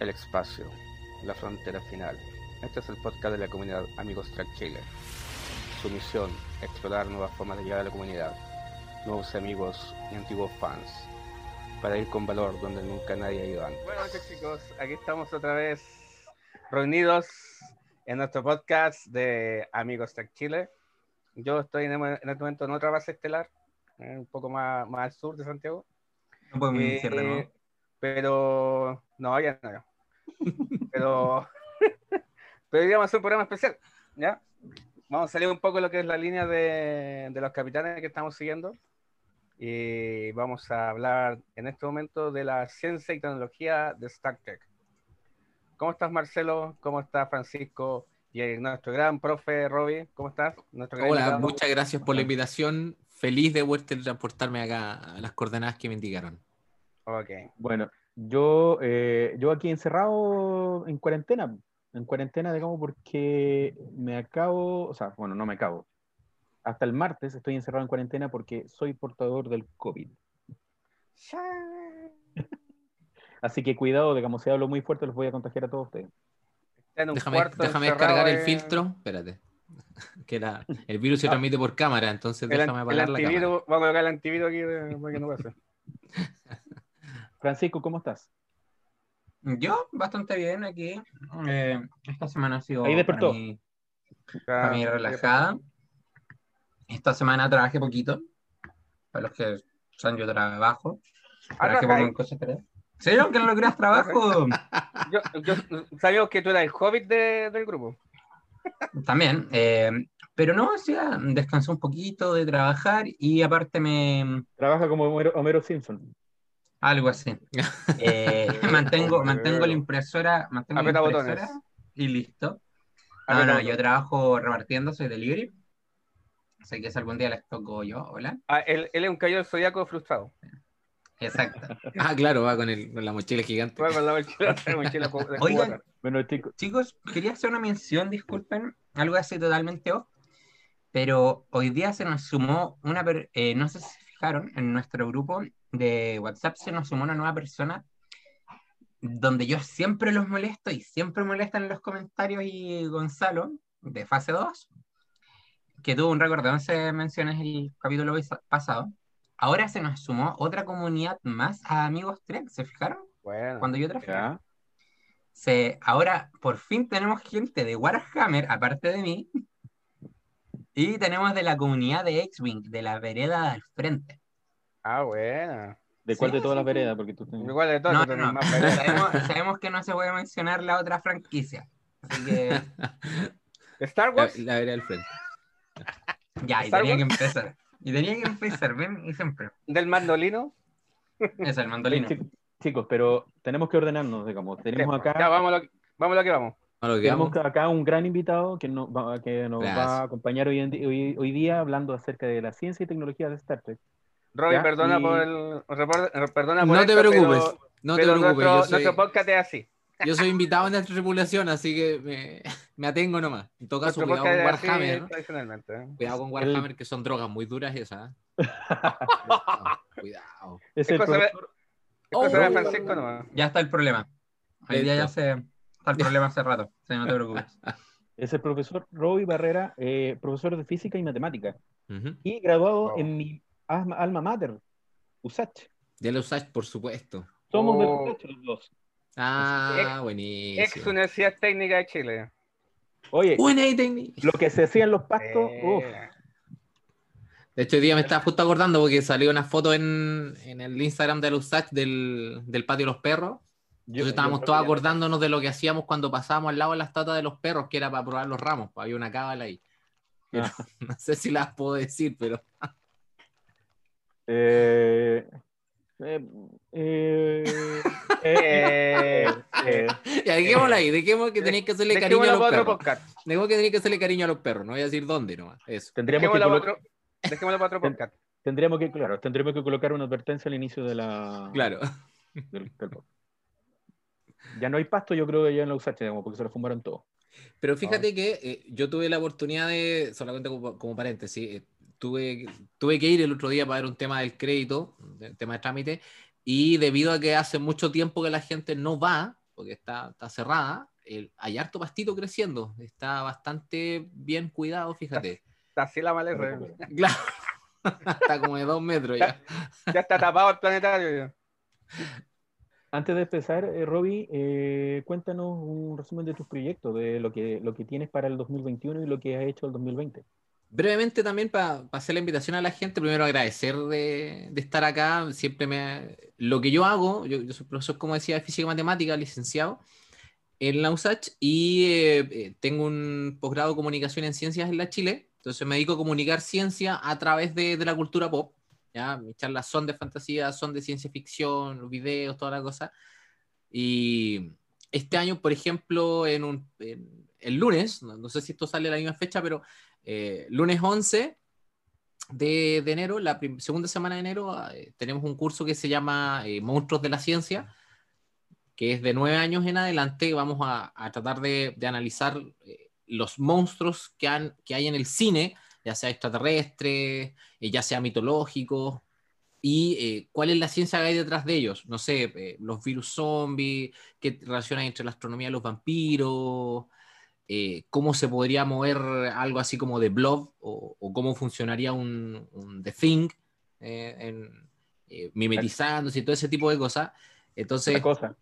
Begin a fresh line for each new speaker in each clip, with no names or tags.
el espacio, la frontera final. Este es el podcast de la comunidad Amigos Track Chile. Su misión, explorar nuevas formas de llegar a la comunidad, nuevos amigos y antiguos fans, para ir con valor donde nunca nadie ha ido antes. Bueno, chicos, aquí estamos otra vez reunidos en nuestro podcast de Amigos Track Chile. Yo estoy en, este momento en otra base estelar, eh, un poco más, más al sur de Santiago.
No podemos iniciar de nuevo.
Eh, pero no, ya no. Pero, pero digamos, hacer un programa especial, ¿ya? Vamos a salir un poco de lo que es la línea de, de los capitanes que estamos siguiendo. Y vamos a hablar en este momento de la ciencia y tecnología de Star Trek. ¿Cómo estás, Marcelo? ¿Cómo estás, Francisco? Y nuestro gran profe, Robbie, ¿cómo estás?
Hola, muchas gracias por la invitación. Feliz de vuelta transportarme acá a las coordenadas que me indicaron.
Ok. Bueno, yo, eh, yo aquí encerrado en cuarentena, en cuarentena, digamos, porque me acabo, o sea, bueno, no me acabo. Hasta el martes estoy encerrado en cuarentena porque soy portador del COVID. Así que cuidado, digamos, si hablo muy fuerte los voy a contagiar a todos ustedes.
Déjame, déjame descargar el filtro. Espérate. Que el virus se ah. transmite por cámara, entonces déjame apagar la cámara. Vamos
a colocar el antivirus aquí para que no pase.
Francisco, ¿cómo estás?
Yo, bastante bien aquí. Eh, esta semana ha sido
Ahí despertó.
Para mí, relajada. Esta semana trabajé poquito. Para los que son yo trabajo.
Ah, trabajé por cosas
¿Sí? ¿Que no lo creas trabajo?
yo, yo sabía que tú eras el hobbit del grupo.
También. Eh, pero no, o sea, descansé un poquito de trabajar y aparte me...
Trabaja como Homero Simpson.
Algo así. Eh, mantengo, mantengo la impresora, mantengo la impresora y listo. No, no, yo trabajo repartiendo, soy delivery. Así que si algún día les toco yo, hola.
Ah, él, él es un cayo zodiaco frustrado.
Exacto.
ah, claro, va con, el, con la mochila gigante.
Va con la mochila, la mochila
Oigan, bueno, chicos. chicos, quería hacer una mención, disculpen, algo así totalmente off, pero hoy día se nos sumó una, eh, no sé si se fijaron, en nuestro grupo de WhatsApp se nos sumó una nueva persona donde yo siempre los molesto y siempre molestan en los comentarios y Gonzalo, de fase 2, que tuvo un récord de 11 menciones el capítulo pasado, ahora se nos sumó otra comunidad más a Amigos Trek, ¿se fijaron?
Bueno,
Cuando yo trabajé. Se, ahora por fin tenemos gente de Warhammer, aparte de mí, y tenemos de la comunidad de X-Wing, de la vereda al frente.
Ah, bueno.
¿De cuál de todas las veredas? Porque tú.
¿Cuál de todas?
No, no, no. Sabemos, sabemos, que no se puede mencionar la otra franquicia. Así que.
¿Star Wars?
La, vereda del frente.
Ya, y tenía que empezar. Y tenía que empezar, ven, y siempre.
¿Del mandolino?
Es el mandolino.
Chicos, pero tenemos que ordenarnos, digamos. Tenemos acá.
Ya, vamos a lo, vamos lo que vamos.
Tenemos acá un gran invitado que nos va, que nos va a acompañar hoy, hoy, hoy, día hablando acerca de la ciencia y tecnología de Star Trek.
Robbie, perdona por el. Perdona por
no te preocupes. no te preocupes.
Nuestro, nuestro, podcast es así.
Yo soy invitado en esta tripulación, así que me, me atengo nomás. En todo caso, cuidado con Warhammer. ¿eh? Cuidado con Warhammer, que son drogas muy duras esas. ¿eh? cuidado.
Es el profesor...
oh, Francisco nomás. Ya está el problema. Hoy día ya se. Está el problema hace rato. Sí, no te preocupes.
Es el profesor Robbie Barrera, eh, profesor de física y matemática. Uh -huh. Y graduado wow. en mi alma mater, USACH.
De la USACH, por supuesto.
Somos oh. de USACH los dos.
Ah, ex, buenísimo.
Ex Universidad Técnica de Chile.
Oye, lo que se hacía en los pastos,
eh. De hecho, hoy día me estaba justo acordando porque salió una foto en, en el Instagram de la USACH del, del patio de los perros. Yo, Entonces estábamos todos acordándonos de lo que hacíamos cuando pasábamos al lado de la estatua de los perros, que era para probar los ramos. Había una cábala ahí. Ah. No sé si las puedo decir, pero.
Eh, eh, eh,
eh, ya, dejémosla ahí, dejemos que tenéis que hacerle cariño a los perros. Dejemos que tenéis que hacerle cariño a los perros, no voy a decir dónde nomás. Eso.
Tendríamos
que otro, dejémoslo para otro podcast.
Tendríamos que, claro, tendríamos que colocar una advertencia al inicio de la.
Claro.
Del, del ya no hay pasto, yo creo que ya en la USACH, porque se lo fumaron todo.
Pero fíjate ah. que eh, yo tuve la oportunidad de, solamente como, como paréntesis, eh, tuve, tuve que ir el otro día para ver un tema del crédito, el tema de trámite, y debido a que hace mucho tiempo que la gente no va, porque está, está cerrada, hay harto pastito creciendo, está bastante bien cuidado, fíjate.
Está así la maleza.
Claro, está como de dos metros ya.
Ya está tapado el planetario.
Antes de empezar, eh, Robbie, eh, cuéntanos un resumen de tus proyectos, de lo que, lo que tienes para el 2021 y lo que has hecho el 2020.
Brevemente también para hacer la invitación a la gente, primero agradecer de, estar acá. Siempre me... Lo que yo hago, yo, soy profesor, como decía, de física y matemática, licenciado en la USACH y eh, tengo un posgrado de comunicación en ciencias en la Chile. Entonces me dedico a comunicar ciencia a través de, de la cultura pop. ¿ya? Mis charlas son de fantasía, son de ciencia ficción, los videos, toda la cosa. Y este año, por ejemplo, en, un, el lunes, no, sé si esto sale a la misma fecha, pero eh, lunes 11 de, enero, la segunda semana de enero, eh, tenemos un curso que se llama eh, Monstruos de la Ciencia, que es de nueve años en adelante. Vamos a, a tratar de, analizar los monstruos que, hay en el cine ya sea extraterrestre, eh, ya sea mitológico, y eh, cuál es la ciencia que hay detrás de ellos. No sé, eh, los virus zombies, qué relación hay entre la astronomía y los vampiros, cómo se podría mover algo así como de Blob, o, cómo funcionaría un, un The Thing, en, mimetizándose y todo ese tipo de cosas. Entonces,
cosa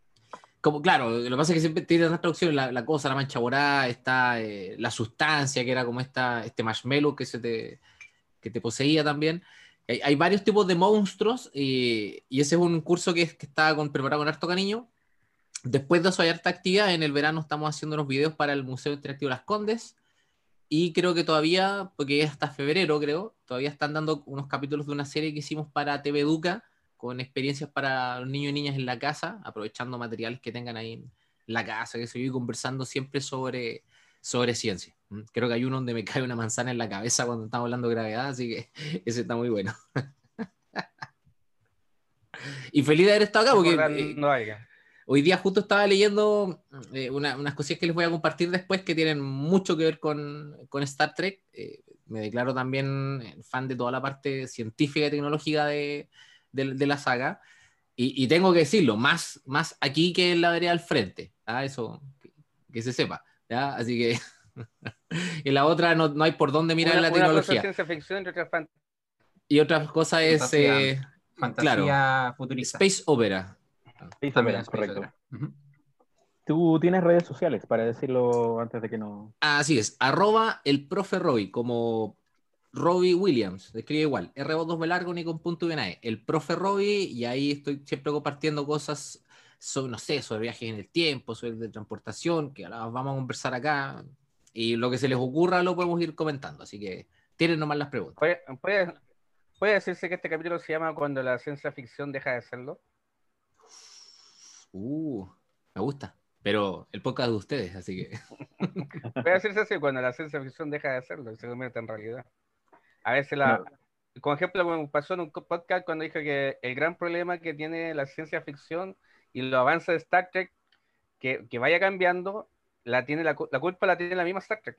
como, claro, lo que pasa es que siempre tiene otras traducciones, la, la, cosa, la mancha morada, está eh, la sustancia, que era como esta, este marshmallow que, se te, que te poseía también. Hay, hay varios tipos de monstruos y, y, ese es un curso que, que está con, preparado con harto cariño. Después de eso hay harta actividad, en el verano estamos haciendo unos videos para el Museo Interactivo Las Condes y creo que todavía, porque es hasta febrero creo, todavía están dando unos capítulos de una serie que hicimos para TV Educa, con experiencias para los niños y niñas en la casa, aprovechando materiales que tengan ahí en la casa, que se y conversando siempre sobre, sobre ciencia. ¿Mm? Creo que hay uno donde me cae una manzana en la cabeza cuando estamos hablando de gravedad, así que ese está muy bueno. y feliz de haber estado acá, porque eh, no hoy día justo estaba leyendo eh, unas cosillas que les voy a compartir después que tienen mucho que ver con, con Star Trek. Eh, me declaro también fan de toda la parte científica y tecnológica de, de, la saga. Y, tengo que decirlo, más, más aquí que en la vereda al frente. ¿ah? Eso, que, se sepa. ¿ya? Así que en la otra no, no, hay por dónde mirar la tecnología. y otra cosa es
fantasía, fantasía
futurista. Space Opera.
Space Opera, correcto. Tú tienes redes sociales para decirlo antes de que no.
Así es, arroba el profe Roy, como Robbie Williams, escribe igual, r 2 b largo ni con punto y El profe Robbie, y ahí estoy siempre compartiendo cosas sobre, no sé, sobre viajes en el tiempo, sobre de transportación, que ahora vamos a conversar acá. Y lo que se les ocurra lo podemos ir comentando. Así que tienen nomás las preguntas.
¿Puede, puede, decirse que este capítulo se llama Cuando la ciencia ficción deja de serlo?
Uh, me gusta. Pero el podcast de ustedes, así que.
puede decirse así, cuando la ciencia ficción deja de serlo y se convierte en realidad. A veces la... Como ejemplo, como pasó en un podcast cuando dije que el gran problema que tiene la ciencia ficción y los avances de Star Trek, que, que vaya cambiando, la, tiene la, la, culpa la tiene la misma Star Trek.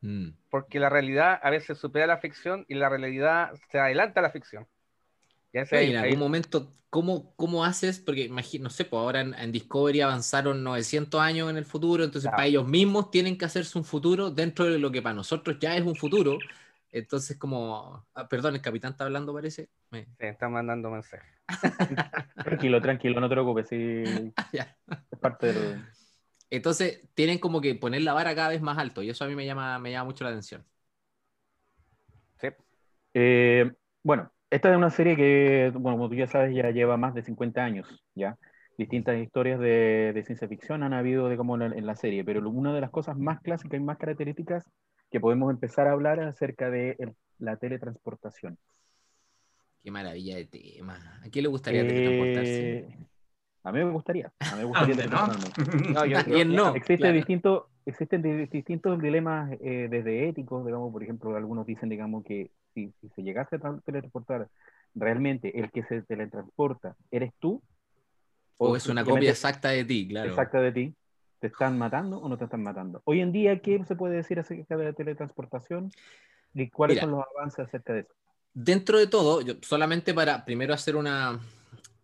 Mm. Porque la realidad a veces supera la ficción y la realidad se adelanta a la ficción.
Ya en algún momento, ¿cómo, ¿cómo haces? Porque imagino, no sé, pues ahora en, Discovery avanzaron 900 años en el futuro, entonces para ellos mismos tienen que hacerse un futuro dentro de lo que para nosotros ya es un futuro, entonces, como, ah, perdón, el capitán está hablando, parece.
Me... Sí, está mandando mensaje.
tranquilo, tranquilo, no te preocupes. Sí, es parte del...
Entonces, tienen como que poner la vara cada vez más alto y eso a mí me llama, me llama mucho la atención.
Sí. Eh, bueno, esta es una serie que, bueno, como tú ya sabes, ya lleva más de 50 años, ¿ya? Distintas historias de, de ciencia ficción han habido de como en la serie, pero una de las cosas más clásicas y más características que podemos empezar a hablar acerca de la teletransportación.
Qué maravilla de tema. ¿A quién le gustaría teletransportarse?
Eh, a mí me gustaría. A mí me gustaría
teletransportarme. no, yo, no.
Existe existen distintos dilemas eh, desde éticos, digamos, por ejemplo, algunos dicen, digamos, que si, si se llegase a teletransportar, realmente el que se teletransporta eres tú.
O, es una copia exacta de ti, claro.
Exacta de ti. ¿Te están matando o no te están matando? Hoy en día, ¿qué se puede decir acerca de la teletransportación? ¿Y cuáles son los avances acerca de eso?
Dentro de todo, yo, solamente para primero hacer una,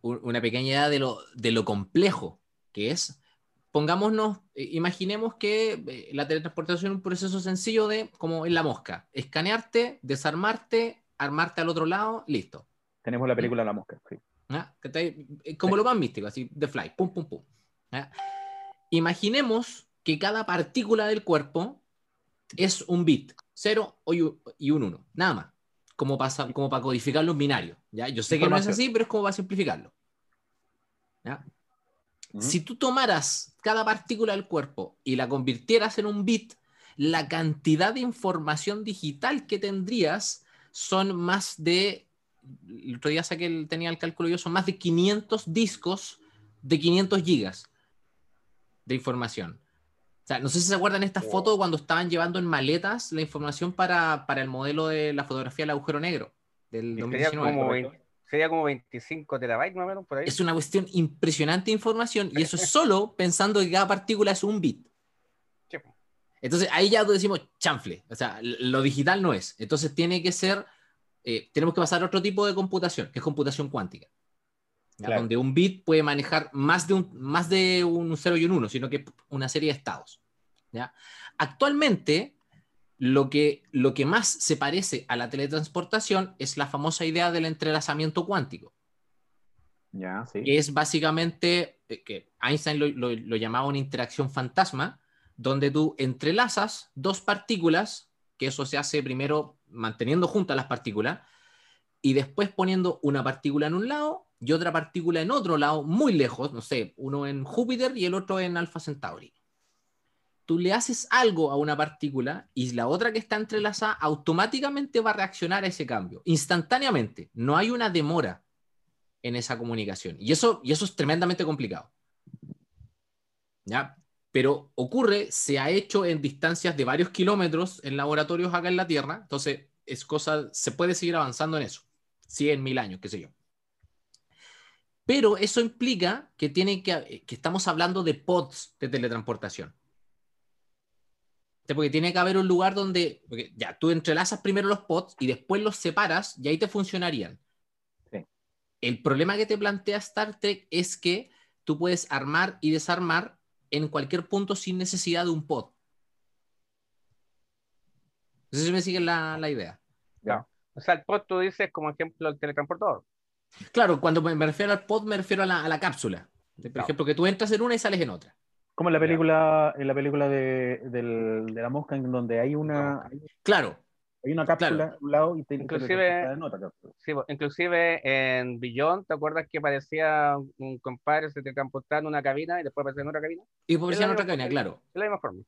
una pequeña idea de lo, de lo complejo que es, pongámonos, eh, imaginemos que eh, la teletransportación es un proceso sencillo de, como en la mosca, escanearte, desarmarte, armarte al otro lado, listo.
Tenemos la película La Mosca, sí.
Como lo más místico, así, de fly, pum, pum, pum. Imaginemos que cada partícula del cuerpo es un bit, 0 y un 1, nada más, como, pasa, como para codificarlo en binario. ¿ya? Yo sé que no es así, pero es como para simplificarlo. ¿ya? Si tú tomaras cada partícula del cuerpo y la convirtieras en un bit, la cantidad de información digital que tendrías son más de, el otro día saqué el, tenía el cálculo yo, son más de 500 discos de 500 gigas de información. O sea, no sé si se acuerdan esta foto cuando estaban llevando en maletas la información para, para el modelo de la fotografía del agujero negro del 2019.
Sería como 25 terabytes más o menos por ahí.
Es una cuestión impresionante de información y eso es solo pensando que cada partícula es un bit. Entonces ahí ya decimos chanfle, o sea, lo digital no es. Entonces tiene que ser, eh, tenemos que pasar a otro tipo de computación, que es computación cuántica. Donde un bit puede manejar más de un, más de un 0 y un 1, sino que una serie de estados. ¿ya? Actualmente, lo que, lo que más se parece a la teletransportación es la famosa idea del entrelazamiento cuántico.
Ya, sí.
Que es básicamente, eh, que Einstein lo, llamaba una interacción fantasma, donde tú entrelazas dos partículas, que eso se hace primero manteniendo juntas las partículas, y después poniendo una partícula en un lado y otra partícula en otro lado, muy lejos, no sé, uno en Júpiter y el otro en Alpha Centauri tú le haces algo a una partícula y la otra que está entrelazada automáticamente va a reaccionar a ese cambio, instantáneamente. No hay una demora en esa comunicación. Y eso, y eso es tremendamente complicado. ¿Ya? Pero ocurre, se ha hecho en distancias de varios kilómetros en laboratorios acá en la Tierra, entonces es cosa, se puede seguir avanzando en eso. 100 mil años, qué sé yo. Pero eso implica que, que, que estamos hablando de pods de teletransportación. Porque tiene que haber un lugar donde, ya, tú entrelazas primero los pods y después los separas y ahí te funcionarían. El problema que te plantea Star Trek es que tú puedes armar y desarmar en cualquier punto sin necesidad de un pod. No sé si me siguen la, idea.
Ya. O sea, el pod tú dices como ejemplo el teletransportador.
Claro, cuando me refiero al pod me refiero a la, cápsula. Por ejemplo, que tú entras en una y sales en otra.
Como en la película, en la película de, del, de la mosca, en donde hay una.
Claro.
Hay una cápsula a un lado y te
inclusive, en otra cápsula. Sí, inclusive en Billón, ¿te acuerdas que parecía un compadre se te en una cabina y después aparecía en otra cabina?
Y después aparecía en otra cabina, claro.
De la misma forma.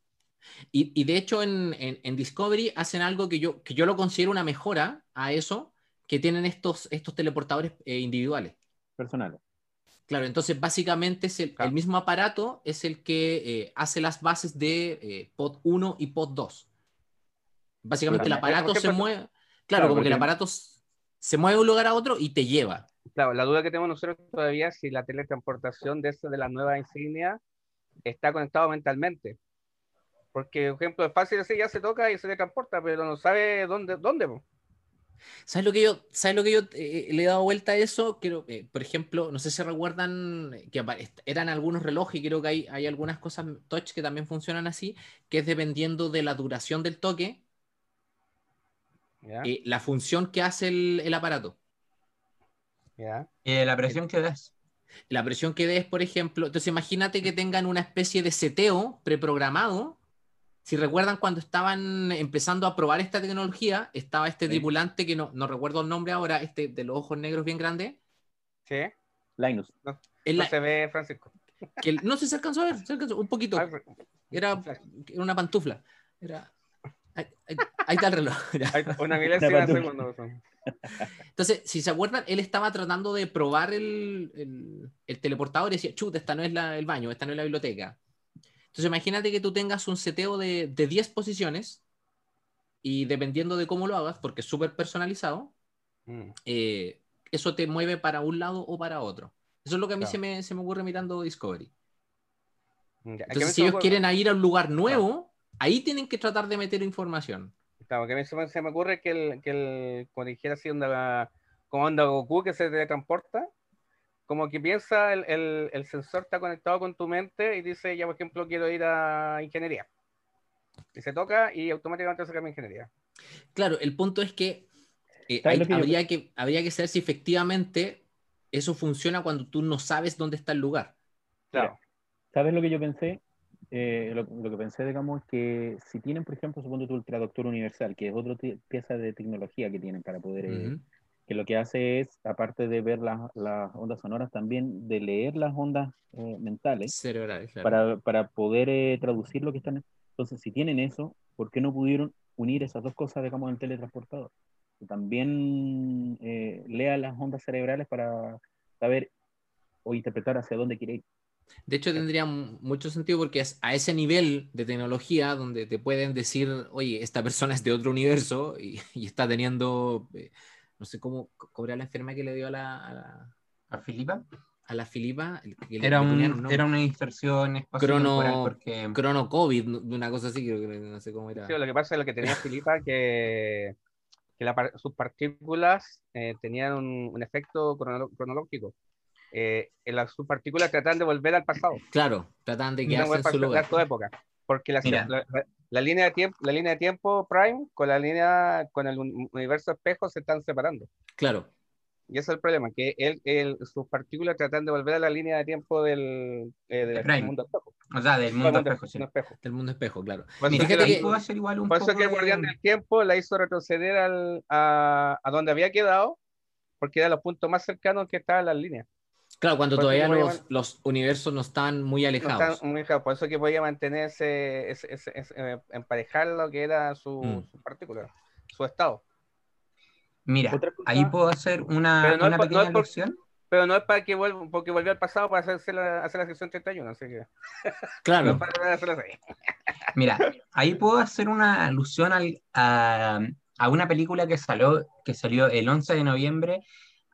Y, y de hecho en, en, Discovery hacen algo que yo, que yo lo considero una mejora a eso, que tienen estos, estos teleportadores eh, individuales.
Personales.
Claro, entonces básicamente es el, mismo aparato es el que eh, hace las bases de eh, pod 1 y pod 2. Básicamente el aparato se mueve, claro, como que el aparato se mueve de un lugar a otro y te lleva.
Claro, la duda que tenemos nosotros todavía es si la teletransportación de, esta, de la nueva insignia está conectado mentalmente. Porque, por ejemplo, es fácil decir, ya se toca y se transporta, pero no sabe dónde. dónde
¿Sabes lo que yo, ¿sabes lo que yo eh, le he dado vuelta a eso? Creo, eh, por ejemplo, no sé si recuerdan que eran algunos relojes y creo que hay, hay algunas cosas touch que también funcionan así, que es dependiendo de la duración del toque, eh, la función que hace el, aparato.
la presión que das.
La presión que des, por ejemplo, entonces imagínate que tengan una especie de seteo preprogramado si recuerdan cuando estaban empezando a probar esta tecnología, estaba este tripulante que no, no recuerdo el nombre ahora, este de los ojos negros bien grandes.
Sí.
Linus.
No, se ve Francisco.
Que, no sé si se alcanzó a ver, se alcanzó, un poquito. Era, una pantufla. Era, ahí, está el reloj.
una milésima de segundo.
Entonces, si se acuerdan, él estaba tratando de probar el, el, teleportador y decía, chuta, esta no es la, el baño, esta no es la biblioteca. Entonces imagínate que tú tengas un seteo de, de 10 posiciones y dependiendo de cómo lo hagas, porque es súper personalizado, mm. eh, eso te mueve para un lado o para otro. Eso es lo que a mí se, me, se, me, ocurre mirando Discovery. Entonces, si ellos quieren ir a un lugar nuevo, ahí tienen que tratar de meter información.
Claro, que a mí se me, ocurre que el, que el como dijera así, onda, como onda Goku que se teletransporta, como que piensa, el, el, el, sensor está conectado con tu mente y dice, ya por ejemplo, quiero ir a ingeniería. Y se toca y automáticamente se cambia ingeniería.
Claro, el punto es que, eh, habría, que habría que saber si efectivamente eso funciona cuando tú no sabes dónde está el lugar.
Claro. ¿Sabes lo que yo pensé? Eh, lo, que pensé, digamos, es que si tienen, por ejemplo, supongo tú el traductor universal, que es otra pieza de tecnología que tienen para poder eh, que lo que hace es, aparte de ver las, las ondas sonoras, también de leer las ondas eh, mentales
cerebrales
para, para, poder eh, traducir lo que están. Entonces, si tienen eso, ¿por qué no pudieron unir esas dos cosas, digamos, en el teletransportador? Que también eh, lea las ondas cerebrales para saber o interpretar hacia dónde quiere ir.
De hecho, tendría mucho sentido porque es a ese nivel de tecnología donde te pueden decir, oye, esta persona es de otro universo y, y está teniendo no sé cómo, cómo la enfermedad que le dio a la...
¿A, Filipa?
A la Filipa.
era, era una inserción espacio
crono, porque... crono COVID, una cosa así, creo que no sé cómo era.
Sí, lo que pasa es lo que tenía Filipa, que, que sus partículas eh, tenían un, un, efecto cronológico. Eh, las subpartículas tratan de volver al pasado.
Claro, tratan de quedarse en su lugar.
Toda época, porque la, la línea de tiempo, la línea de tiempo Prime con la línea con el universo espejo se están separando.
Claro.
Y ese es el problema, que él, sus partículas tratan de volver a la línea de tiempo del,
eh, mundo espejo. O sea, del mundo, espejo, sí.
Del mundo espejo, claro.
Por eso que el guardián del tiempo la hizo retroceder al, a, a donde había quedado, porque era los puntos más cercanos que estaban las líneas.
Claro, cuando todavía los, los, universos no están muy alejados.
muy Por eso que podía mantenerse, ese, eh, emparejar lo que era su, mm. su partícula, su estado.
Mira, ahí puedo hacer una, una pequeña no
pero no es para que vuelva, porque volvió al pasado para hacer la, hacer la sección 31, así que.
Claro.
Mira, ahí puedo hacer una alusión al, a, a, una película que salió, que salió el 11 de noviembre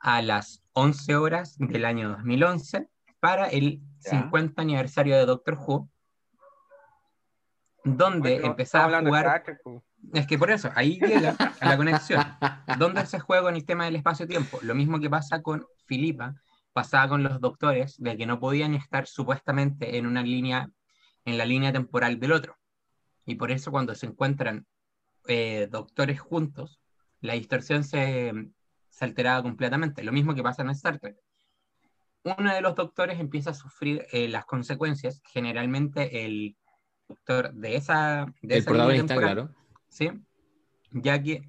a las 11 horas del año 2011 para el 50 aniversario de Doctor Who, donde empezaba a jugar... Es que por eso, ahí llega a la conexión. ¿Dónde se juega en el tema del espacio-tiempo? Lo mismo que pasa con Filipa, pasaba con los doctores, de que no podían estar supuestamente en una línea, en la línea temporal del otro. Y por eso cuando se encuentran eh, doctores juntos, la distorsión se, se alteraba completamente. Lo mismo que pasa en Star Trek. Uno de los doctores empieza a sufrir eh, las consecuencias, generalmente el doctor de esa, de
el protagonista, claro.
¿sí? Ya que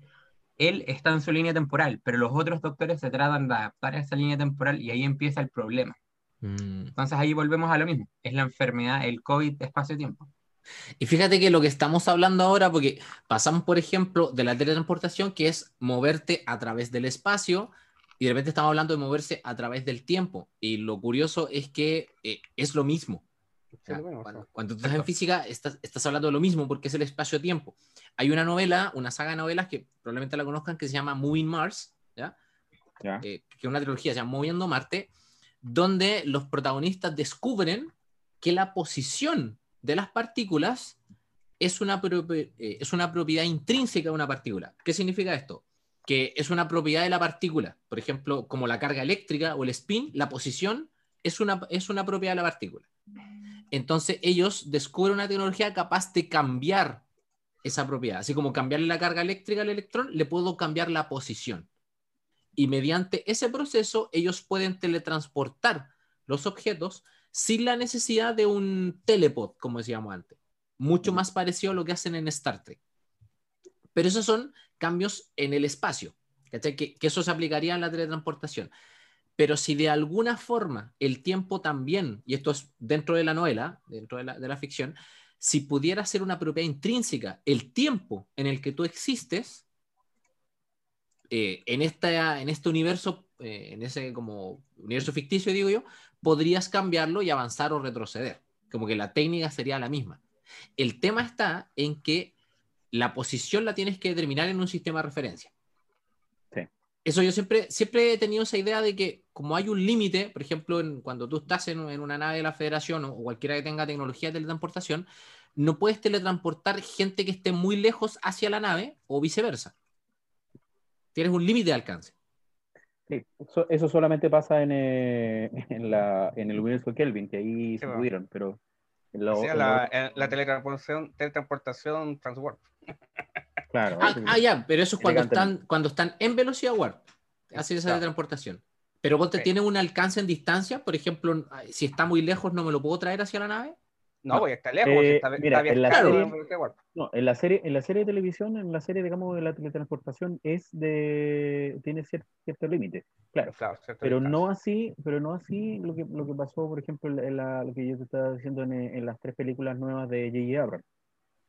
él está en su línea temporal, pero los otros doctores se tratan de adaptar a esa línea temporal y ahí empieza el problema. Mm. Entonces ahí volvemos a lo mismo, es la enfermedad, el COVID espacio-tiempo.
Y fíjate que lo que estamos hablando ahora, porque pasamos, por ejemplo, de la teletransportación, que es moverte a través del espacio, y de repente estamos hablando de moverse a través del tiempo. Y lo curioso es que eh, es lo mismo. cuando, tú estás en física, estás, estás, hablando de lo mismo porque es el espacio-tiempo. Hay una novela, una saga de novelas que probablemente la conozcan, que se llama Moving Mars, ¿ya? Eh, que es una trilogía, se llama Moviendo Marte, donde los protagonistas descubren que la posición de las partículas es una, eh, es una propiedad intrínseca de una partícula. ¿Qué significa esto? Que es una propiedad de la partícula. Por ejemplo, como la carga eléctrica o el spin, la posición es una, es una propiedad de la partícula. Entonces ellos descubren una tecnología capaz de cambiar esa propiedad. Así como cambiarle la carga eléctrica al electrón, le puedo cambiar la posición. Y mediante ese proceso ellos pueden teletransportar los objetos sin la necesidad de un telepod, como decíamos antes. Mucho más parecido a lo que hacen en Star Trek. Pero esos son cambios en el espacio, Que, que eso se aplicaría en la teletransportación. Pero si de alguna forma el tiempo también, y esto es dentro de la novela, dentro de la, ficción, si pudiera ser una propiedad intrínseca, el tiempo en el que tú existes, eh, en, esta, en este universo, eh, en ese como universo ficticio, digo yo, podrías cambiarlo y avanzar o retroceder. Como que la técnica sería la misma. El tema está en que la posición la tienes que determinar en un sistema de referencia. Eso yo siempre, siempre he tenido esa idea de que como hay un límite, por ejemplo, en, cuando tú estás en, una nave de la federación o, cualquiera que tenga tecnología de teletransportación, no puedes teletransportar gente que esté muy lejos hacia la nave o viceversa. Tienes un límite de alcance.
Sí, eso, solamente pasa en, eh, en, la, en el universo Kelvin, que ahí se pudieron, pero...
la, teletransportación, teletransportación transwarp.
Claro. Ah, ah, ya, pero eso es cuando están, cuando están en velocidad warp. Hace esa teletransportación. Pero vos te tiene un alcance en distancia, por ejemplo, si está muy lejos, ¿no me lo puedo traer hacia la nave?
No, voy a estar lejos. Eh, está,
mira, en, la serie, no, en la serie, en la serie de televisión, en la serie, digamos, de la teletransportación es de tiene cierto, cierto límite, claro. pero no así, pero no así lo que, lo que pasó, por ejemplo, en la, lo que yo te estaba diciendo en, en las tres películas nuevas de J.J. Abrams.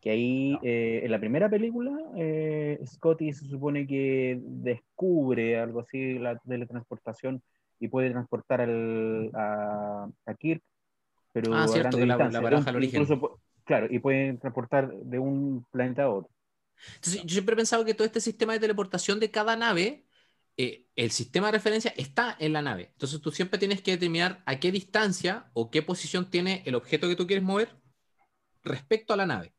Que ahí, eh, en la primera película, eh, Scotty se supone que descubre algo así, la teletransportación, y puede transportar al, a, a Kirk pero
ah, cierto, que la, baraja al origen.
claro, y pueden transportar de un planeta a otro.
Entonces, yo siempre he pensado que todo este sistema de teleportación de cada nave, eh, el sistema de referencia está en la nave. Entonces, tú siempre tienes que determinar a qué distancia o qué posición tiene el objeto que tú quieres mover respecto a la nave.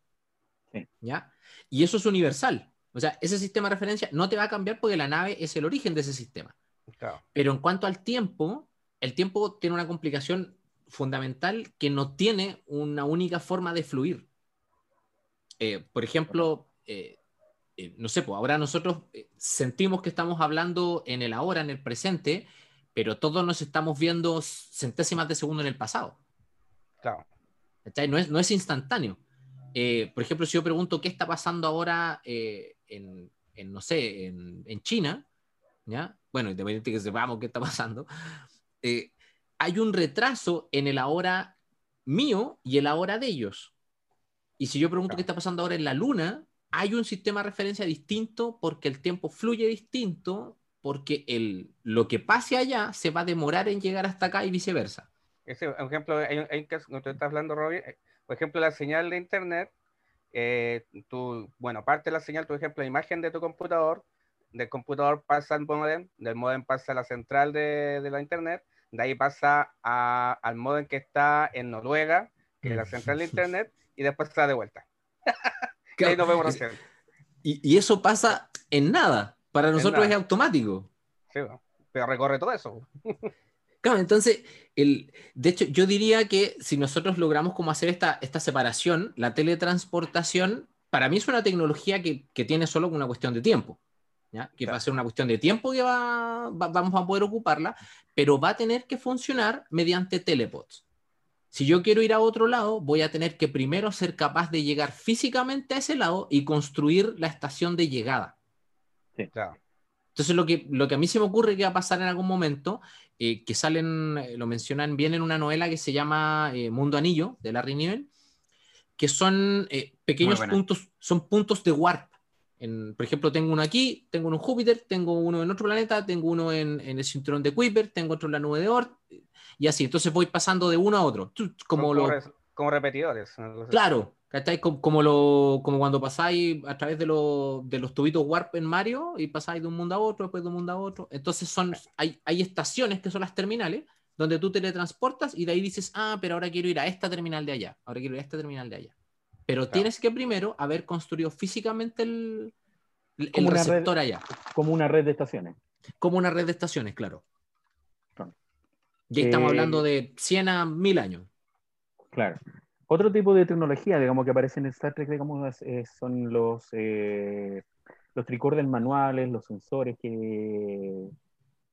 ¿Ya? Y eso es universal. O sea, ese sistema de referencia no te va a cambiar porque la nave es el origen de ese sistema. Pero en cuanto al tiempo, el tiempo tiene una complicación fundamental que no tiene una única forma de fluir. Eh, por ejemplo, eh, eh, no sé, pues ahora nosotros sentimos que estamos hablando en el ahora, en el presente, pero todos nos estamos viendo centésimas de segundo en el pasado.
Claro.
No es, no es instantáneo. por ejemplo, si yo pregunto qué está pasando ahora en, no sé, en, en, China, ¿ya? Bueno, independientemente que sepamos qué está pasando, hay un retraso en el ahora mío y el ahora de ellos. Y si yo pregunto qué está pasando ahora en la Luna, hay un sistema de referencia distinto porque el tiempo fluye distinto, porque el, lo que pase allá se va a demorar en llegar hasta acá y viceversa.
Ese, por ejemplo, hay, hay que no te estás hablando, Robin, eh, por ejemplo, la señal de Internet, eh, tu, bueno, parte de la señal, por ejemplo, la imagen de tu computador, del computador pasa al modem, del modem pasa a la central de, de la Internet, de ahí pasa al modo en que está en Noruega, que es la central de internet, y después está de vuelta. y ahí nos vemos
y, eso pasa en nada. Para nosotros es automático.
Sí, pero recorre todo eso.
Claro, entonces, el, de hecho, yo diría que si nosotros logramos como hacer esta, esta separación, la teletransportación, para mí es una tecnología que, que tiene solo una cuestión de tiempo que va a ser una cuestión de tiempo que va, vamos a poder ocuparla, pero va a tener que funcionar mediante telepods. Si yo quiero ir a otro lado, voy a tener que primero ser capaz de llegar físicamente a ese lado y construir la estación de llegada. Entonces, lo que, lo que a mí se me ocurre que va a pasar en algún momento, eh, que salen, eh, lo mencionan bien en una novela que se llama eh, Mundo Anillo, de Larry Niven, que son pequeños puntos, son puntos de warp por ejemplo, tengo uno aquí, tengo uno en Júpiter, tengo uno en otro planeta, tengo uno en, el cinturón de Kuiper, tengo otro en la nube de Oort, y así. Entonces voy pasando de uno a otro. Como,
como, repetidores.
Claro, Como, como, lo, como cuando pasáis a través de, de, los tubitos Warp en Mario y pasáis de un mundo a otro, después de un mundo a otro. Entonces son, hay, hay estaciones que son las terminales donde tú teletransportas y de ahí dices, ah, pero ahora quiero ir a esta terminal de allá, ahora quiero ir a esta terminal de allá. Pero tienes que primero haber construido físicamente el, el receptor allá.
Como una red de estaciones.
Como una red de estaciones, claro. Ya estamos eh, hablando de 100 a 1000 años.
Claro. Otro tipo de tecnología, digamos, que aparece en Star Trek, digamos, son los, eh, los manuales, los sensores que,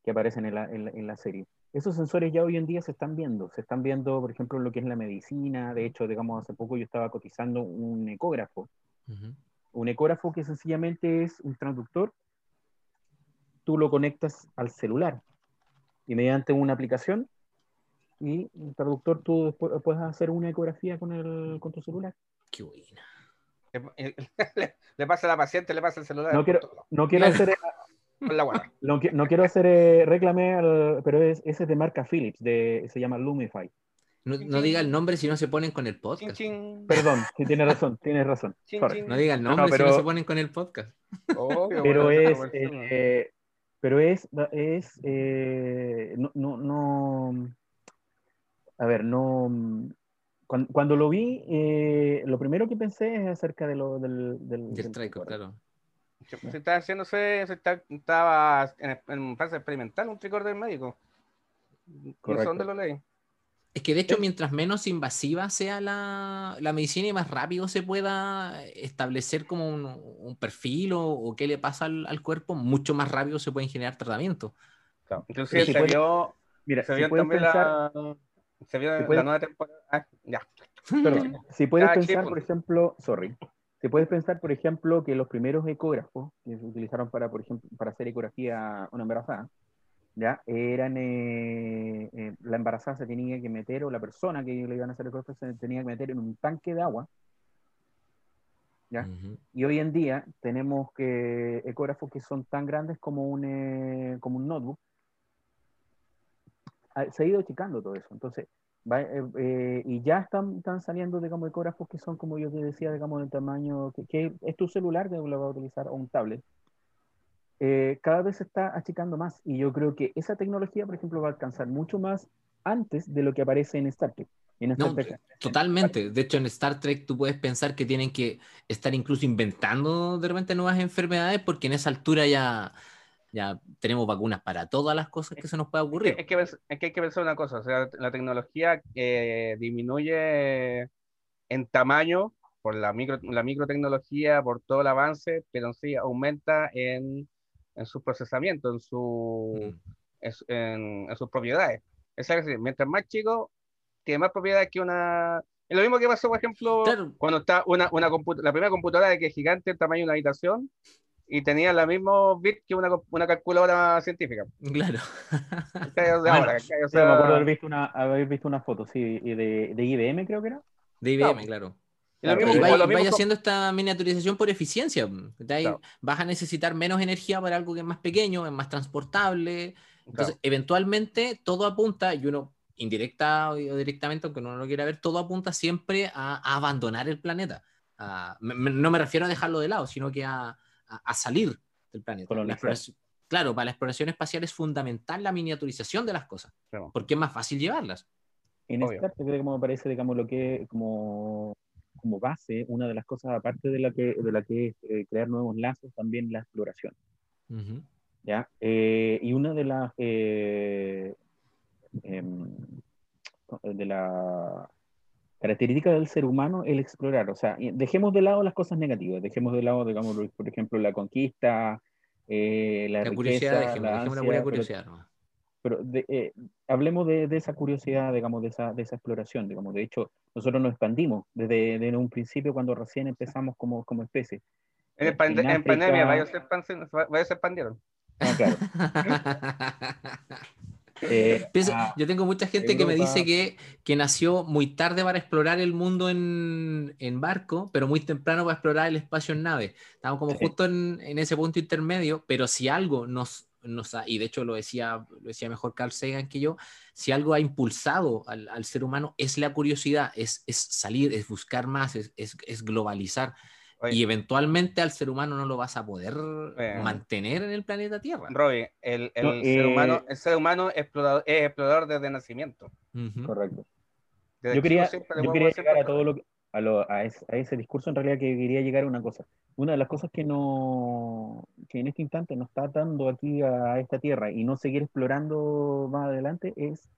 que aparecen en la, en la serie esos sensores ya hoy en día se están viendo. Se están viendo, por ejemplo, en lo que es la medicina. De hecho, digamos, hace poco yo estaba cotizando un ecógrafo. Un ecógrafo que sencillamente es un traductor. Tú lo conectas al celular y mediante una aplicación y el traductor tú puedes hacer una ecografía con, el, con tu celular.
Qué buena.
Le, pasa a la paciente, le pasa el celular.
No quiero, no quiero hacer no, no, quiero hacer eh, reclame, pero es, ese es de marca Philips, de, se llama Lumify.
No, diga el nombre si no se ponen con el podcast.
Perdón, sí, tiene razón, tienes razón.
No diga el nombre si no se ponen con el podcast.
pero, es, eh, pero es, es, eh, no, no, no, a ver, no, cuando, lo vi, lo primero que pensé es acerca de lo, del... Del,
del, claro.
Se está haciéndose, se está, estaba en, fase experimental un tricorder médico. Correcto. ¿Dónde lo leí?
Es que de hecho, mientras menos invasiva sea la, medicina y más rápido se pueda establecer como un, perfil o, qué le pasa al, cuerpo, mucho más rápido se pueden generar tratamientos.
Claro. Inclusive se, vio, mira, se vio también la, se vio la nueva temporada. Ah, ya.
si puedes pensar, por ejemplo, sorry, si puedes pensar, por ejemplo, que los primeros ecógrafos que se utilizaron para, por ejemplo, para hacer ecografía a una embarazada, ¿ya? Eran, eh, eh, la embarazada se tenía que meter, o la persona que le iban a hacer el ecografía se tenía que meter en un tanque de agua, ¿ya? Y hoy en día tenemos que ecógrafos que son tan grandes como un, eh, como un notebook. Ah, se ha ido achicando todo eso. Entonces, y ya están, están saliendo, digamos, ecógrafos que son, como yo te decía, digamos, del tamaño, que, que es tu celular que lo va a utilizar, o un tablet, eh, cada vez se está achicando más. Y yo creo que esa tecnología, por ejemplo, va a alcanzar mucho más antes de lo que aparece en Star Trek.
totalmente. De hecho, en Star Trek tú puedes pensar que tienen que estar incluso inventando de repente nuevas enfermedades porque en esa altura ya, ya tenemos vacunas para todas las cosas que se nos pueda ocurrir.
Es que, es que, hay que pensar una cosa, o sea, la tecnología eh, disminuye en tamaño por la, micro, la microtecnología, por todo el avance, pero sí aumenta en en su procesamiento, en, su, mm. en, en, sus propiedades. Es decir, mientras más chico, tiene más propiedades que una... Es lo mismo que pasó, por ejemplo, cuando está una, una la primera computadora de que es gigante, el tamaño de una habitación, y tenía la misma bit que una, una calculadora científica.
Claro.
me acuerdo haber visto una, haber visto una foto, sí, de, de IBM creo que era.
De IBM, claro. Y vaya, haciendo esta miniaturización por eficiencia. Vas a necesitar menos energía para algo que es más pequeño, es más transportable. Entonces, eventualmente todo apunta, y uno indirecta o directamente, aunque uno no lo quiera ver, todo apunta siempre a, abandonar el planeta. no me refiero a dejarlo de lado, sino que a, salir del planeta. claro, para la exploración espacial es fundamental la miniaturización de las cosas, porque es más fácil llevarlas.
En esta parte, como parece, digamos, lo que como como base, una de las cosas, aparte de la que, de la que es eh, crear nuevos lazos, también la exploración. ¿Ya? Eh, y una de las eh, em, de la característica del ser humano el explorar, o sea, dejemos de lado las cosas negativas, dejemos de lado, digamos, por ejemplo, la conquista, la, riqueza,
curiosidad, la, la curiosidad.
Pero, hablemos de, de, esa curiosidad, digamos, de esa, de esa exploración, digamos, de hecho, nosotros nos expandimos desde, desde un principio cuando recién empezamos como, como especie.
En, pandemia, varios se, expandieron. Ah, claro.
Eh, ah, yo tengo mucha gente que me dice que, que, nació muy tarde para explorar el mundo en, en, barco, pero muy temprano para explorar el espacio en nave. Estamos como justo en, en, ese punto intermedio, pero si algo nos y de hecho lo decía, lo decía mejor Carl Sagan que yo, si algo ha impulsado al, al ser humano es la curiosidad, es, es salir, es buscar más, es, es, globalizar. Y eventualmente al ser humano no lo vas a poder mantener en el planeta Tierra.
Roy, el, el, ser, humano, eh, el ser humano explorador, es explorador desde nacimiento.
Correcto. yo quería, yo quería llegar a todo lo que, a, ese, discurso en realidad que quería llegar a una cosa. Una de las cosas que, no, que en este instante nos está dando aquí a esta tierra y no seguir explorando más adelante es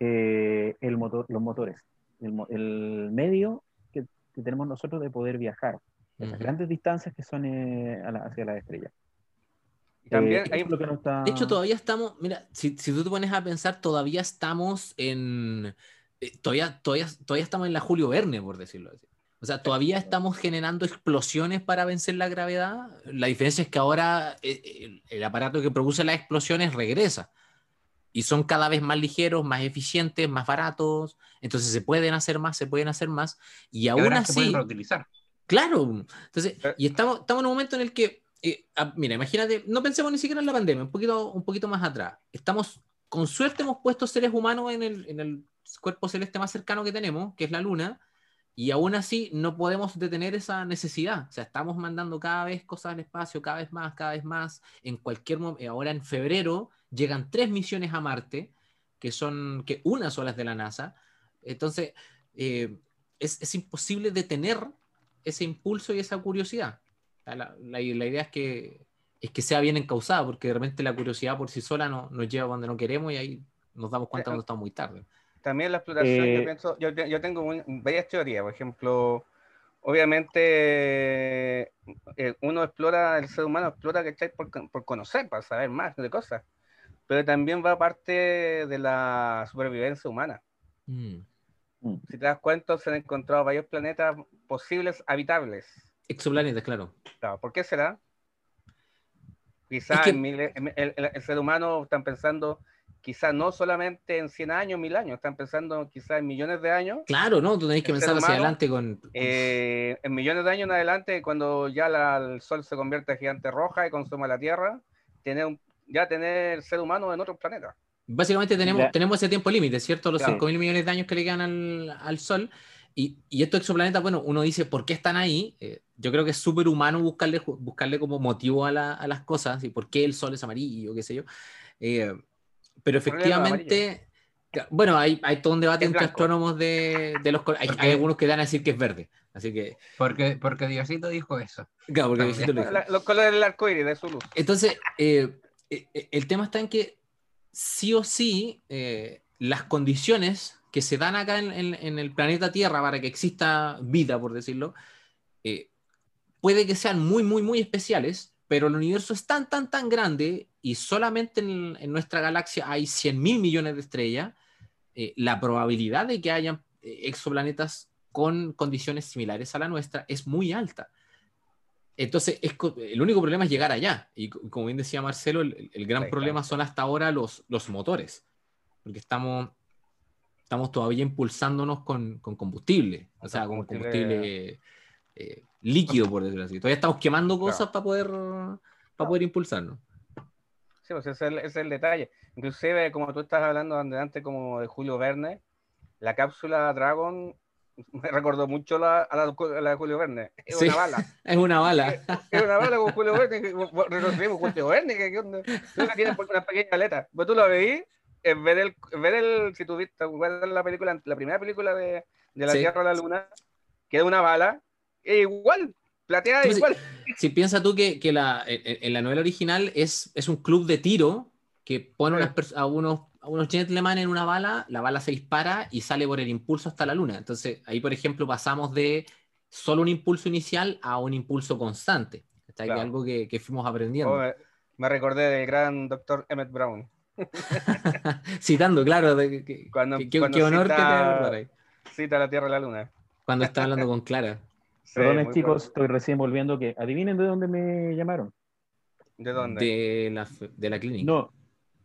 eh, el motor, los motores, el, medio que, tenemos nosotros de poder viajar, las grandes distancias que son eh, hacia la estrella.
También eh, hay... lo que no está... De hecho, todavía estamos, mira, si, si tú te pones a pensar, todavía estamos en eh, todavía, todavía, todavía estamos en la Julio Verne, por decirlo así. O sea, todavía estamos generando explosiones para vencer la gravedad. La diferencia es que ahora eh, el, aparato que produce las explosiones regresa. Y son cada vez más ligeros, más eficientes, más baratos. Entonces se pueden hacer más, se pueden hacer más. Y aún así... Se pueden
reutilizar.
Claro. Entonces, eh. y estamos, estamos en un momento en el que... Ah, mira, imagínate, no pensemos ni siquiera en la pandemia, un poquito, un poquito más atrás. Estamos, con suerte hemos puesto seres humanos en el, en el cuerpo celeste más cercano que tenemos, que es la Luna, y aún así no podemos detener esa necesidad. O sea, estamos mandando cada vez cosas al espacio, cada vez más, cada vez más. En cualquier momento, eh, ahora en febrero llegan tres misiones a Marte, que son, que una sola es de la NASA. Entonces, eh, es, es, imposible detener ese impulso y esa curiosidad. La, la, idea es que, es que sea bien encausada, porque de repente la curiosidad por sí sola no, nos lleva donde no queremos y ahí nos damos cuenta cuando estamos muy tarde.
También la exploración, yo, eh, pienso, yo, yo tengo un, varias teorías, por ejemplo, obviamente eh, uno explora, el ser humano explora Por, por conocer, para saber más de cosas, pero también va parte de la supervivencia humana. Mm. Mm. Si te das cuenta, se han encontrado varios planetas posibles habitables.
Exoplanetas, claro.
claro. ¿Por qué será? Quizás el, ser humano está pensando, quizás no solamente en 100 años, 1000 años, están pensando quizás en millones de años.
Claro, ¿no? Tú tenés que pensar hacia adelante con...
Eh, en millones de años en adelante, cuando ya el Sol se convierte en gigante roja y consuma la Tierra, tener ya tener el ser humano en otros planetas.
Básicamente tenemos, tenemos ese tiempo límite, ¿cierto? Los 5 mil millones de años que le quedan al, al Sol. Y, y, estos exoplanetas, bueno, uno dice, ¿por qué están ahí? Eh, yo creo que es súper humano buscarle, buscarle como motivo a, la, a, las cosas, y por qué el Sol es amarillo, qué sé yo. Eh, pero efectivamente, bueno, hay, hay, todo un debate entre astrónomos de, de los hay, hay, algunos que dan a decir que es verde. Así que.
Porque, porque Diosito dijo eso.
Claro, porque Diosito lo dijo.
los colores del arco iris de su luz.
Entonces, eh, el tema está en que sí o sí eh, las condiciones que se dan acá en, el planeta Tierra para que exista vida, por decirlo, eh, puede que sean muy, muy, muy especiales, pero el universo es tan, tan, tan grande y solamente en, nuestra galaxia hay 100 mil millones de estrellas, eh, la probabilidad de que hayan exoplanetas con condiciones similares a la nuestra es muy alta. Entonces, el único problema es llegar allá. Y como bien decía Marcelo, el, gran problema son hasta ahora los, los motores, porque estamos, estamos todavía impulsándonos con, con combustible, o sea, con combustible eh, líquido, por decirlo así. Todavía estamos quemando cosas para poder, para poder impulsarnos.
Sí, pues ese es, el, detalle. Inclusive, como tú estás hablando antes como de Julio Verne, la cápsula Dragon me recordó mucho la, a, la, de Julio Verne. Es una bala.
Es una bala.
Es, una bala con Julio Verne. Reconocimos Julio Verne. Que, que, tiene una pequeña aleta. Pues tú lo veís, en vez del, ver el, si tú viste la película, la primera película de, de la Tierra a la Luna, que es una bala, es igual, plateada igual.
Si, piensas tú que, que la, en, la novela original es, es un club de tiro que pone unas, a unos unos gentleman en una bala, la bala se dispara y sale por el impulso hasta la luna. Entonces, ahí, por ejemplo, pasamos de solo un impulso inicial a un impulso constante. Está claro. algo que, que, fuimos aprendiendo.
Oh, me, recordé del gran doctor Emmett Brown.
Citando, claro, de, que,
cuando,
qué honor
cita, que te Cita la Tierra y la Luna.
Cuando está hablando con Clara.
Sí, chicos, estoy recién volviendo. que Adivinen de dónde me llamaron.
¿De dónde?
De la, de la clínica.
No,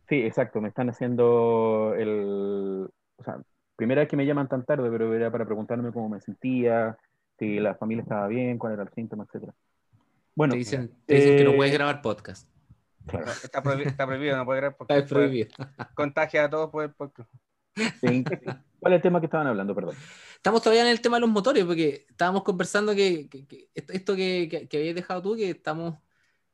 Sí, exacto, me están haciendo el... O sea, primera vez que me llaman tan tarde, pero era para preguntarme cómo me sentía, si la familia estaba bien, cuál era el síntoma, etc.
Bueno, te dicen, que no puedes eh, grabar podcast.
Está, prohibido, está, prohibido, no puedes grabar
podcast. Está prohibido.
Contagia a todos por el podcast.
Sí. ¿Cuál es el tema que estaban hablando, perdón?
Estamos todavía en el tema de los motores, porque estábamos conversando que, que, esto que, que, habías dejado tú, que estamos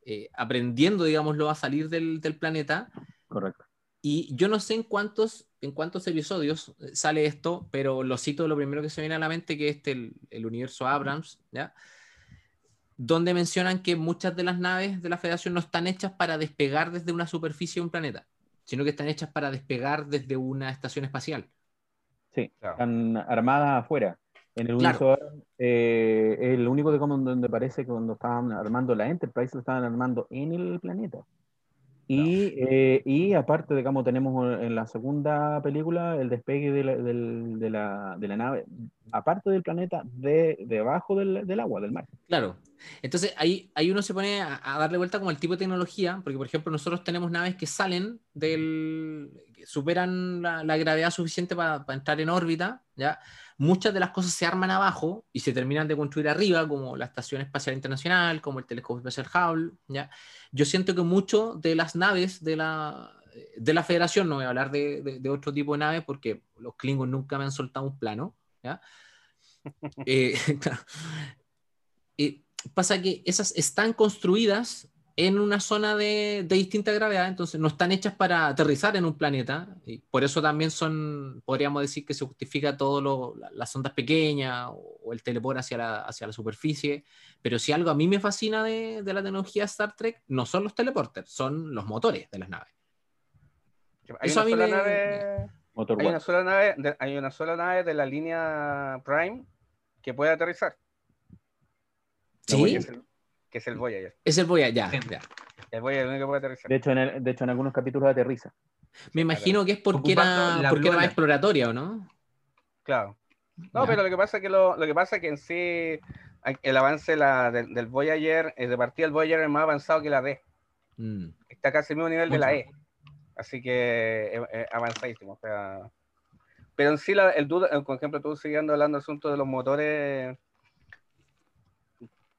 eh, aprendiendo, digámoslo, a salir del, del planeta,
Correcto.
Y yo no sé en cuántos, en cuántos episodios eh, sale esto, pero lo cito lo primero que se viene a la mente, que es este, el, universo Abrams, ¿ya? Donde mencionan que muchas de las naves de la Federación no están hechas para despegar desde una superficie de un planeta, sino que están hechas para despegar desde una estación espacial.
Sí, están armadas afuera. En el universo eh, el único de donde parece que cuando estaban armando la Enterprise lo estaban armando en el planeta. Y, eh, y, aparte, digamos, tenemos en la segunda película el despegue de la, de la, de la nave, aparte del planeta, de, debajo del, del, agua, del mar.
Claro. Entonces ahí, ahí uno se pone a, darle vuelta como el tipo de tecnología, porque por ejemplo nosotros tenemos naves que salen del, superan la, la gravedad suficiente para, para entrar en órbita, ¿ya? muchas de las cosas se arman abajo y se terminan de construir arriba, como la Estación Espacial Internacional, como el Telescopio Espacial Hubble. ¿ya? Yo siento que muchas de las naves de la, de la Federación, no voy a hablar de, de, otro tipo de naves porque los Klingons nunca me han soltado un plano. ¿ya? eh, pasa que esas están construidas en una zona de, distinta gravedad, entonces no están hechas para aterrizar en un planeta, y por eso también son, podríamos decir que se justifica todo las ondas pequeñas o, el teleport hacia la, hacia la superficie, pero si algo a mí me fascina de, la tecnología Star Trek, no son los teleporters, son los motores de las naves.
Hay, una sola, nave, hay una sola nave, de, hay una sola nave de la línea Prime que puede aterrizar.
Sí
que es el Voyager.
Es el Voyager, ya.
El Voyager el único que puede aterrizar.
De hecho, en, de hecho, en algunos capítulos aterriza.
Me imagino que es porque era, porque era exploratoria, ¿o no?
Claro. No, pero lo que pasa es que lo, lo, que pasa es que en sí el avance la, del, Voyager, eh, de partida el Voyager es más avanzado que la D. Mm. Está casi al mismo nivel de la E. Así que es, avanzadísimo. O sea, pero en sí, la, el duda, por ejemplo, tú siguiendo hablando del asunto de los motores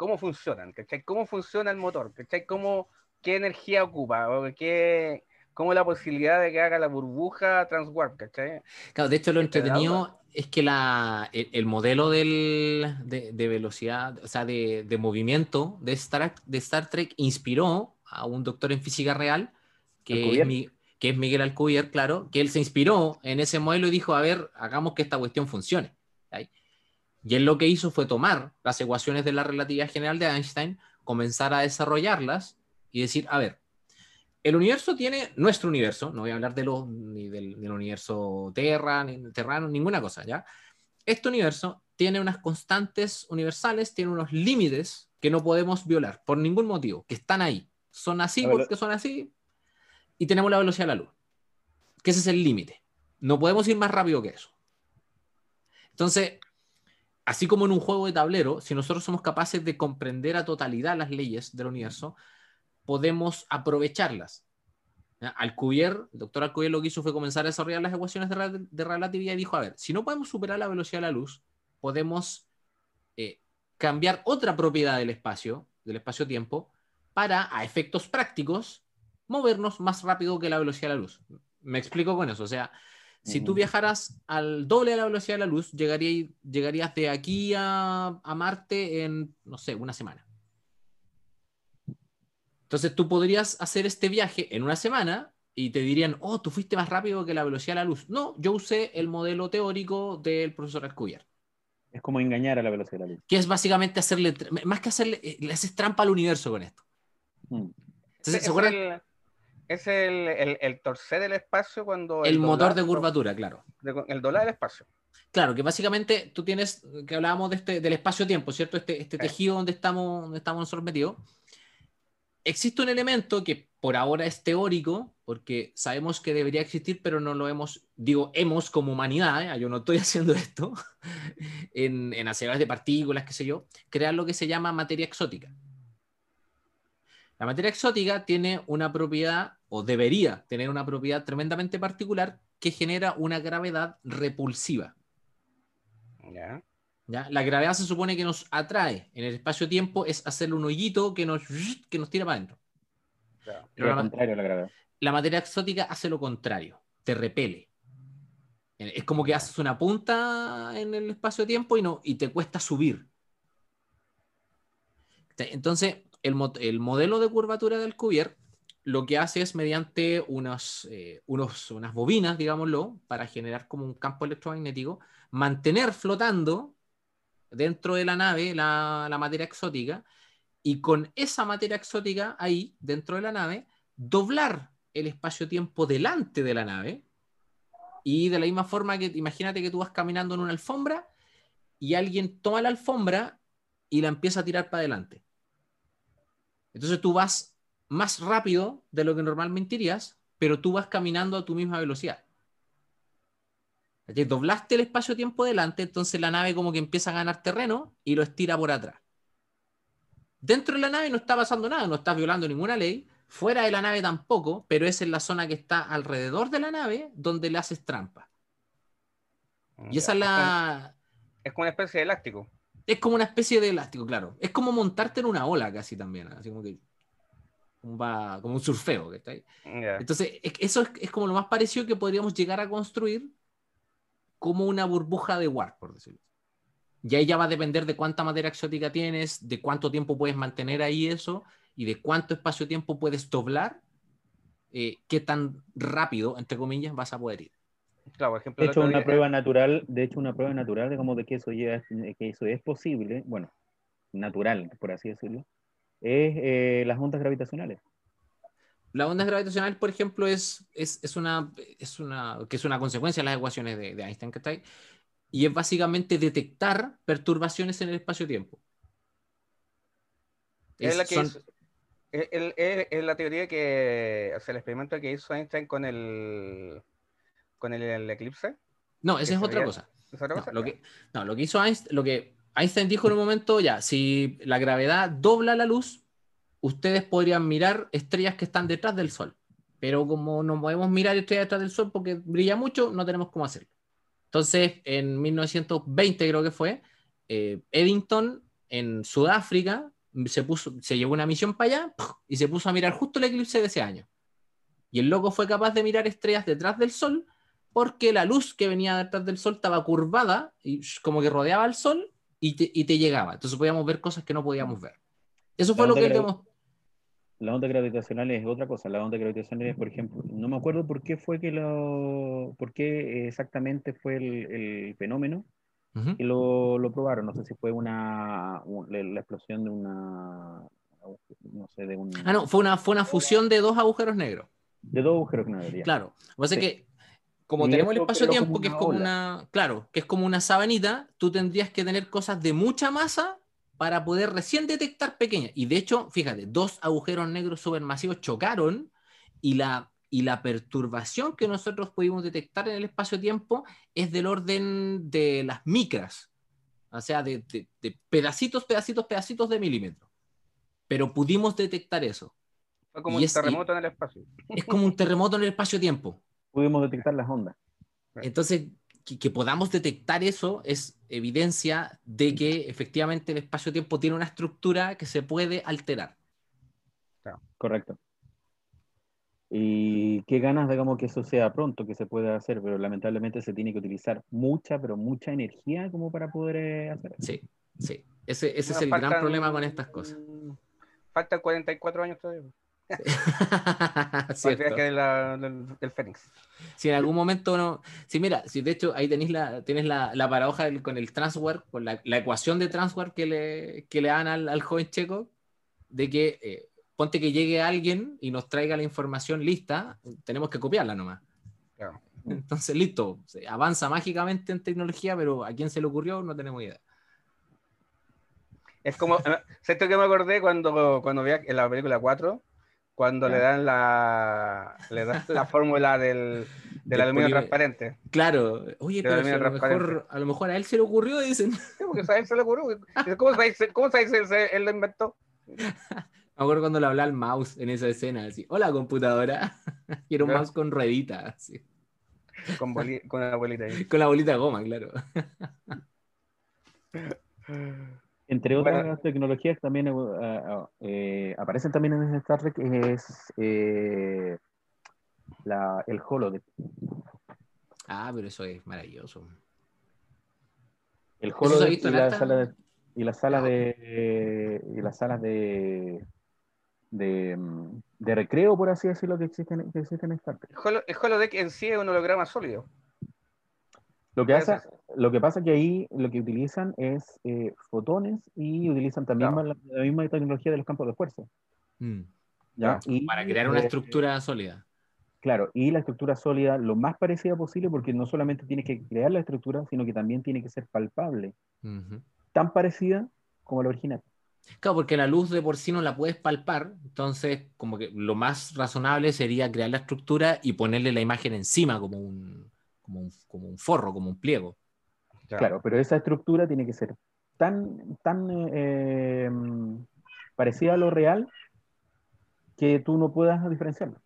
cómo funcionan, ¿cachai? ¿Cómo funciona el motor? ¿cachai? ¿Cómo, ¿Qué energía ocupa? ¿O qué, ¿Cómo la posibilidad de que haga la burbuja transwarp? ¿cachai?
Claro, de hecho lo entretenido es que la, el, modelo del, de, velocidad, o sea, de, de, movimiento de Star, de Star Trek inspiró a un doctor en física real, que es, que es Miguel Alcubierre, claro, que él se inspiró en ese modelo y dijo, a ver, hagamos que esta cuestión funcione. Y él lo que hizo fue tomar las ecuaciones de la relatividad general de Einstein, comenzar a desarrollarlas y decir, a ver, el universo tiene nuestro universo, no voy a hablar de lo, ni del, universo Terra, ni Terrano, ninguna cosa, ¿ya? Este universo tiene unas constantes universales, tiene unos límites que no podemos violar por ningún motivo, que están ahí. Son así porque son así y tenemos la velocidad de la luz, que ese es el límite. No podemos ir más rápido que eso. Entonces, así como en un juego de tablero, si nosotros somos capaces de comprender a totalidad las leyes del universo, podemos aprovecharlas. Alcubierre, el doctor Alcubierre lo que hizo fue comenzar a desarrollar las ecuaciones de, relatividad y dijo, a ver, si no podemos superar la velocidad de la luz, podemos eh, cambiar otra propiedad del espacio, del espacio-tiempo, para, a efectos prácticos, movernos más rápido que la velocidad de la luz. Me explico con eso, o sea, si tú viajaras al doble de la velocidad de la luz, llegarías de aquí a, Marte en, no sé, una semana. Entonces tú podrías hacer este viaje en una semana y te dirían, oh, tú fuiste más rápido que la velocidad de la luz. No, yo usé el modelo teórico del profesor Alcubierre.
Es como engañar a la velocidad de la luz.
Que es básicamente hacerle, más que hacerle, eh, le haces trampa al universo con esto.
Mm. Entonces, ¿se acuerdan? Es el, el, el torcer del espacio cuando...
El, motor de curvatura, claro.
el dólar del espacio.
Claro, que básicamente tú tienes, que hablábamos de este, del espacio-tiempo, ¿cierto? Este, este tejido donde estamos, donde estamos nosotros metidos. Existe un elemento que por ahora es teórico, porque sabemos que debería existir, pero no lo hemos, digo, hemos como humanidad, ¿eh? yo no estoy haciendo esto, en, en aceleradores de partículas, qué sé yo, crear lo que se llama materia exótica. La materia exótica tiene una propiedad, o debería tener una propiedad tremendamente particular, que genera una gravedad repulsiva. ¿Ya? La gravedad se supone que nos atrae en el espacio-tiempo, es hacerle un hoyito que nos, que nos tira para adentro. la, la materia exótica hace lo contrario, te repele. Es como que haces una punta en el espacio-tiempo y, no, y te cuesta subir. Entonces, el, modelo de curvatura del Cuvier lo que hace es mediante unas, eh, unas bobinas, digámoslo, para generar como un campo electromagnético, mantener flotando dentro de la nave la, la materia exótica y con esa materia exótica ahí, dentro de la nave, doblar el espacio-tiempo delante de la nave y de la misma forma que imagínate que tú vas caminando en una alfombra y alguien toma la alfombra y la empieza a tirar para adelante. Entonces tú vas más rápido de lo que normalmente irías, pero tú vas caminando a tu misma velocidad. Doblaste el espacio-tiempo delante, entonces la nave como que empieza a ganar terreno y lo estira por atrás. Dentro de la nave no está pasando nada, no estás violando ninguna ley. Fuera de la nave tampoco, pero es en la zona que está alrededor de la nave donde le haces trampa. Y esa es la...
Es como una especie de elástico.
Es como una especie de elástico, claro. Es como montarte en una ola casi también, así como que va, como un surfeo que está ahí. Entonces, eso es, como lo más parecido que podríamos llegar a construir como una burbuja de warp, por decirlo. Y ahí ya va a depender de cuánta madera exótica tienes, de cuánto tiempo puedes mantener ahí eso, y de cuánto espacio-tiempo puedes doblar, eh, qué tan rápido, entre comillas, vas a poder ir.
Claro, por ejemplo, de hecho, una prueba natural, de hecho, una prueba natural de cómo de que eso, ya, que eso es posible, bueno, natural, por así decirlo, es eh, las ondas gravitacionales.
La onda gravitacional, por ejemplo, es, es, una, es una, que es una consecuencia de las ecuaciones de, de Einstein, está y es básicamente detectar perturbaciones en el espacio-tiempo.
Es, la que es, la teoría que, o sea, el experimento que hizo Einstein con el, con el, eclipse.
No, esa es otra cosa. lo que, no, lo que hizo Einstein, lo que Einstein dijo en un momento, ya, si la gravedad dobla la luz, ustedes podrían mirar estrellas que están detrás del Sol. Pero como no podemos mirar estrellas detrás del Sol porque brilla mucho, no tenemos cómo hacerlo. Entonces, en 1920 creo que fue, eh, Eddington en Sudáfrica se, puso, se llevó una misión para allá y se puso a mirar justo el eclipse de ese año. Y el loco fue capaz de mirar estrellas detrás del Sol porque la luz que venía detrás del Sol estaba curvada y como que rodeaba el Sol y te, y te llegaba. Entonces podíamos ver cosas que no podíamos ver. Eso fue lo que demostró
la onda gravitacional es otra cosa. La onda gravitacional es, por ejemplo, no me acuerdo por qué fue que lo, por qué exactamente fue el, fenómeno que lo, lo, probaron. No sé si fue una, la explosión de una, no sé, de un...
Ah, no, fue una, fue una fusión de dos agujeros negros.
De dos agujeros negros.
Claro. O sea que como tenemos el espacio-tiempo, que es como una, claro, que es como una sabanita, tú tendrías que tener cosas de mucha masa para poder recién detectar pequeñas. Y de hecho, fíjate, dos agujeros negros supermasivos chocaron y la, y la perturbación que nosotros pudimos detectar en el espacio-tiempo es del orden de las micras, o sea, de, pedacitos, pedacitos, pedacitos de milímetros. Pero pudimos detectar eso.
Fue como un terremoto en el espacio.
Es como un terremoto en el espacio-tiempo.
Pudimos detectar las ondas.
Entonces, que, podamos detectar eso es evidencia de que efectivamente el espacio-tiempo tiene una estructura que se puede alterar.
Correcto. Y qué ganas, digamos, que eso sea pronto, que se pueda hacer, pero lamentablemente se tiene que utilizar mucha, pero mucha energía como para poder eh, hacer
Sí, sí. Ese, ese es el gran problema con estas cosas.
Faltan 44 años todavía. del, Fénix.
Si en algún momento no. Si mira, si de hecho ahí tenéis la, tienes la, la paradoja con el transfer, con la, ecuación de transfer que le, que le dan al, joven checo, de que eh, ponte que llegue alguien y nos traiga la información lista, tenemos que copiarla nomás. Entonces, listo, avanza mágicamente en tecnología, pero a quién se le ocurrió no tenemos idea.
Es como, ¿sabes que me acordé cuando, cuando vi en la película 4? Cuando le dan la, le dan la fórmula del, del aluminio transparente.
Claro, oye, pero a, lo mejor, a lo mejor a él se le ocurrió, dicen.
Sí, porque a él se le ocurrió. ¿Cómo dice él lo inventó?
Me acuerdo cuando le hablaba al mouse en esa escena, así, hola computadora, y era un mouse con ruedita, así.
Con, con la bolita ahí.
Con la bolita de goma, claro.
Entre otras tecnologías también eh, eh, eh, aparecen también en Star Trek es el holodeck.
Ah, pero eso es maravilloso.
El holodeck y, la sala de, y las salas de y las salas de, de, de recreo, por así decirlo, que existen, que existen en Star Trek.
El holodeck en sí es un holograma sólido.
Lo que, pasa, lo que pasa que ahí lo que utilizan es eh, fotones y utilizan también la, misma tecnología de los campos de fuerza.
Mm. ¿Ya? para crear una eh, estructura sólida.
Claro, y la estructura sólida lo más parecida posible porque no solamente tiene que crear la estructura, sino que también tiene que ser palpable. Tan parecida como la original.
Claro, porque la luz de por sí no la puedes palpar, entonces como que lo más razonable sería crear la estructura y ponerle la imagen encima como un, como un, forro, como un pliego.
Claro, pero esa estructura tiene que ser tan, tan eh, parecida a lo real que tú no puedas diferenciarlo.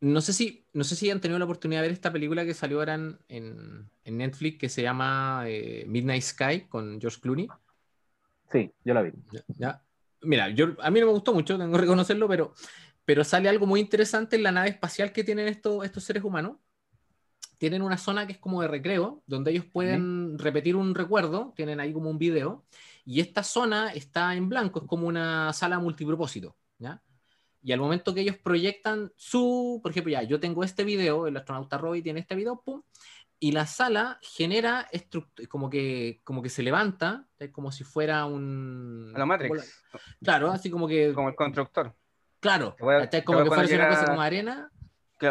No sé, si, no sé si han tenido la oportunidad de ver esta película que salió ahora en, Netflix que se llama eh, Midnight Sky con George Clooney.
Sí, yo la vi.
Ya, Mira, yo, a mí no me gustó mucho, tengo que reconocerlo, pero, pero sale algo muy interesante en la nave espacial que tienen estos, estos seres humanos tienen una zona que es como de recreo, donde ellos pueden repetir un recuerdo, tienen ahí como un video, y esta zona está en blanco, es como una sala multipropósito, ¿ya? Y al momento que ellos proyectan su, por ejemplo, ya, yo tengo este video, el astronauta Roy tiene este video, pum, y la sala genera como que, como que se levanta, como si fuera un...
La Matrix.
Claro, así como que...
Como el constructor.
Claro, es como que fuera una cosa como arena.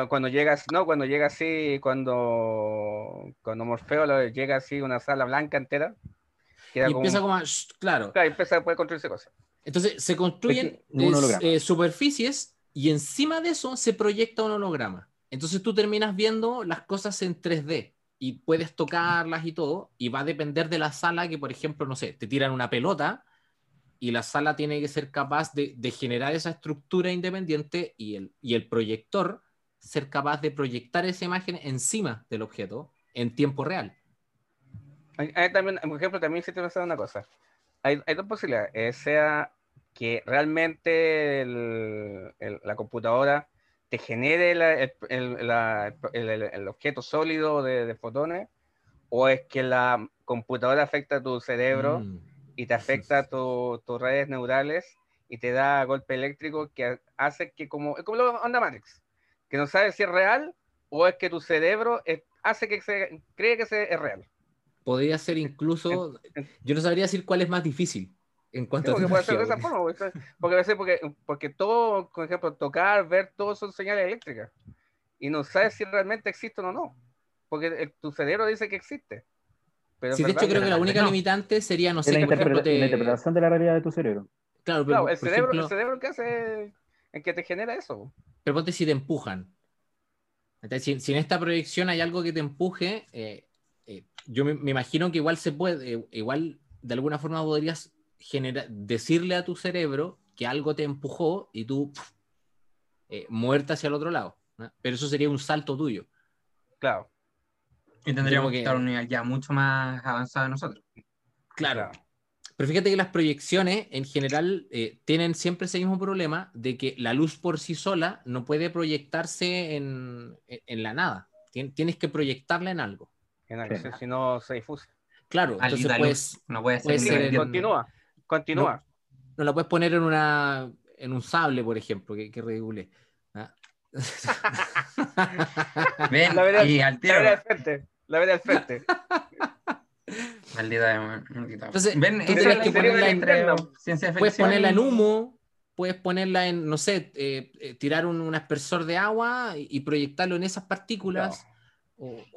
Cuando llegas, no, cuando llega así, cuando, cuando Morfeo llega así una sala blanca entera.
y empieza como, claro.
Claro, empieza a poder construirse cosas.
Entonces se construyen eh, superficies y encima de eso se proyecta un holograma. Entonces tú terminas viendo las cosas en 3D y puedes tocarlas y todo, y va a depender de la sala que, por ejemplo, no sé, te tiran una pelota y la sala tiene que ser capaz de, generar esa estructura independiente y el, y el proyector ser capaz de proyectar esa imagen encima del objeto en tiempo real.
Hay, también, por ejemplo, también se te pasa una cosa. Hay, hay dos posibilidades. Eh, sea que realmente la computadora te genere el, objeto sólido de, fotones, o es que la computadora afecta a tu cerebro mm y te afecta tus redes neurales y te da golpe eléctrico que hace que como, es como lo onda Matrix, que no sabes si es real o es que tu cerebro hace que se cree que se, es real.
Podría ser incluso, yo no sabría decir cuál es más difícil en cuanto
porque a puede ser de esa forma, porque, porque, porque todo, por ejemplo, tocar, ver, todo son señales eléctricas y no sabes si realmente existen o no, porque tu cerebro dice que existe
sí, de hecho creo que la única limitante sería, no sé,
la, interpretación de la realidad de tu cerebro.
Claro, pero, el, cerebro, el cerebro que hace, en que te genera eso.
Pero ponte si te empujan. Si, si en esta proyección hay algo que te empuje, eh, eh, yo me, imagino que igual se puede, eh, igual de alguna forma podrías generar, decirle a tu cerebro que algo te empujó y tú muerta hacia el otro lado. Pero eso sería un salto tuyo.
Claro.
Y tendríamos que estar un nivel ya mucho más avanzado de nosotros.
Claro. Pero fíjate que las proyecciones en general eh, tienen siempre ese mismo problema de que la luz por sí sola no puede proyectarse en, la nada. Tienes que proyectarla en algo.
En algo, si no se difusa.
Claro, entonces pues,
no puede ser.
continúa, continúa.
No, la puedes poner en, una, en un sable, por ejemplo, que, que ridículo. ¿ah?
Ven, la y al tiro. La verdad, frente la ve al frente.
Maldita,
Entonces, ven, tú tienes que ponerla en, puedes ponerla en humo, puedes ponerla en, no sé, eh, eh, tirar un, aspersor de agua y, proyectarlo en esas partículas.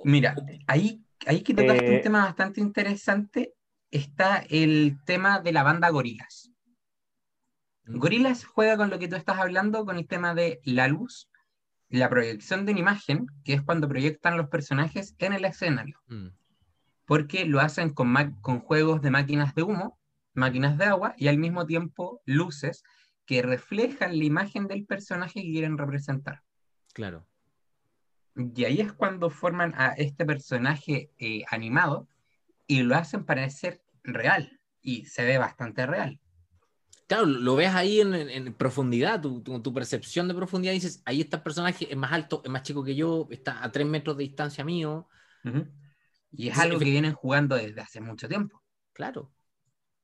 Mira, ahí, ahí que tocaste un eh, tema bastante interesante, está el tema de la banda Gorilas. Mm. Gorilas juega con lo que tú estás hablando, con el tema de la luz, la proyección de una imagen, que es cuando proyectan los personajes en el escenario. Mm. Porque lo hacen con, con juegos de máquinas de humo, máquinas de agua y al mismo tiempo luces que reflejan la imagen del personaje que quieren representar.
Claro.
Y ahí es cuando forman a este personaje eh, animado y lo hacen parecer real. Y se ve bastante real
claro, lo ves ahí en, profundidad, tu, percepción de profundidad, dices, ahí está el personaje, es más alto, es más chico que yo, está a tres metros de distancia mío.
Y es algo que vienen jugando desde hace mucho tiempo.
Claro.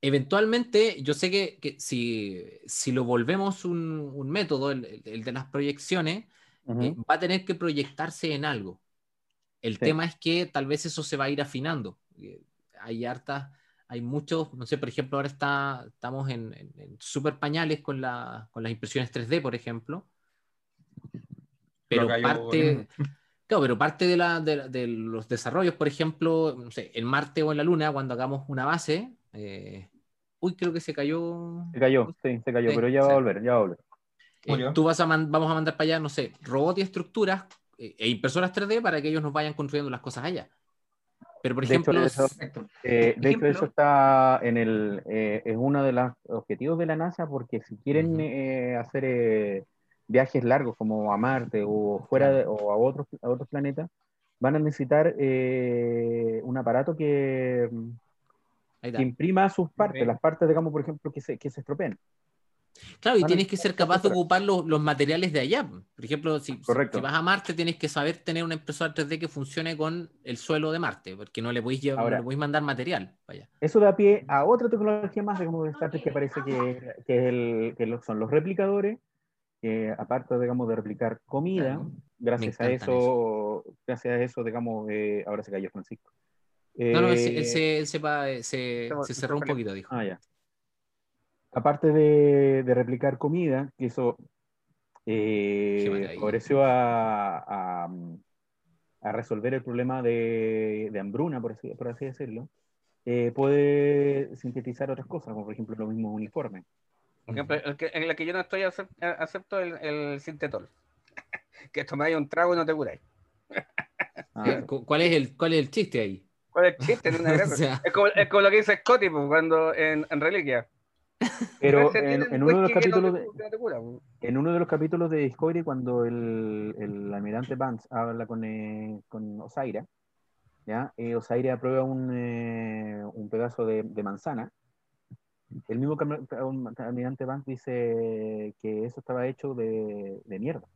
Eventualmente, yo sé que, si, si, lo volvemos un, método, el, de las proyecciones, eh, va a tener que proyectarse en algo. El tema es que tal vez eso se va a ir afinando. Eh, hay hartas hay muchos, no sé, por ejemplo, ahora está, estamos en, super pañales con, la, con las impresiones 3D, por ejemplo. Pero parte, claro, pero parte de, la, de, los desarrollos, por ejemplo, no sé, en Marte o en la Luna, cuando hagamos una base, eh, uy, creo que se cayó.
Se cayó, sí, se cayó, pero ya va a volver, ya va a volver.
Eh, tú vas a vamos a mandar para allá, no sé, robots y estructuras eh, e impresoras 3D para que ellos nos vayan construyendo las cosas allá. Pero por ejemplo,
de hecho, eso, eh, está en el, eh, es uno de los objetivos de la NASA porque si quieren eh, hacer viajes largos como a Marte o fuera o a otros a otros planetas, van a necesitar un aparato que, que, imprima sus partes, las partes, digamos, por ejemplo, que se, que se estropean.
Claro, y tienes que ser capaz de ocupar los, materiales de allá. Por ejemplo, si, vas a Marte, tienes que saber tener una impresora 3D que funcione con el suelo de Marte, porque no le podéis, llevar, mandar material. Vaya.
Eso da pie a otra tecnología más de como de Star Trek que parece que, que, el, son los replicadores, que aparte, digamos, de replicar comida, gracias a eso, gracias a eso, digamos, eh, ahora se cayó Francisco.
no, no, él, se, eh, se, se, cerró un poquito, dijo.
Ah, ya aparte de, replicar comida, que eso eh, favoreció a, a, resolver el problema de, hambruna, por así, por así decirlo, eh, puede sintetizar otras cosas, como por ejemplo los mismos uniformes.
Por ejemplo, en la que yo no estoy acepto el, el sintetol. que tomáis un trago y no te curáis.
Ah. ¿Cuál, es el, ¿Cuál es el chiste ahí?
¿Cuál es el chiste? es, como, es, como, lo que dice Scotty pues, cuando en, en Reliquia.
Pero en, uno de los capítulos de, en uno de los capítulos de Discovery, cuando el, el almirante Vance habla con, eh, con Osaira, ¿ya? Eh, Osaira aprueba un, eh, un pedazo de, de, manzana. El mismo almirante Vance dice que eso estaba hecho de, de mierda.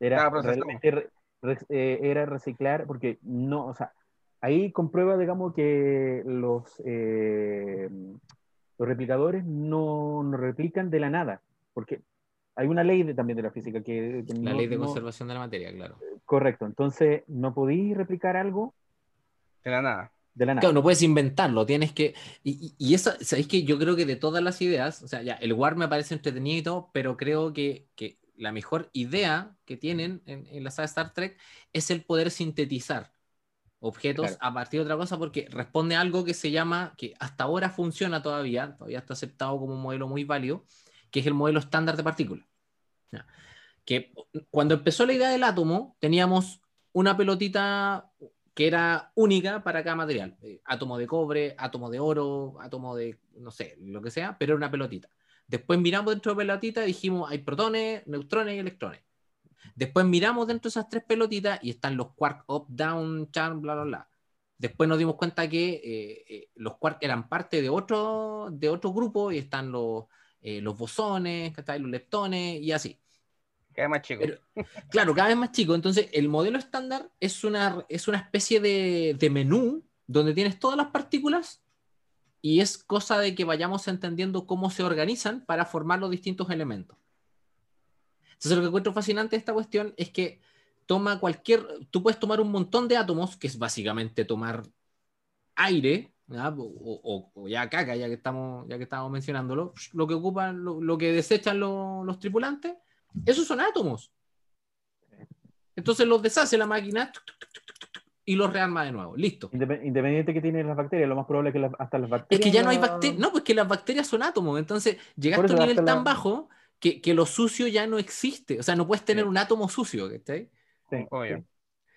Era, realmente, era reciclar, porque no, o sea, ahí comprueba, digamos, que los, eh, los replicadores no, no, replican de la nada, porque hay una ley de, también de la física que...
la ley de conservación de la materia, claro.
Correcto, entonces no podéis replicar algo...
De la nada.
De la nada.
Claro, no puedes inventarlo, tienes que... Y, y, eso, ¿sabéis que yo creo que de todas las ideas, o sea, ya, el War me parece entretenido, pero creo que, que la mejor idea que tienen en, en la saga Star Trek es el poder sintetizar objetos a partir de otra cosa porque responde a algo que se llama, que hasta ahora funciona todavía, todavía está aceptado como un modelo muy válido, que es el modelo estándar de partículas. Que cuando empezó la idea del átomo, teníamos una pelotita que era única para cada material. Eh, átomo de cobre, átomo de oro, átomo de, no sé, lo que sea, pero era una pelotita. Después miramos dentro de pelotita y dijimos, hay protones, neutrones y electrones. Después miramos dentro de esas tres pelotitas y están los quark up, down, charm, bla, bla, bla. Después nos dimos cuenta que eh, eh, los quark eran parte de otro, de otro grupo y están los, eh, los bosones, los leptones y así.
Cada vez más chico.
claro, cada vez más chico. Entonces, el modelo estándar es una, es una especie de, de menú donde tienes todas las partículas y es cosa de que vayamos entendiendo cómo se organizan para formar los distintos elementos. Entonces lo que encuentro fascinante de esta cuestión es que toma cualquier, tú puedes tomar un montón de átomos, que es básicamente tomar aire, o, ya caca, ya que estamos, ya que estamos mencionándolo, lo que ocupan, lo, que desechan los tripulantes, esos son átomos. Entonces los deshace la máquina y los rearma de nuevo. Listo.
Independiente que tienen las bacterias, lo más probable es que hasta las bacterias.
Es que ya no hay bacterias. No, pues que las bacterias son átomos. Entonces, llegaste a un nivel tan bajo que, que, lo sucio ya no existe. O sea, no puedes tener un átomo sucio, ¿está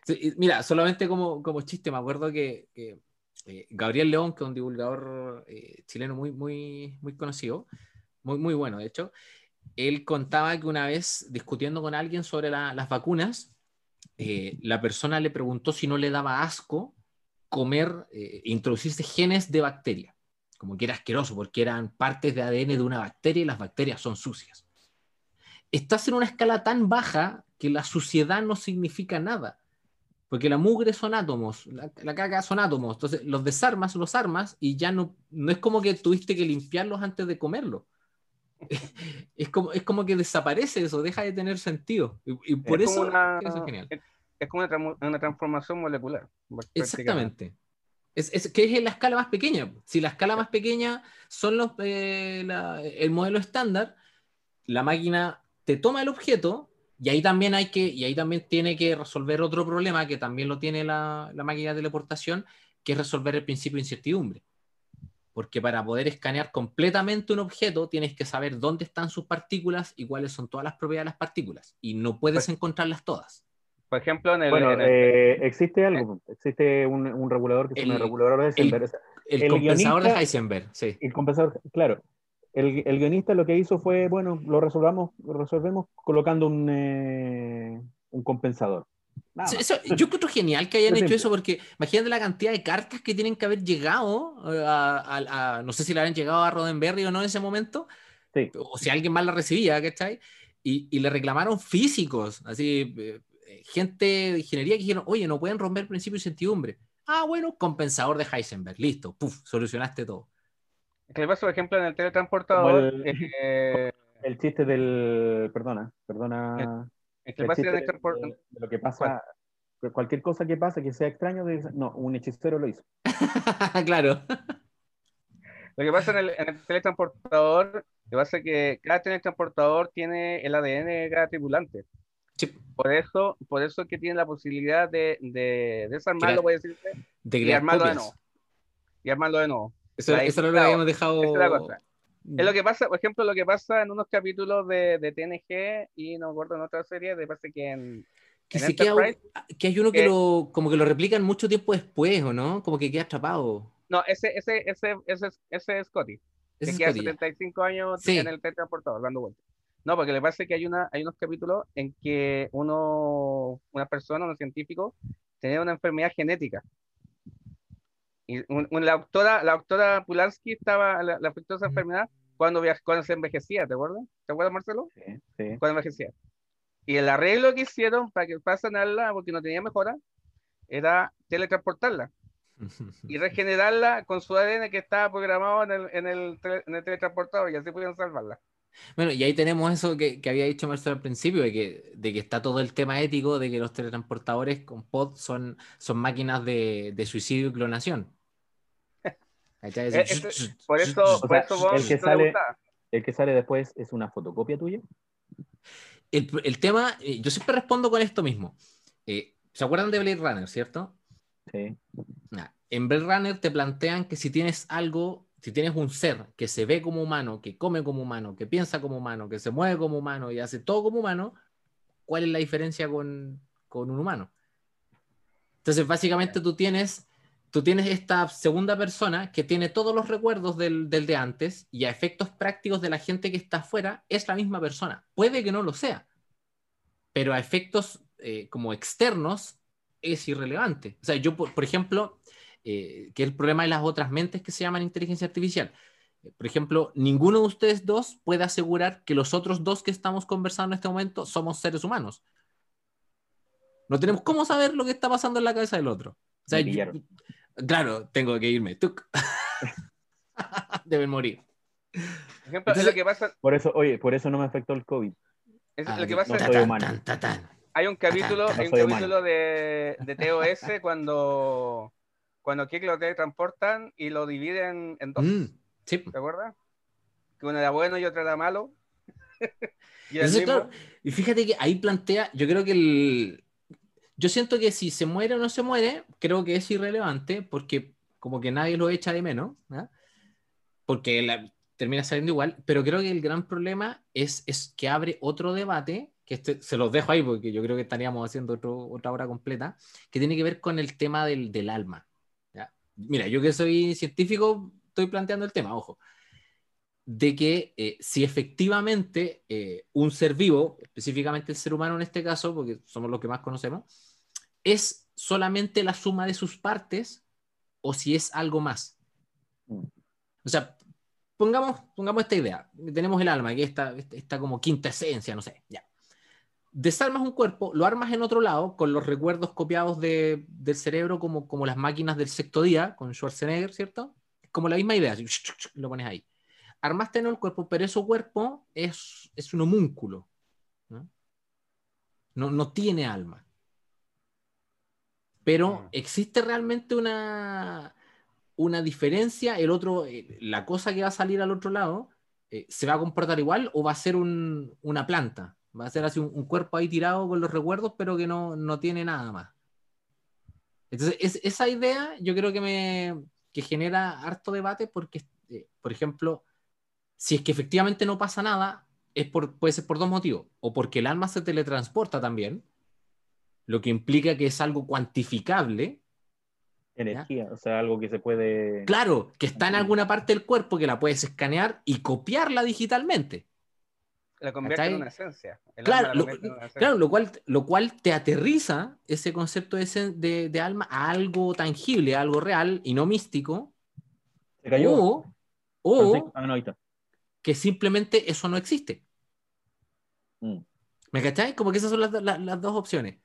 Sí, mira, solamente como, como chiste, me acuerdo que, que eh, Gabriel León, que es un divulgador eh, chileno muy, muy, muy conocido, muy, muy bueno, de hecho, él contaba que una vez discutiendo con alguien sobre las vacunas, eh, la persona le preguntó si no le daba asco comer, introducirse genes de bacteria, como que era asqueroso porque eran partes de ADN de una bacteria y las bacterias son sucias estás en una escala tan baja que la suciedad no significa nada. Porque la mugre son átomos, la, la caca son átomos. Entonces los desarmas, los armas y ya no, no es como que tuviste que limpiarlos antes de comerlo. es, como, es como que desaparece eso, deja de tener sentido. Y, por eso, es genial.
Es como una, transformación molecular.
Exactamente. Es, es, que es en la escala más pequeña. Si la escala más pequeña son los, eh, el modelo estándar, la máquina te toma el objeto y ahí también hay que, y ahí también tiene que resolver otro problema que también lo tiene la, máquina de teleportación, que es resolver el principio de incertidumbre. Porque para poder escanear completamente un objeto tienes que saber dónde están sus partículas y cuáles son todas las propiedades de las partículas. Y no puedes pues encontrarlas todas.
Por ejemplo, en el.
Bueno, eh, existe algo, existe un, regulador que se llama regulador de Heisenberg.
El, compensador de Heisenberg, sí.
El compensador, claro el, el, guionista lo que hizo fue, bueno, lo resolvamos, lo resolvemos colocando un, eh, un compensador.
Yo creo genial que hayan hecho eso porque imagínate la cantidad de cartas que tienen que haber llegado eh, a, no sé si le habían llegado a Roddenberry o no en ese momento, o si alguien más la recibía, ¿cachai? Y, y le reclamaron físicos, así, eh, gente de ingeniería que dijeron, oye, no pueden romper principio de incertidumbre. Ah, bueno, compensador de Heisenberg, listo, puf, solucionaste todo.
¿Qué pasa, por ejemplo, en el teletransportador?
Eh, el, chiste del. Perdona, perdona.
El, el chiste de,
lo que pasa. Cualquier cosa que pase que sea extraño, no, un hechicero lo hizo.
claro.
Lo que pasa en el, teletransportador, lo que pasa es que cada teletransportador tiene el ADN de cada tripulante. Por eso, por eso es que tiene la posibilidad de, de desarmarlo, voy a decirte,
de y armarlo
de nuevo. Y armarlo de nuevo.
Eso, eso no lo habíamos dejado.
Es, es lo que pasa, por ejemplo, lo que pasa en unos capítulos de, de TNG y no me acuerdo en otra serie, de parece que en.
Que, que hay uno que, lo, como que lo replican mucho tiempo después, ¿o no? Como que queda atrapado.
No, ese, ese, ese, ese, ese es Scotty. que queda 75 años en el teletransportador dando vueltas. No, porque le parece que hay, una, hay unos capítulos en que uno, una persona, un científico, tenía una enfermedad genética. Y la, doctora, la doctora Pulansky estaba, la, la enfermedad cuando, cuando se envejecía, ¿te acuerdas? ¿Te acuerdas, Marcelo?
Sí, sí.
Cuando envejecía. Y el arreglo que hicieron para que pasanarla, porque no tenía mejora, era teletransportarla y regenerarla con su ADN que estaba programado en el, en el, en el teletransportador y así pudieron salvarla.
Bueno, y ahí tenemos eso que, que, había dicho Marcelo al principio, de que, de que está todo el tema ético de que los teletransportadores con pod son, son máquinas de, de suicidio y clonación.
Eh, por eso, por eso
el, que sale, el que sale después es una fotocopia tuya.
El, el tema, eh, yo siempre respondo con esto mismo. Eh, ¿Se acuerdan de Blade Runner, cierto?
Sí.
en Blade Runner te plantean que si tienes algo si tienes un ser que se ve como humano, que come como humano, que piensa como humano, que se mueve como humano y hace todo como humano, ¿cuál es la diferencia con, con un humano? Entonces, básicamente tú tienes, tú tienes esta segunda persona que tiene todos los recuerdos del, de antes y a efectos prácticos de la gente que está afuera es la misma persona. Puede que no lo sea, pero a efectos eh, como externos es irrelevante. O sea, yo, por, ejemplo, eh, que el problema de las otras mentes que se llaman inteligencia artificial. Por ejemplo, ninguno de ustedes dos puede asegurar que los otros dos que estamos conversando en este momento somos seres humanos. No tenemos cómo saber lo que está pasando en la cabeza del otro. Claro, tengo que irme. Deben morir.
Por eso, oye, por eso no me afectó el COVID.
lo que pasa hay un capítulo, hay un capítulo de, de TOS cuando cuando Kik lo teletransportan y lo dividen en dos. Mm,
¿Te
acuerdas? Que uno era bueno y otro era malo.
y, fíjate que ahí plantea, yo creo que el... Yo siento que si se muere o no se muere, creo que es irrelevante porque como que nadie lo echa de menos, porque termina saliendo igual, pero creo que el gran problema es, es que abre otro debate, que este, se los dejo ahí porque yo creo que estaríamos haciendo otra hora completa, que tiene que ver con el tema del, del alma mira, yo que soy científico, estoy planteando el tema, ojo, de que eh, si efectivamente eh, un ser vivo, específicamente el ser humano en este caso, porque somos los que más conocemos, es solamente la suma de sus partes o si es algo más. O sea, pongamos, pongamos esta idea. Tenemos el alma, que está, está como quinta esencia, no sé, ya desarmas un cuerpo, lo armas en otro lado con los recuerdos copiados de, del cerebro como, como las máquinas del sexto día con Schwarzenegger, ¿cierto? Como la misma idea, lo pones ahí. Armaste en el cuerpo, pero ese cuerpo es, es un homúnculo. ¿no? No, no tiene alma. Pero existe realmente una, una diferencia, el otro, eh, la cosa que va a salir al otro lado, eh, ¿se va a comportar igual o va a ser un, una planta? Va a ser así un, cuerpo ahí tirado con los recuerdos, pero que no, no tiene nada más. Entonces, es, esa idea yo creo que me que genera harto debate porque, eh, por ejemplo, si es que efectivamente no pasa nada, es por, puede ser por dos motivos. O porque el alma se teletransporta también, lo que implica que es algo cuantificable.
Energía, o sea, algo que se puede...
Claro, que está en alguna parte del cuerpo que la puedes escanear y copiarla digitalmente.
la convierte en una esencia.
claro, lo, claro lo, cual, lo cual te aterriza ese concepto de, de, alma a algo tangible, a algo real y no místico.
Se cayó.
O, o ah, que simplemente eso no existe. Mm. ¿Me cacháis? Como que esas son las, las, dos opciones.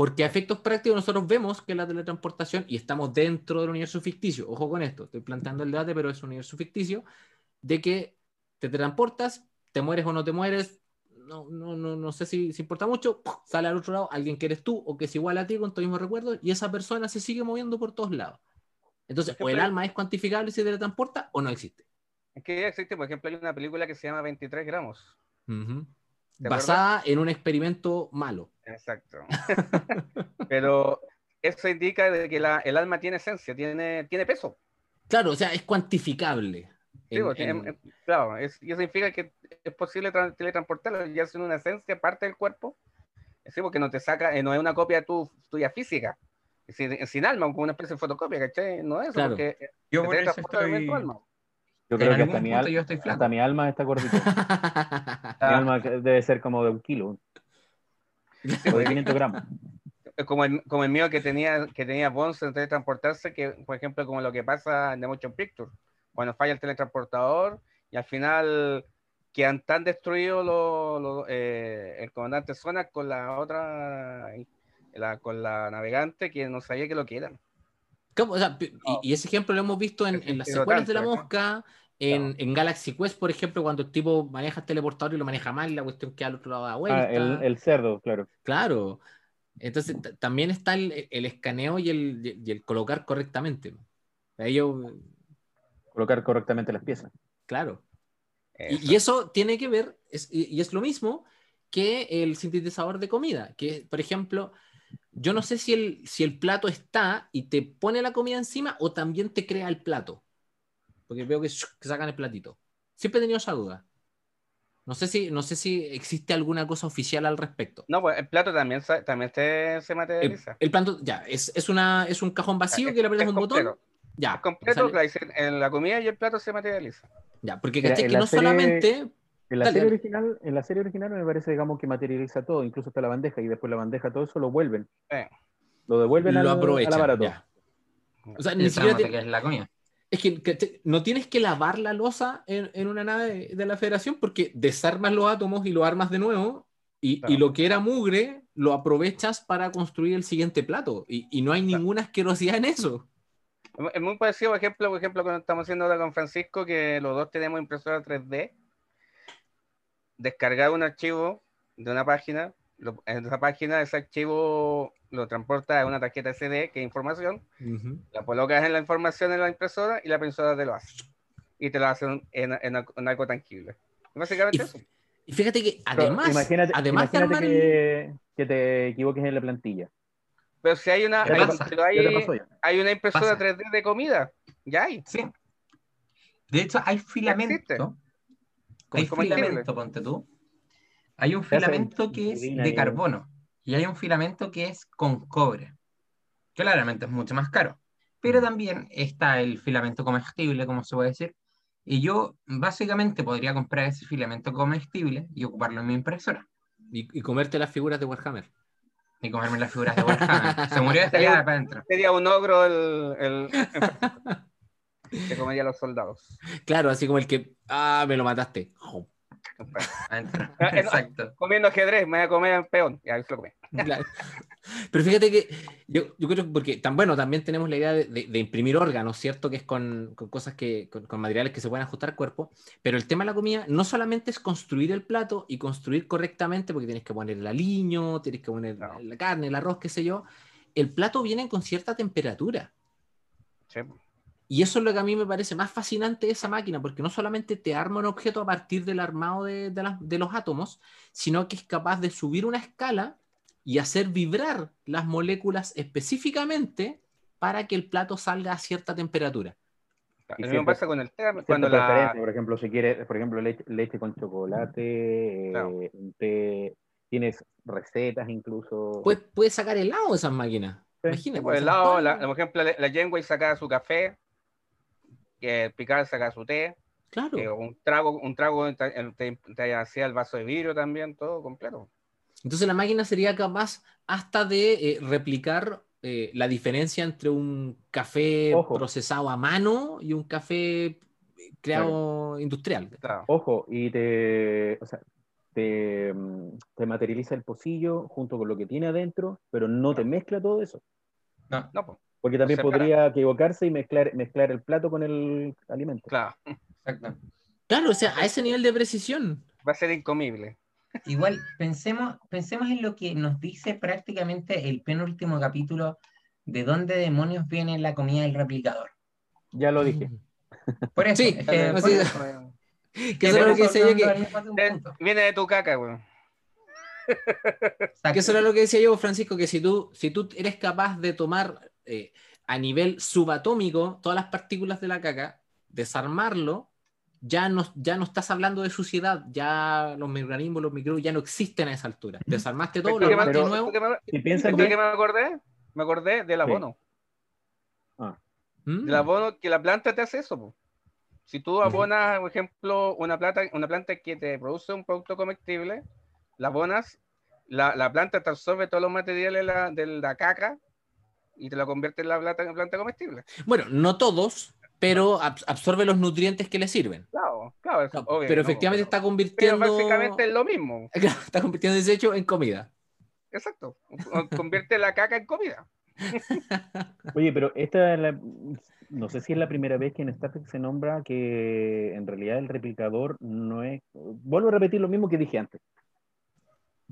Porque a efectos prácticos nosotros vemos que la teletransportación, y estamos dentro del universo ficticio, ojo con esto, estoy planteando el debate, pero es un universo ficticio, de que te transportas, te mueres o no te mueres, no, no, no, no sé si, si, importa mucho, sale al otro lado alguien que eres tú o que es igual a ti con tu mismo recuerdo y esa persona se sigue moviendo por todos lados. Entonces, o el alma es cuantificable si teletransporta o no existe.
Es que existe, por ejemplo, hay una película que se llama 23 gramos.
Basada en un experimento malo.
Exacto. Pero eso indica de que la, el alma tiene esencia, tiene, tiene peso.
Claro, o sea, es cuantificable.
Pues, claro, y eso significa que es posible teletransportarlo, ya es una esencia, parte del cuerpo. Sí, porque no te saca, eh, no es una copia tu, tuya física, sin, sin alma, como una especie de fotocopia, ¿cachai? No es eso, porque
yo por eso estoy... Yo creo que hasta mi, hasta mi, alma está gordita. mi alma debe ser como de un kilo. O de 500 gramos.
Como el, como el mío que tenía, que tenía Bones en teletransportarse, que por ejemplo como lo que pasa en The Motion Picture cuando falla el teletransportador y al final quedan tan destruidos los, eh, el comandante Zona con la otra, la, con la navegante que no sabía que lo quieran.
y, ese ejemplo lo hemos visto en, en las secuelas de la mosca, en, en, Galaxy Quest, por ejemplo, cuando el tipo maneja el teleportador y lo maneja mal, la cuestión queda al otro lado de la vuelta.
Ah, el, el, cerdo, claro.
Claro. Entonces también está el, el escaneo y el, y el, colocar correctamente. Ellos
colocar correctamente las piezas.
Claro. Y, eso tiene que ver, y, es lo mismo que el sintetizador de comida, que por ejemplo, yo no sé si el, si el plato está y te pone la comida encima o también te crea el plato. Porque veo que, sacan el platito. Siempre he tenido esa duda. No sé si, no sé si existe alguna cosa oficial al respecto.
No, pues el plato también, también se, materializa.
El, plato, ya, es, es, una, es un cajón vacío que le aprietas un botón ya.
completo, en la comida y el plato se materializa.
Ya, porque que no solamente.
En la, serie original, en la serie original me parece, digamos, que materializa todo, incluso hasta la bandeja, y después la bandeja, todo eso lo vuelven. Lo devuelven
lo al, aprovechan,
aparato.
O sea, ni siquiera que es la comida. Es que, no tienes que lavar la losa en, en, una nave de la Federación porque desarmas los átomos y lo armas de nuevo y, y, lo que era mugre lo aprovechas para construir el siguiente plato. Y, y no hay ninguna asquerosidad en eso.
Es muy parecido, por ejemplo, por ejemplo, cuando estamos haciendo ahora con Francisco, que los dos tenemos impresora 3D, descargar un archivo de una página, en esa página ese archivo lo transporta a una tarjeta SD, que es información, la colocas en la información en la impresora y la impresora te lo hace. Y te lo hace en, en, algo tangible. Básicamente eso.
Y fíjate que además,
imagínate,
además
que, que te equivoques en la plantilla.
Pero si hay una, hay, una impresora 3D de comida, ya hay.
Sí. De hecho, hay filamento. Hay filamento, ponte tú. Hay un filamento que es de carbono y hay un filamento que es con cobre. Claramente es mucho más caro. Pero mm. también está el filamento comestible, como se puede decir. Y yo básicamente podría comprar ese filamento comestible y ocuparlo en mi impresora.
Y, y comerte las figuras de Warhammer
ni comerme las figuras de Warhammer. Se murió esta para adentro.
Sería un ogro el, el, que comería a los soldados.
Claro, así como el que, ah, me lo mataste.
Exacto. Comiendo ajedrez, me voy a comer peón. Ya, lo comí.
Pero fíjate que yo, yo, creo porque tan bueno, también tenemos la idea de, de, imprimir órganos, ¿cierto? Que es con, con cosas que, con, con, materiales que se pueden ajustar al cuerpo. Pero el tema de la comida no solamente es construir el plato y construir correctamente, porque tienes que poner el aliño, tienes que poner la carne, el arroz, qué sé yo. El plato viene con cierta temperatura. Sí. Y eso es lo que a mí me parece más fascinante de esa máquina, porque no solamente te arma un objeto a partir del armado de, de, los átomos, sino que es capaz de subir una escala y hacer vibrar las moléculas específicamente para que el plato salga a cierta temperatura.
Y me pasa con el té, cuando
la... Por ejemplo, si quieres, por ejemplo, leche, con chocolate, eh, tienes recetas incluso.
Puedes, puedes sacar helado de esas máquinas.
Imagínate. Por helado, la, por ejemplo, la, la Genway saca su café, que Picard saca su té. Claro. un trago, un trago te, te hacía el vaso de vidrio también, todo completo.
Entonces la máquina sería capaz hasta de eh, replicar eh, la diferencia entre un café procesado a mano y un café eh, creado industrial.
Ojo, y te, o sea, te, te, materializa el pocillo junto con lo que tiene adentro, pero no te mezcla todo eso.
No, no.
Porque también podría equivocarse y mezclar, mezclar el plato con el alimento.
Claro, exacto.
Claro, o sea, a ese nivel de precisión.
Va a ser incomible.
Igual, pensemos, pensemos en lo que nos dice prácticamente el penúltimo capítulo de dónde demonios viene la comida del replicador.
Ya lo dije.
Por eso. Sí, que,
es lo que decía yo que... Viene de tu caca, weón.
que eso era lo que decía yo, Francisco, que si tú, si tú eres capaz de tomar eh, a nivel subatómico todas las partículas de la caca, desarmarlo ya no, ya no estás hablando de suciedad, ya los microorganismos, los microbios ya no existen a esa altura. Desarmaste todo, lo
que de nuevo. Que me, que me acordé? Me acordé del abono. Ah. Del mm. abono que la planta te hace eso. Si tú abonas, por ejemplo, una planta, una planta que te produce un producto comestible, la abonas, la, la planta te absorbe todos los materiales de la, de la caca y te la convierte en la planta, en planta comestible.
Bueno, no todos, pero absorbe los nutrientes que le sirven.
Claro, claro.
pero efectivamente está convirtiendo. Pero
básicamente es lo mismo.
está convirtiendo desecho en comida.
Exacto. Convierte la caca en comida.
Oye, pero esta la, no sé si es la primera vez que en Star Trek se nombra que en realidad el replicador no es. Vuelvo a repetir lo mismo que dije antes.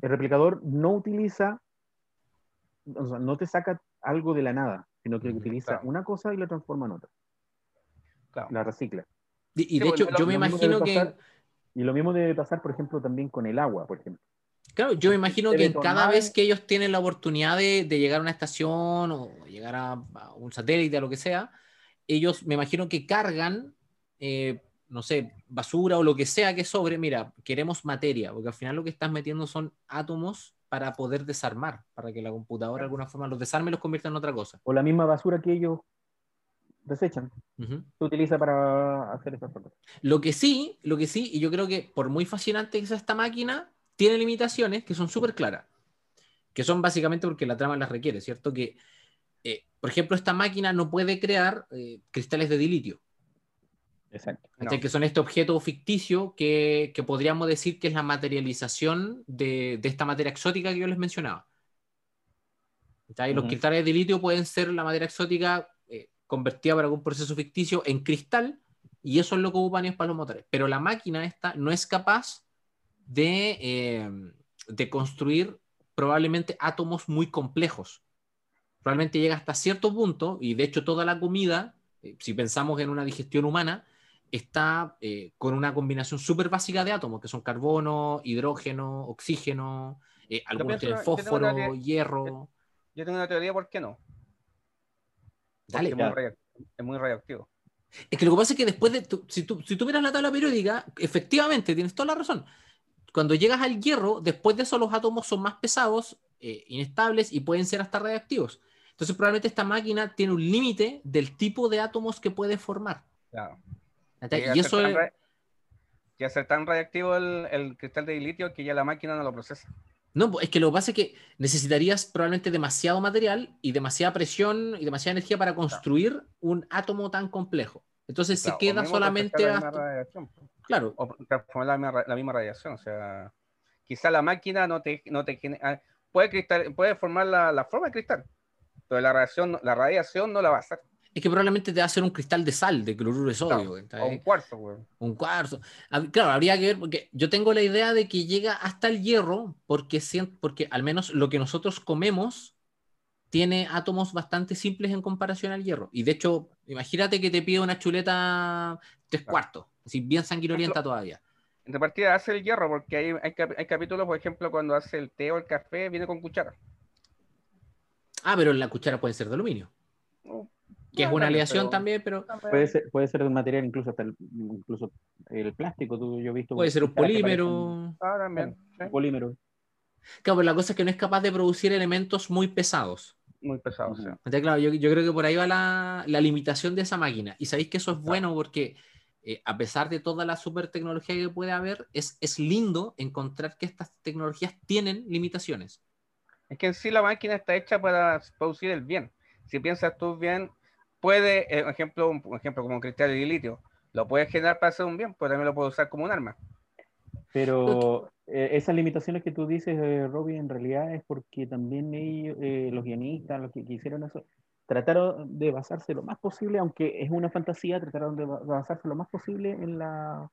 El replicador no utiliza, o sea, no te saca algo de la nada, sino que utiliza una cosa y la transforma en otra. La recicla.
Y, de hecho, yo me imagino que...
Y lo mismo debe pasar, por ejemplo, también con el agua, por ejemplo.
Claro, yo me imagino que cada vez que ellos tienen la oportunidad de, llegar a una estación o llegar a, un satélite, a lo que sea, ellos me imagino que cargan, eh, no sé, basura o lo que sea que sobre, mira, queremos materia, porque al final lo que estás metiendo son átomos para poder desarmar, para que la computadora de alguna forma los desarme y los convierta en otra cosa.
O la misma basura que ellos desechan. Se utiliza para hacer esas cosas.
Lo que sí, lo que sí, y yo creo que por muy fascinante que sea esta máquina, tiene limitaciones que son súper claras. Que son básicamente porque la trama las requiere, ¿cierto? Que, eh, por ejemplo, esta máquina no puede crear eh, cristales de dilitio.
Exacto.
Que son este objeto ficticio que, podríamos decir que es la materialización de, esta materia exótica que yo les mencionaba. Los cristales de dilitio pueden ser la materia exótica convertida para algún proceso ficticio en cristal y eso es lo que ocupan ellos para los motores. Pero la máquina esta no es capaz de, eh, de construir probablemente átomos muy complejos. Probablemente llega hasta cierto punto y de hecho toda la comida, eh, si pensamos en una digestión humana, está eh, con una combinación súper básica de átomos, que son carbono, hidrógeno, oxígeno, algunos tienen fósforo, hierro.
Yo tengo una teoría, ¿por qué no?
Dale.
Es muy, radioactivo.
Es que lo que pasa es que después de. si, tú, si tú miras la tabla periódica, efectivamente, tienes toda la razón. Cuando llegas al hierro, después de eso los átomos son más pesados, eh, inestables y pueden ser hasta radioactivos. Entonces, probablemente esta máquina tiene un límite del tipo de átomos que puede formar.
Claro. Y, eso es. Ya ser tan radiactivo el, el, cristal de litio que ya la máquina no lo procesa.
No, es que lo que pasa es que necesitarías probablemente demasiado material y demasiada presión y demasiada energía para construir un átomo tan complejo. Entonces se queda solamente
Claro. O transformar la, misma radiación. O sea, quizá la máquina no te, no te ah, puede, cristal, puede formar la, la, forma de cristal, pero la radiación, la radiación no la va a hacer
es que probablemente te va a hacer un cristal de sal, de cloruro de sodio.
o un cuarzo, güey.
Un cuarzo. Claro, habría que ver, porque yo tengo la idea de que llega hasta el hierro, porque, porque al menos lo que nosotros comemos tiene átomos bastante simples en comparación al hierro. Y de hecho, imagínate que te pide una chuleta tres cuartos, así bien sanguinolienta todavía.
En partida hace el hierro, porque hay, hay, capítulos, por ejemplo, cuando hace el té o el café, viene con cuchara.
Ah, pero la cuchara puede ser de aluminio que es una aleación también, pero...
Puede ser, puede ser un material incluso hasta el, incluso el plástico, tú, yo he visto...
Puede ser un polímero.
Ah, también.
Un polímero.
Claro, pero la cosa es que no es capaz de producir elementos muy pesados.
Muy pesados, sí.
claro, yo, yo, creo que por ahí va la, la, limitación de esa máquina. Y sabéis que eso es bueno porque eh, a pesar de toda la super tecnología que puede haber, es, es lindo encontrar que estas tecnologías tienen limitaciones.
Es que en sí la máquina está hecha para producir el bien. Si piensas tú bien, puede, eh, ejemplo, un ejemplo como un cristal de litio, lo puedes generar para hacer un bien, pero también lo puedes usar como un arma.
Pero eh, esas limitaciones que tú dices, eh, Robbie, en realidad es porque también ellos, eh, los guionistas, los que, hicieron eso, trataron de basarse lo más posible, aunque es una fantasía, trataron de basarse lo más posible en la,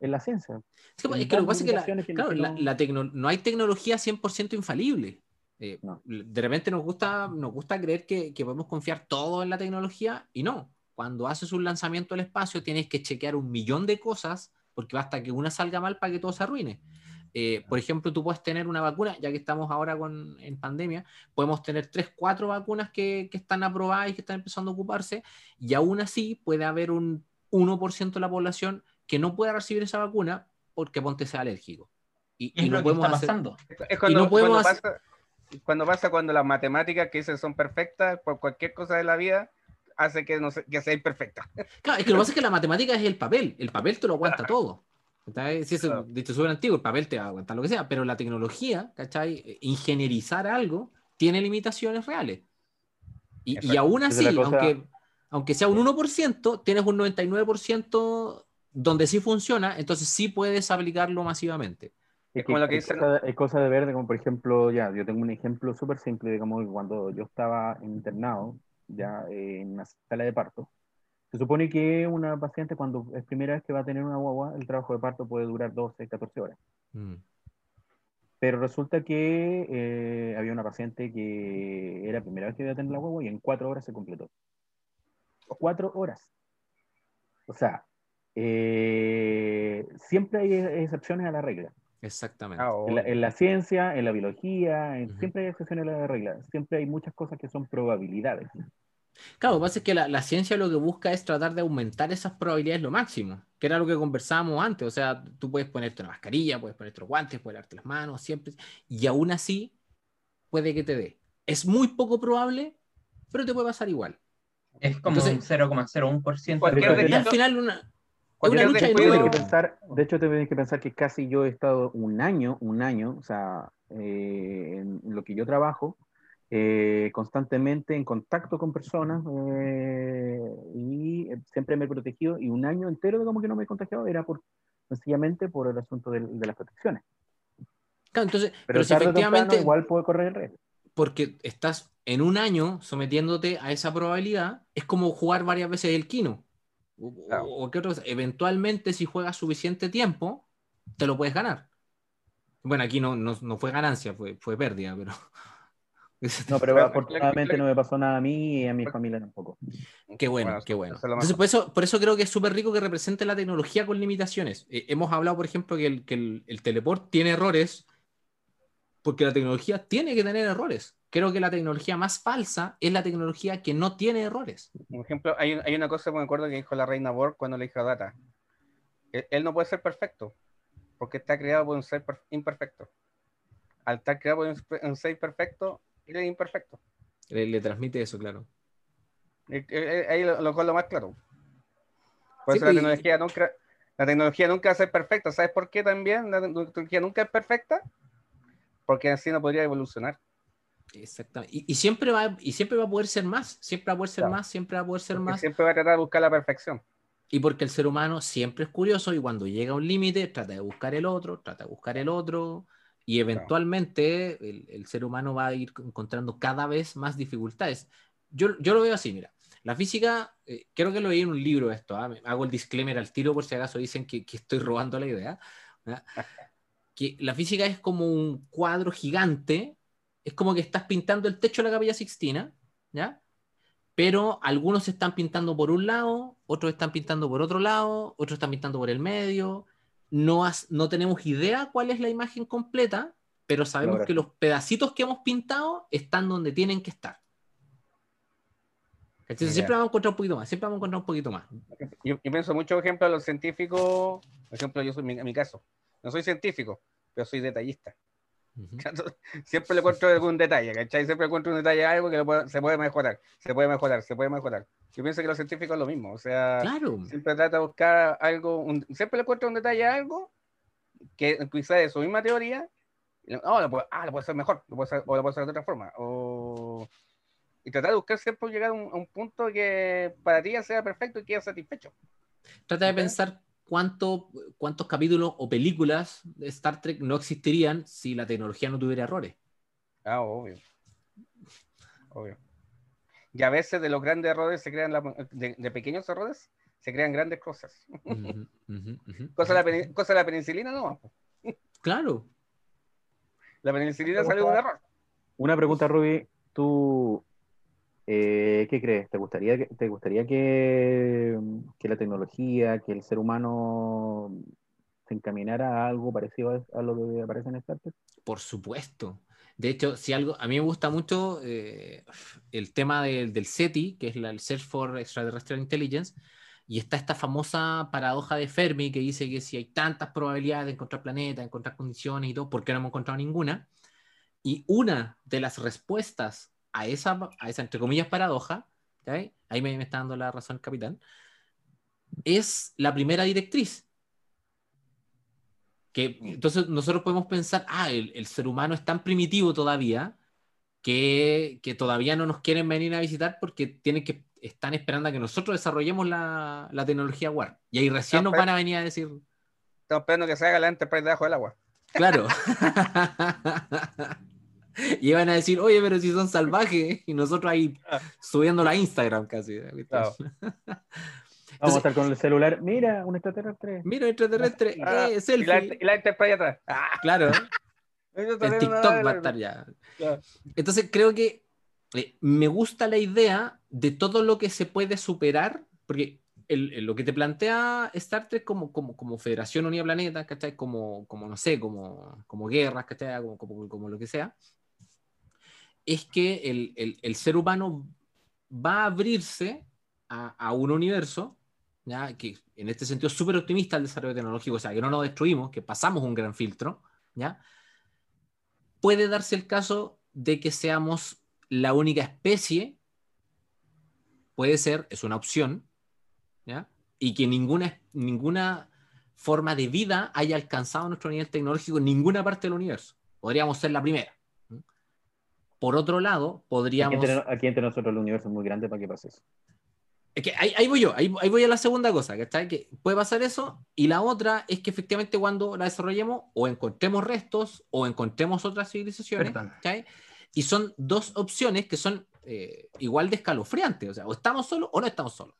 en la ciencia.
es que lo que pasa es que, la, no hay tecnología 100% infalible. De repente nos gusta, nos gusta creer que, que podemos confiar todo en la tecnología y no. Cuando haces un lanzamiento al espacio tienes que chequear un millón de cosas porque basta que una salga mal para que todo se arruine. Eh, por ejemplo, tú puedes tener una vacuna, ya que estamos ahora con, en pandemia, podemos tener tres, cuatro vacunas que, que, están aprobadas y que están empezando a ocuparse, y aún así puede haber un 1% de la población que no pueda recibir esa vacuna porque ponte sea alérgico.
Y, y no podemos hacer... pasando.
Es cuando, cuando, pasa, cuando pasa cuando las matemáticas que dicen son perfectas por cualquier cosa de la vida, hace que, no que sea imperfecta.
Claro, es que lo que pasa es que la matemática es el papel, el papel te lo aguanta todo. Si es dicho súper antiguo, el papel te va a aguantar lo que sea, pero la tecnología, ¿cachai? Ingenierizar algo tiene limitaciones reales. Y, y aún así, aunque, aunque sea un 1%, tienes un 99% donde sí funciona, entonces sí puedes aplicarlo masivamente.
Es como lo que dicen. Hay cosas de verde, como por ejemplo, ya, yo tengo un ejemplo súper simple, digamos, cuando yo estaba internado, ya en una sala de parto. Se supone que una paciente cuando es primera vez que va a tener una guagua, el trabajo de parto puede durar 12, 14 horas. Mm. Pero resulta que eh, había una paciente que era primera vez que iba a tener la guagua y en cuatro horas se completó. Cuatro horas. O sea, eh, siempre hay excepciones a la regla.
Exactamente.
Ah, en, la, ciencia, en la biología, siempre hay excepciones a la regla. Siempre hay muchas cosas que son probabilidades.
Claro, lo que pasa es que la, ciencia lo que busca es tratar de aumentar esas probabilidades lo máximo, que era lo que conversábamos antes. O sea, tú puedes ponerte una mascarilla, puedes ponerte los guantes, puedes darte las manos, siempre. Y aún así, puede que te dé. Es muy poco probable, pero te puede pasar igual.
Es como un 0,01%.
Y al final, una,
de hecho, te que pensar que casi yo he estado un año, un año, o sea, eh, en lo que yo trabajo, eh, constantemente en contacto con personas eh, y siempre me he protegido y un año entero de como que no me he contagiado era por, sencillamente por el asunto de, las protecciones.
Claro, entonces, pero, efectivamente
igual puede correr el riesgo.
Porque estás en un año sometiéndote a esa probabilidad, es como jugar varias veces el kino. O, qué Eventualmente, si juegas suficiente tiempo, te lo puedes ganar. Bueno, aquí no, no, no fue ganancia, fue, fue pérdida, pero.
No, pero afortunadamente no me pasó nada a mí y a mi familia tampoco.
Qué bueno, qué bueno. Entonces, por eso, por eso creo que es súper rico que represente la tecnología con limitaciones. Eh, hemos hablado, por ejemplo, que el, que el, el teleport tiene errores porque la tecnología tiene que tener errores creo que la tecnología más falsa es la tecnología que no tiene errores.
Por ejemplo, hay, hay una cosa que me acuerdo que dijo la reina Borg cuando le dijo a Data. Él, no puede ser perfecto, porque está creado por un ser imperfecto. Al estar creado por un, ser perfecto, él es imperfecto.
Le, transmite eso, claro.
Ahí lo, lo, lo más claro. Por eso la pues, tecnología, nunca, la tecnología nunca va a ser perfecta. ¿Sabes por qué también la tecnología nunca es perfecta? Porque así no podría evolucionar.
Exactamente. Y, siempre va, y siempre va a poder ser más, siempre va a poder ser más, siempre va a poder ser más.
Siempre va a tratar de buscar la perfección.
Y porque el ser humano siempre es curioso y cuando llega a un límite trata de buscar el otro, trata de buscar el otro y eventualmente el, ser humano va a ir encontrando cada vez más dificultades. Yo, yo lo veo así, mira, la física, eh, creo que lo leí en un libro esto, ¿ah? hago el disclaimer al tiro por si acaso dicen que, que estoy robando la idea, que la física es como un cuadro gigante es como que estás pintando el techo de la capilla Sixtina, ¿ya? Pero algunos están pintando por un lado, otros están pintando por otro lado, otros están pintando por el medio. No, no tenemos idea cuál es la imagen completa, pero sabemos que los pedacitos que hemos pintado están donde tienen que estar. Entonces, siempre vamos a encontrar un poquito más, siempre vamos a encontrar un poquito más.
Yo, pienso mucho, ejemplo, a los científicos, por ejemplo, yo soy en mi caso, no soy científico, pero soy detallista. Siempre le encuentro algún detalle, ¿cachai? Siempre encuentro un detalle algo que se puede mejorar, se puede mejorar, se puede mejorar. Yo pienso que los científicos es lo mismo, o sea, siempre trata de buscar algo, siempre le encuentro un detalle a algo que quizás de su misma teoría, oh, lo puede, ah, lo puede hacer mejor, lo puede hacer, o lo puede hacer de otra forma, o... y tratar de buscar siempre llegar a un, punto que para ti sea perfecto y quede satisfecho.
Trata de pensar cuánto, cuántos capítulos o películas de Star Trek no existirían si la tecnología no tuviera errores.
Ah, obvio. Obvio. Y a veces de los grandes errores se crean, de, pequeños errores, se crean grandes cosas. cosa, de la, cosa la penicilina no.
claro.
La penicilina salió de un error.
Una pregunta, Ruby. ¿Tú eh, ¿Qué crees? ¿Te gustaría, que, te gustaría que, la tecnología, que el ser humano se encaminara a algo parecido a, lo que aparece en Star Trek?
Por supuesto. De hecho, si algo, a mí me gusta mucho eh, el tema del SETI, que es el Search for Extraterrestrial Intelligence, y está esta famosa paradoja de Fermi que dice que si hay tantas probabilidades de encontrar planetas, encontrar condiciones y todo, ¿por qué no hemos encontrado ninguna? Y una de las respuestas a esa, a esa entre comillas, paradoja, ahí me, está dando la razón el capitán, es la primera directriz. Que, entonces nosotros podemos pensar, ah, el, ser humano es tan primitivo todavía que, que, todavía no nos quieren venir a visitar porque tienen que, están esperando a que nosotros desarrollemos la, la tecnología WAR. Y ahí recién nos van a venir a decir...
Estamos esperando que se haga la Enterprise debajo del agua.
Claro. y iban a decir, oye, pero si son salvajes, y nosotros ahí ah. subiendo la Instagram casi.
Vamos a estar con el celular, mira, un extraterrestre.
Mira, un extraterrestre, ah, eh, selfie.
Y la, y atrás.
Ah. Claro. el TikTok va a estar ya. Entonces creo que eh, me gusta la idea de todo lo que se puede superar, porque el, lo que te plantea Star Trek como, como, como Federación Unida Planeta, ¿cachai? Como, como no sé, como, como guerras, ¿cachai? Como, como, como lo que sea, es que el, ser humano va a abrirse a, un universo, ¿ya? que en este sentido es súper optimista el desarrollo tecnológico, o sea, que no nos destruimos, que pasamos un gran filtro, ¿ya? puede darse el caso de que seamos la única especie, puede ser, es una opción, ¿ya? y que ninguna, ninguna forma de vida haya alcanzado nuestro nivel tecnológico en ninguna parte del universo. Podríamos ser la primera. Por otro lado, podríamos...
Aquí entre, nosotros el universo es muy grande para que pase eso.
Es que ahí, voy yo, ahí, voy a la segunda cosa, ¿cachai? Que puede pasar eso, y la otra es que efectivamente cuando la desarrollemos, o encontremos restos, o encontremos otras civilizaciones, ¿cachai? Y son dos opciones que son eh, igual de escalofriantes, o sea, o estamos solos o no estamos solos.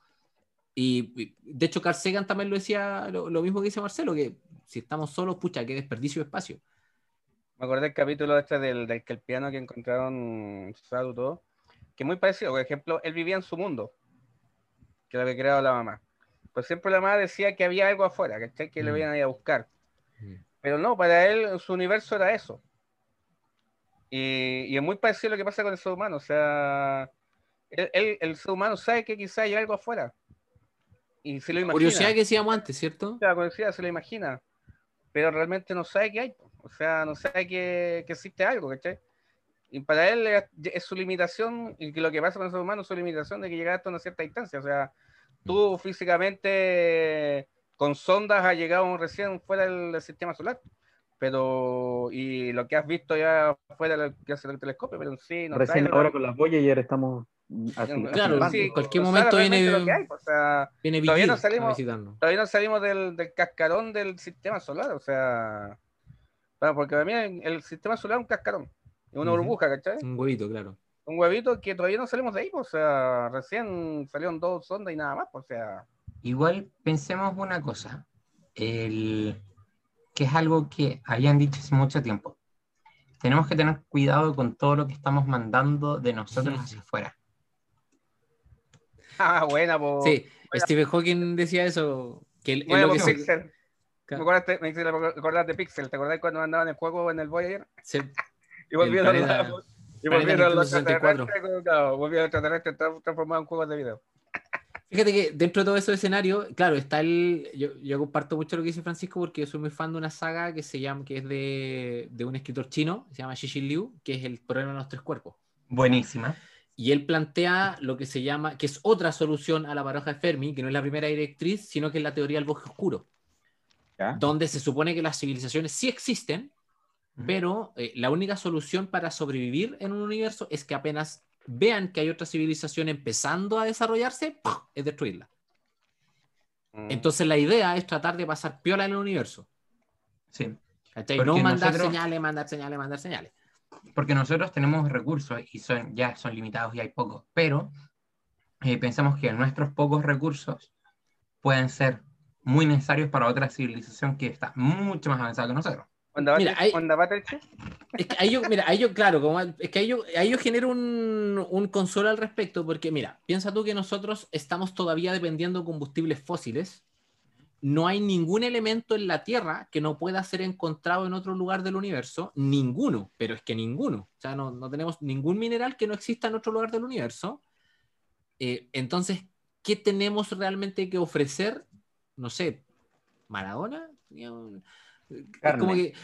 Y, de hecho, Carl Sagan también lo decía, lo, lo, mismo que dice Marcelo, que si estamos solos, pucha, qué desperdicio de espacio.
Me acordé del capítulo este del, del que el piano que encontraron Sadu todo, que muy parecido. Por ejemplo, él vivía en su mundo, que lo había creado la mamá. Pues siempre la mamá decía que había algo afuera, que, que le mm. iban a ir a buscar. Mm. Pero no, para él su universo era eso. Y, y, es muy parecido a lo que pasa con el ser humano. O sea, él, el ser humano sabe que quizá hay algo afuera. Y se lo imagina.
Curiosidad que decíamos antes, ¿cierto?
La curiosidad se lo imagina. Pero realmente no sabe qué hay. O sea, no sabe que, que existe algo, ¿cachai? Y para él es, su limitación, y lo que pasa con el ser humano es su limitación de que llega a una cierta distancia. O sea, tú físicamente con sondas has llegado recién fuera del, sistema solar, pero y lo que has visto ya fuera del, del telescopio, pero en sí
no Recién ahora con las Voyager estamos
claro, sí, en cualquier momento viene,
o sea, viene todavía no salimos, todavía no salimos del, del cascarón del sistema solar, o sea, porque para mí el sistema solar es un cascarón, es una burbuja, ¿cachai?
Un huevito, claro.
Un huevito que todavía no salimos de ahí, pues, o sea, recién salieron dos sondas y nada más, pues, o sea.
Igual pensemos una cosa, el, que es algo que habían dicho hace mucho tiempo. Tenemos que tener cuidado con todo lo que estamos mandando de nosotros hacia afuera.
Ah, buena, pues.
Sí, Stephen Hawking decía eso. Que
lo que se... ¿Me acuerdas, me acordás de Pixel? ¿Te acordás cuando andaban en el juego en el Voyager?
Sí.
y volvieron a y volvieron los extraterrestres, volvieron los extraterrestres transformados en juegos de video.
Fíjate que dentro de todo ese escenario, claro, está el. Yo, comparto mucho lo que dice Francisco porque yo soy muy fan de una saga que se llama, que es de, de un escritor chino, se llama Xixi Liu, que es el problema de los tres cuerpos.
Buenísima.
Y él plantea lo que se llama, que es otra solución a la paradoja de Fermi, que no es la primera directriz, sino que es la teoría del bosque oscuro, donde se supone que las civilizaciones sí existen, pero eh, la única solución para sobrevivir en un universo es que apenas vean que hay otra civilización empezando a desarrollarse, es destruirla. Mm. Entonces la idea es tratar de pasar piola en el universo.
Sí.
No mandar señales, mandar señales, mandar señales.
Porque nosotros tenemos recursos y son, ya son limitados y hay pocos, pero eh, pensamos que nuestros pocos recursos pueden ser muy necesarios para otra civilización que está mucho más avanzada que nosotros
mira, ahí,
es que ahí yo, mira, ahí yo, claro, como, es que ahí yo, ahí yo genero un, un, consuelo al respecto, porque mira, piensa tú que nosotros estamos todavía dependiendo de combustibles fósiles. No hay ningún elemento en la Tierra que no pueda ser encontrado en otro lugar del universo, ninguno, pero es que ninguno. O sea, no, no tenemos ningún mineral que no exista en otro lugar del universo. Eh, entonces, ¿qué tenemos realmente que ofrecer? No sé, Maradona. Como que,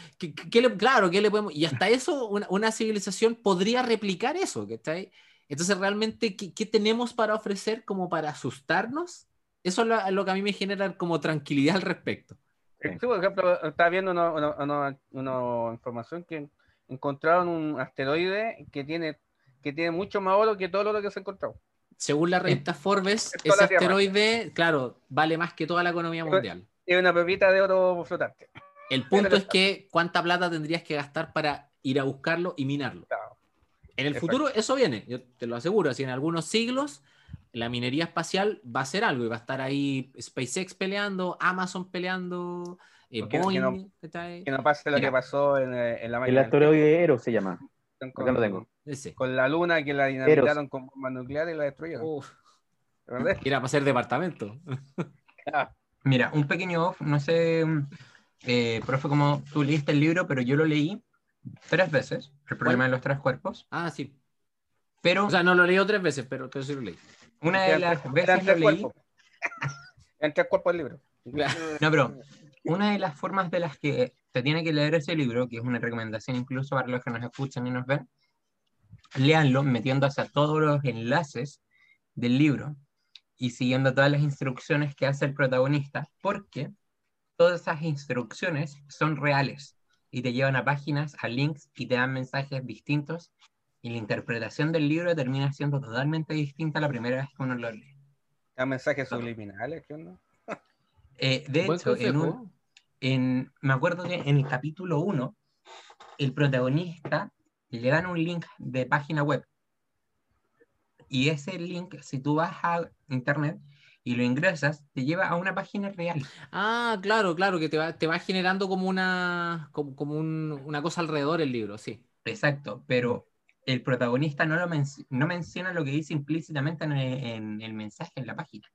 claro, ¿qué le podemos? Y hasta eso, una, civilización podría replicar eso, ¿cachai? Entonces, realmente, ¿qué, tenemos para ofrecer como para asustarnos? Eso es lo, que a mí me genera como tranquilidad al respecto.
Sí, por ejemplo, estaba viendo una, información que encontraron un asteroide que tiene, que tiene mucho más oro que todo lo oro que se ha encontrado.
Según la revista Forbes, ese asteroide, claro, vale más que toda la economía mundial.
Es una pepita de oro flotante.
El punto es que cuánta plata tendrías que gastar para ir a buscarlo y minarlo. En el futuro eso viene, yo te lo aseguro, así en algunos siglos la minería espacial va a ser algo y va a estar ahí SpaceX peleando, Amazon peleando, eh, Boeing.
Que no, pase lo que pasó en, eh, en la
El asteroide Eros se llama. Con, lo tengo.
con la luna que la dinamitaron con bombas nucleares y la destruyeron. Uf.
Era para hacer departamento.
Mira, un pequeño off, no sé eh, profe, como tú leíste el libro, pero yo lo leí tres veces, El problema de los tres cuerpos.
Ah, sí.
Pero,
o sea, no lo leí tres veces, pero, pero sí lo leí.
Una de las veces lo leí...
En tres cuerpos el libro.
No, pero una de las formas de las que te tiene que leer ese libro, que es una recomendación incluso para los que nos escuchan y nos ven, léanlo metiendo hacia todos los enlaces del libro y siguiendo todas las instrucciones que hace el protagonista, porque todas esas instrucciones son reales y te llevan a páginas, a links y te dan mensajes distintos y la interpretación del libro termina siendo totalmente distinta la primera vez que uno lo lee.
¿Hay mensajes subliminales? ¿Qué onda?
Eh, de hecho, en me acuerdo que en el capítulo 1, el protagonista le dan un link de página web. Y ese link, si tú vas a internet, y lo ingresas, te lleva a una página real.
Ah, claro, claro, que te va, te va generando como una, como, una cosa alrededor el libro, sí.
Exacto, pero el protagonista no, lo no menciona lo que dice implícitamente en el, mensaje en la página.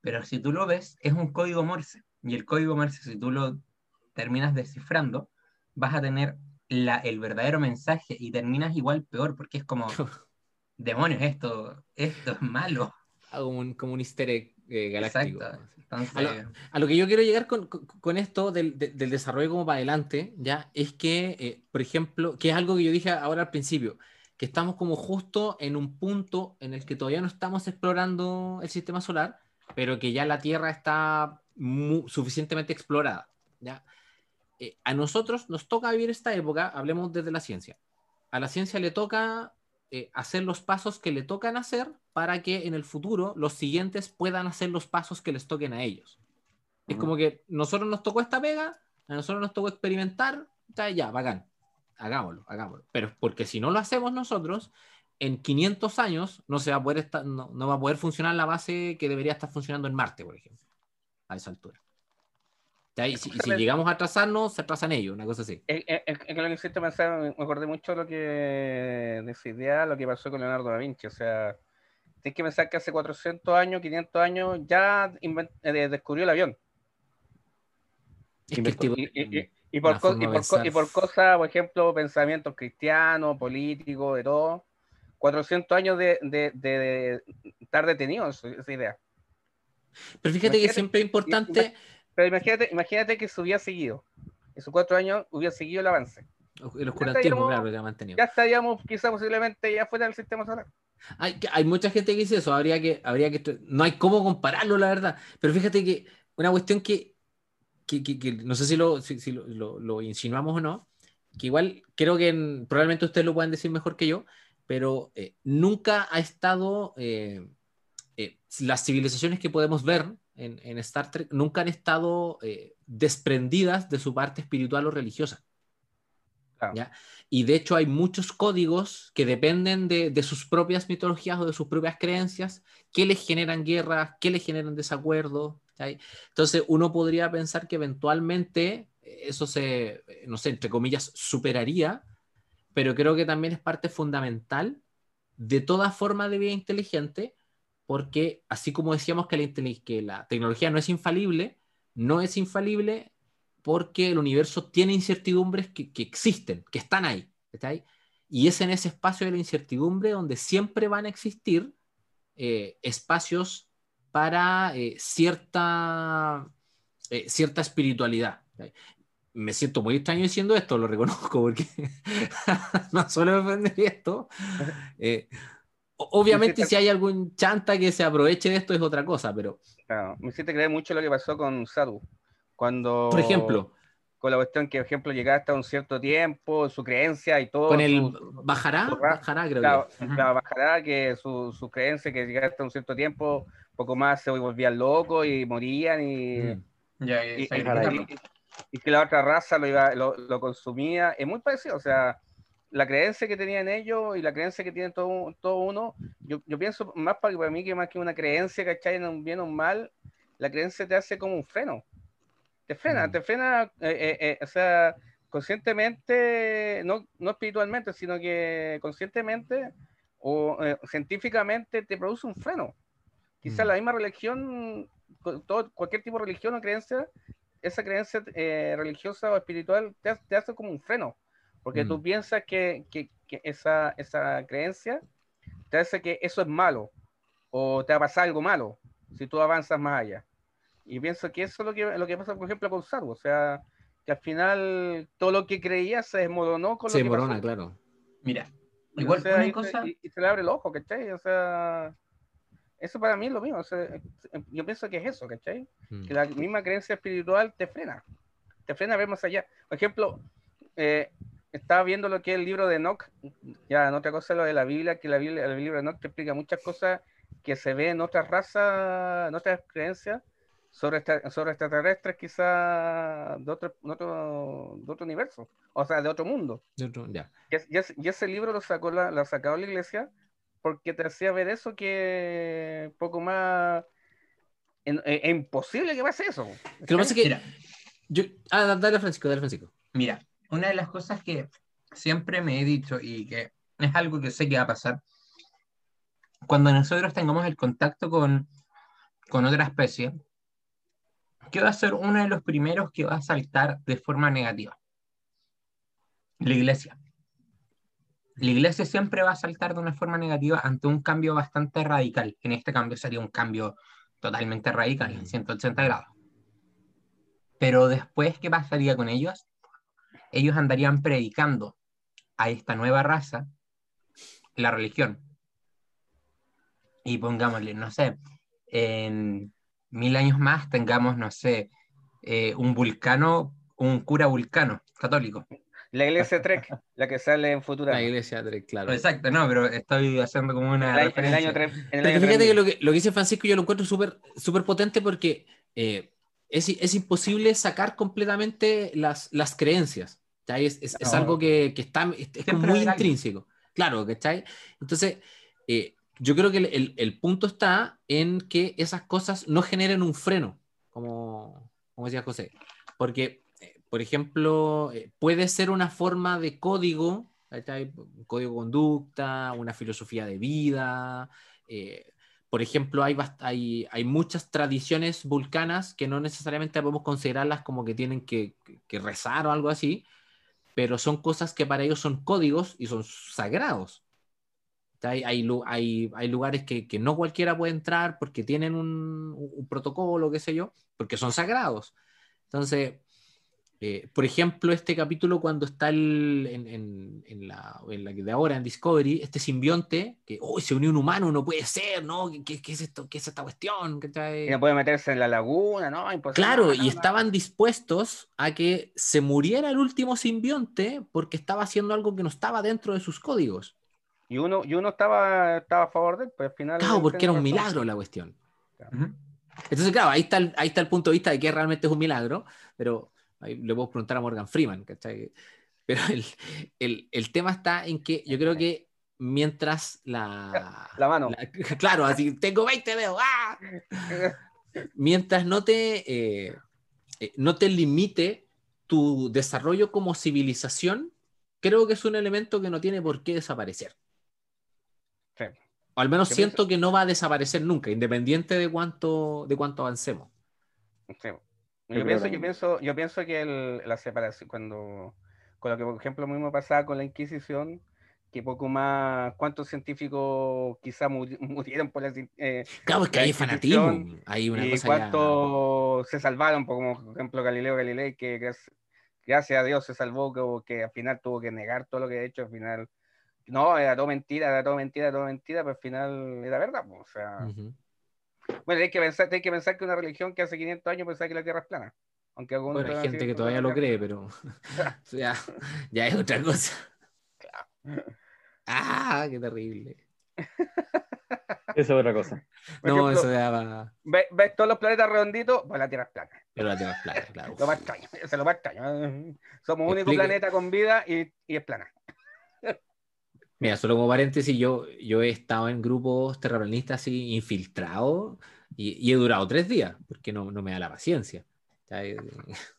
Pero si tú lo ves, es un código Morse. Y el código Morse, si tú lo terminas descifrando, vas a tener la, el verdadero mensaje y terminas igual peor, porque es como, demonios, esto, esto es malo
como un, como un easter egg eh, galáctico. A, lo, que yo quiero llegar con, con, esto del, del, desarrollo como para adelante, ya, es que, eh, por ejemplo, que es algo que yo dije ahora al principio, que estamos como justo en un punto en el que todavía no estamos explorando el sistema solar, pero que ya la Tierra está suficientemente explorada, ¿ya? Eh, a nosotros nos toca vivir esta época, hablemos desde la ciencia. A la ciencia le toca eh, hacer los pasos que le tocan hacer para que en el futuro los siguientes puedan hacer los pasos que les toquen a ellos. Es como que nosotros nos tocó esta pega, a nosotros nos tocó experimentar, ya, ya, bacán, hagámoslo, hagámoslo. Pero porque si no lo hacemos nosotros, en 500 años no, se va a poder estar, no, no va a poder funcionar la base que debería estar funcionando en Marte, por ejemplo, a esa altura. Y si, llegamos a atrasarnos, se atrasan ellos, una cosa así.
Es, que lo que hiciste pensar, me acordé mucho de lo que de esa idea, lo que pasó con Leonardo da Vinci. O sea, tienes que pensar que hace 400 años, 500 años, ya eh, descubrió el avión. y, por cosas, por ejemplo, pensamientos cristianos, políticos, de todo, 400 años de, de, de estar detenidos esa idea.
Pero fíjate que siempre es importante.
Pero imagínate, imagínate que se hubiera seguido. Esos cuatro años hubiera seguido el avance.
El oscurantismo, claro, que ha mantenido.
Ya estaríamos quizá posiblemente ya fuera del sistema solar.
Hay, hay mucha gente que dice eso, habría que, habría que, no hay cómo compararlo, la verdad. Pero fíjate que una cuestión que, que, que, no sé si, lo, si, lo, lo, insinuamos o no, que igual creo que probablemente ustedes lo puedan decir mejor que yo, pero eh, nunca ha estado, eh, eh, las civilizaciones que podemos ver en, en Star Trek nunca han estado desprendidas de su parte espiritual o religiosa. Y de hecho hay muchos códigos que dependen de, sus propias mitologías o de sus propias creencias que les generan guerras, que les generan desacuerdos. Entonces uno podría pensar que eventualmente eso se, no sé, entre comillas, superaría, pero creo que también es parte fundamental de toda forma de vida inteligente, porque así como decíamos que la tecnología no es infalible, no es infalible porque el universo tiene incertidumbres que, existen, que están ahí, Y es en ese espacio de la incertidumbre donde siempre van a existir eh, espacios para eh, cierta, eh, cierta espiritualidad. Me siento muy extraño diciendo esto, lo reconozco, porque no solo me esto. obviamente, si hay algún chanta que se aproveche de esto, es otra cosa, pero.
me hiciste creer mucho lo que pasó con Sadu. Cuando,
por ejemplo,
con la cuestión que, por ejemplo, llegaba hasta un cierto tiempo, su creencia y todo.
Con el bajará, bajará, creo
que. bajará, que su, su, creencia que llegaba hasta un cierto tiempo, poco más se volvían locos y morían y, mm. y, que la otra raza lo, iba, lo, lo, consumía. Es muy parecido, o sea, la creencia que tenían ellos y la creencia que tiene todo, todo uno, yo, yo pienso más para, para mí que más que una creencia, ¿cachai? En un bien o un mal, la creencia te hace como un freno te frena, mm. te frena, eh, eh, eh, o sea, conscientemente, no, no espiritualmente, sino que conscientemente o científicamente te produce un freno. Quizás mm. la misma religión, todo, cualquier tipo de religión o creencia, esa creencia religiosa o espiritual te, te, hace como un freno, porque tú mm. piensas que, que, que, esa, esa creencia te hace que eso es malo o te va a pasar algo malo si tú avanzas más allá. Y pienso que eso es lo que, lo que pasa, por ejemplo, con Saru. O sea, que al final todo lo que creía se desmoronó con
lo
se
que desmorona, claro.
Mira, igual
o una cosa... y, se le abre el ojo, ¿cachai? O sea, eso para mí es lo mismo. O sea, yo pienso que es eso, ¿cachai? Mm. Que la misma creencia espiritual te frena. Te frena a ver más allá. Por ejemplo, eh, estaba viendo lo que es el libro de Enoch. Ya, en otra cosa, lo de la Biblia, que la Biblia, el libro de Enoch te explica muchas cosas que se ven en otras razas, en otras creencias sobre, sobre extraterrestres quizá de otro, de otro, de otro universo, o sea, de otro mundo. Y, ese libro lo sacó la, la sacó la iglesia porque te hacía ver eso que poco más es imposible que pase eso.
Que lo que Mira, yo, ah, dale Francisco, dale Francisco.
Mira, una de las cosas que siempre me he dicho y que es algo que sé que va a pasar, cuando nosotros tengamos el contacto con, con otra especie, ¿Qué va a ser uno de los primeros que va a saltar de forma negativa? La iglesia. La iglesia siempre va a saltar de una forma negativa ante un cambio bastante radical. En este cambio sería un cambio totalmente radical, en 180 grados. Pero después, ¿qué pasaría con ellos? Ellos andarían predicando a esta nueva raza la religión. Y pongámosle, no sé, en mil años más tengamos, no sé, eh, un vulcano, un cura vulcano católico.
La iglesia Trek, la que sale en futuro.
La iglesia Trek, claro.
Exacto, no, pero estoy haciendo como una.
En el, año 3.
fíjate que lo, que lo que dice Francisco yo lo encuentro súper súper potente porque eh, es, es, imposible sacar completamente las, las creencias. Es, es, es, algo que, que está es, muy intrínseco. Claro, ¿cachai? Entonces, eh, yo creo que el, punto está en que esas cosas no generen un freno, como, como decía José. Porque, eh, por ejemplo, eh, puede ser una forma de código, un código de conducta, una filosofía de vida. Eh, por ejemplo, hay, muchas tradiciones vulcanas que no necesariamente podemos considerarlas como que tienen que, que rezar o algo así, pero son cosas que para ellos son códigos y son sagrados. Hay, hay, hay, lugares que, no cualquiera puede entrar porque tienen un, un protocolo, qué sé yo, porque son sagrados. Entonces, eh, por ejemplo, este capítulo cuando está en, la, en, de ahora, en Discovery, este simbionte, que oh, se unió un humano, no puede ser, ¿no? ¿Qué, es, esto, qué es esta cuestión?
Y no puede meterse en la laguna, ¿no?
claro, y estaban dispuestos a que se muriera el último simbionte porque estaba haciendo algo que no estaba dentro de sus códigos.
Y uno, y uno estaba, estaba a favor de él, pues al final...
Claro, porque era un milagro la cuestión. Entonces, claro, ahí está, el, ahí está el punto de vista de que realmente es un milagro, pero Ahí le puedo preguntar a Morgan Freeman, ¿cachai? Pero el, tema está en que yo creo que mientras la...
La mano.
claro, así, tengo 20 dedos. ¡ah! Mientras no te, eh, eh, no te limite tu desarrollo como civilización, creo que es un elemento que no tiene por qué desaparecer. O al menos siento que no va a desaparecer nunca, independiente de cuánto, de cuánto avancemos.
Sí. Yo pienso, yo pienso, yo pienso que la separación, cuando, con lo que por ejemplo mismo pasaba con la Inquisición, que poco más, cuántos científicos quizá murieron por la
eh, Claro, es que hay fanatismo, hay una
y cuántos se salvaron, como por ejemplo Galileo Galilei, que gracias, a Dios se salvó, que, que, al final tuvo que negar todo lo que ha hecho, al final, no, era todo mentira, era todo mentira, era todo mentira, pero al final era verdad, o sea... Bueno, hay que, pensar, hay que pensar que una religión que hace 500 años pensaba que la Tierra es plana. Aunque
bueno, hay gente que todavía lo cree, pero ya, ya es otra cosa. Ah, qué terrible.
Eso es otra cosa.
no, eso ya va.
¿ves, todos los planetas redonditos? Pues la Tierra es plana.
Pero la Tierra es plana, claro.
lo más extraño, eso es lo más extraño. Somos un único planeta con vida y, y es plana.
Mira, solo como paréntesis, yo, yo he estado en grupos terraplanistas así infiltrados y, he durado tres días porque no, no me da la paciencia. Eh,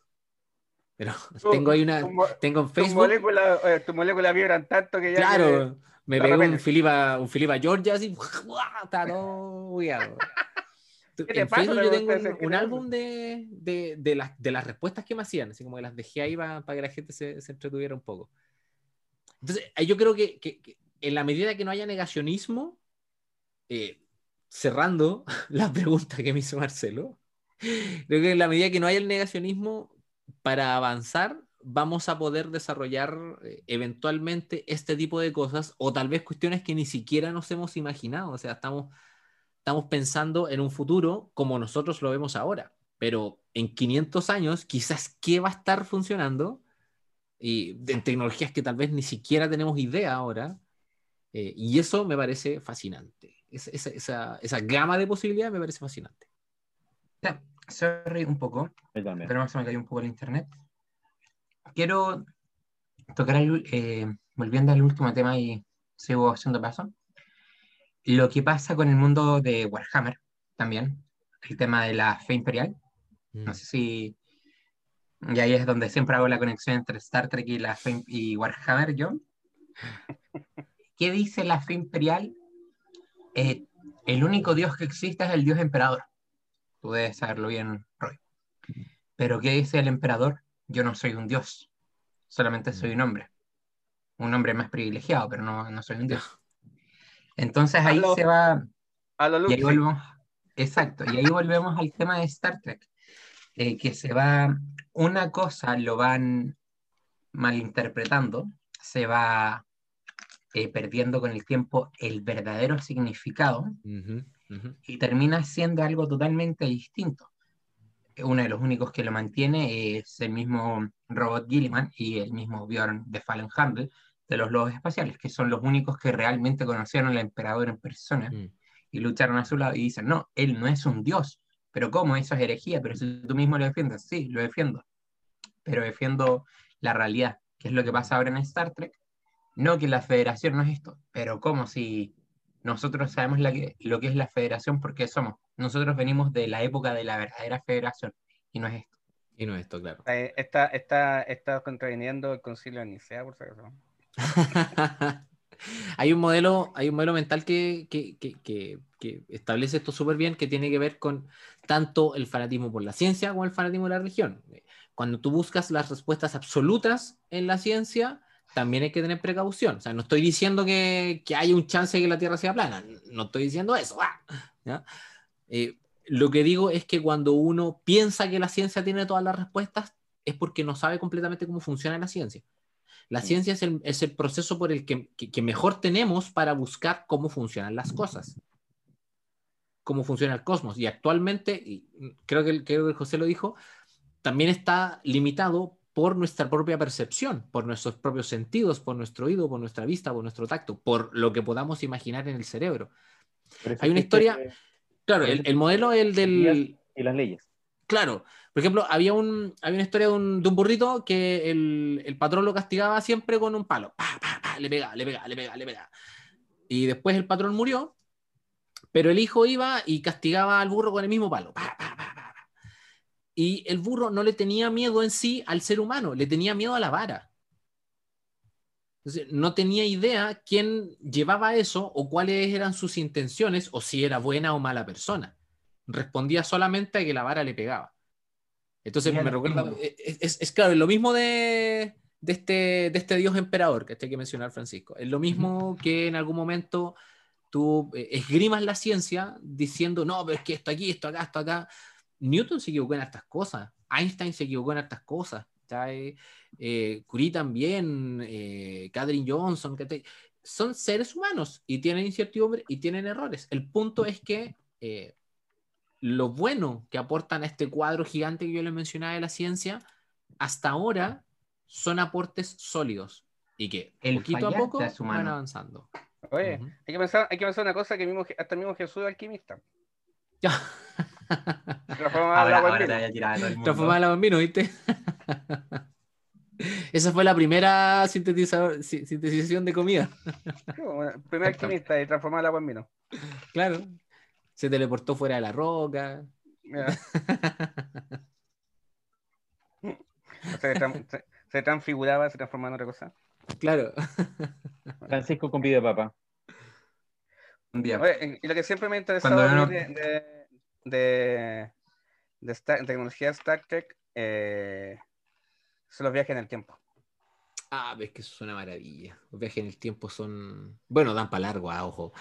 pero tengo ahí una. tengo en Facebook.
Tu molécula, eh, vibran tanto que ya.
Claro, me pegó un Filipa, un Filipa Georgia así. Está todo En Facebook yo tengo un, álbum de, de, de, las, de las respuestas que me hacían, así como que las dejé ahí para, para que la gente se, se entretuviera un poco. Entonces, yo creo que, en la medida que no haya negacionismo, eh, cerrando la pregunta que me hizo Marcelo, creo que en la medida que no haya el negacionismo, para avanzar, vamos a poder desarrollar eh, eventualmente este tipo de cosas o tal vez cuestiones que ni siquiera nos hemos imaginado. O sea, estamos, estamos pensando en un futuro como nosotros lo vemos ahora, pero en 500 años quizás qué va a estar funcionando y en tecnologías que tal vez ni siquiera tenemos idea ahora. Eh, y eso me parece fascinante. esa, esa, esa, gama de posibilidades me parece fascinante.
sorry un poco, pero se me cayó un poco el internet. Quiero tocar, eh, volviendo al último tema y sigo haciendo paso, lo que pasa con el mundo de Warhammer también, el tema de la fe imperial. No mm. sé si y ahí es donde siempre hago la conexión entre Star Trek y, la y Warhammer, John. ¿Qué dice la fe imperial? Eh, el único dios que existe es el dios emperador. Tú debes saberlo bien, Roy. Pero ¿qué dice el emperador? Yo no soy un dios, solamente soy un hombre. Un hombre más privilegiado, pero no, no soy un dios. Entonces ahí se va...
A lo y
exacto, y ahí volvemos al tema de Star Trek. Eh, que se va, una cosa lo van malinterpretando, se va eh, perdiendo con el tiempo el verdadero significado y termina siendo algo totalmente distinto. Uno de los únicos que lo mantiene es el mismo Robot Gilliman y el mismo Bjorn de Fallen Handel de los lobos espaciales, que son los únicos que realmente conocieron al emperador en persona mm. y lucharon a su lado y dicen, no, él no es un dios, pero ¿cómo? Eso es herejía, pero si tú mismo lo defiendes, sí, lo defiendo, pero defiendo la realidad, que es lo que pasa ahora en Star Trek. No que la federación no es esto, pero ¿cómo si nosotros sabemos lo que es la federación porque somos? Nosotros venimos de la época de la verdadera federación y no es esto.
Y no es esto, claro.
Está, está, está contraviniendo el concilio de Nicea, por si acaso.
hay un modelo, hay un modelo mental que, establece esto súper bien, que tiene que ver con tanto el fanatismo por la ciencia como el fanatismo por la religión. Cuando tú buscas las respuestas absolutas en la ciencia, también hay que tener precaución. O sea, no estoy diciendo que, que haya un chance de que la Tierra sea plana, no estoy diciendo eso. ¡ah! Eh, lo que digo es que cuando uno piensa que la ciencia tiene todas las respuestas, es porque no sabe completamente cómo funciona la ciencia. La mm. ciencia es el, es el proceso por el que, que, mejor tenemos para buscar cómo funcionan las cosas, cómo funciona el cosmos. Y actualmente, y creo, que, creo que José lo dijo, también está limitado por nuestra propia percepción, por nuestros propios sentidos, por nuestro oído, por nuestra vista, por nuestro tacto, por lo que podamos imaginar en el cerebro. Hay una historia, claro, el, modelo es el del...
Y las leyes.
Claro, por ejemplo, había, un, había una historia de un, burrito que el, el, patrón lo castigaba siempre con un palo. le pegaba, le pegaba, le pegaba, le pegaba. Y después el patrón murió, pero el hijo iba y castigaba al burro con el mismo palo. Y el burro no le tenía miedo en sí al ser humano, le tenía miedo a la vara. No tenía idea quién llevaba eso o cuáles eran sus intenciones o si era buena o mala persona. Respondía solamente a que la vara le pegaba. Entonces me recuerda, eh, es, es, claro, es lo mismo de, de, este, de este dios emperador que hay que mencionar Francisco. Es lo mismo que en algún momento tú eh, esgrimas la ciencia diciendo, no, pero es que esto aquí, esto acá, esto acá. Newton se equivocó en estas cosas, Einstein se equivocó en estas cosas, eh, Curie también, eh, Catherine Johnson, que son seres humanos y tienen incertidumbre y tienen errores. El punto es que lo bueno que aportan a este cuadro gigante que yo les mencionaba de la ciencia, hasta ahora son aportes sólidos y que poquito a poco van avanzando.
Oye, hay, que pensar, hay que pensar una cosa que mismo, hasta el mismo Jesús alquimista.
Ya. Transformaba el agua en vino. Transformaba el agua en vino, ¿viste? Esa fue la primera sintetización de comida.
El primer alquimista y transformar el agua en vino.
Claro se teleportó fuera de la roca.
se, transfiguraba, se transformaba en otra cosa.
Claro.
Francisco con vida papá.
Un día. y lo que siempre me ha interesado de, de, de, tecnología Star Trek eh, son los viajes en el tiempo.
Ah, ves que eso es una maravilla. Los viajes en el tiempo son. Bueno, dan para largo, a ojo.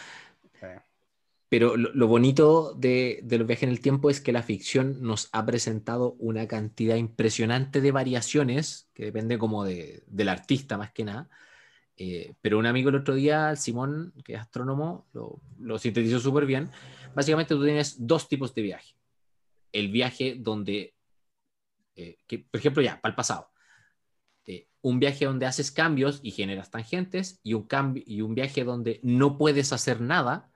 Pero lo, bonito de, los viajes en el tiempo es que la ficción nos ha presentado una cantidad impresionante de variaciones, que depende como de, del artista más que nada. Eh, pero un amigo el otro día, Simón, que es astrónomo, lo, sintetizó súper bien. Básicamente tú tienes dos tipos de viaje. El viaje donde, eh, por ejemplo, ya, para el pasado. Eh, un viaje donde haces cambios y generas tangentes y un, y un viaje donde no puedes hacer nada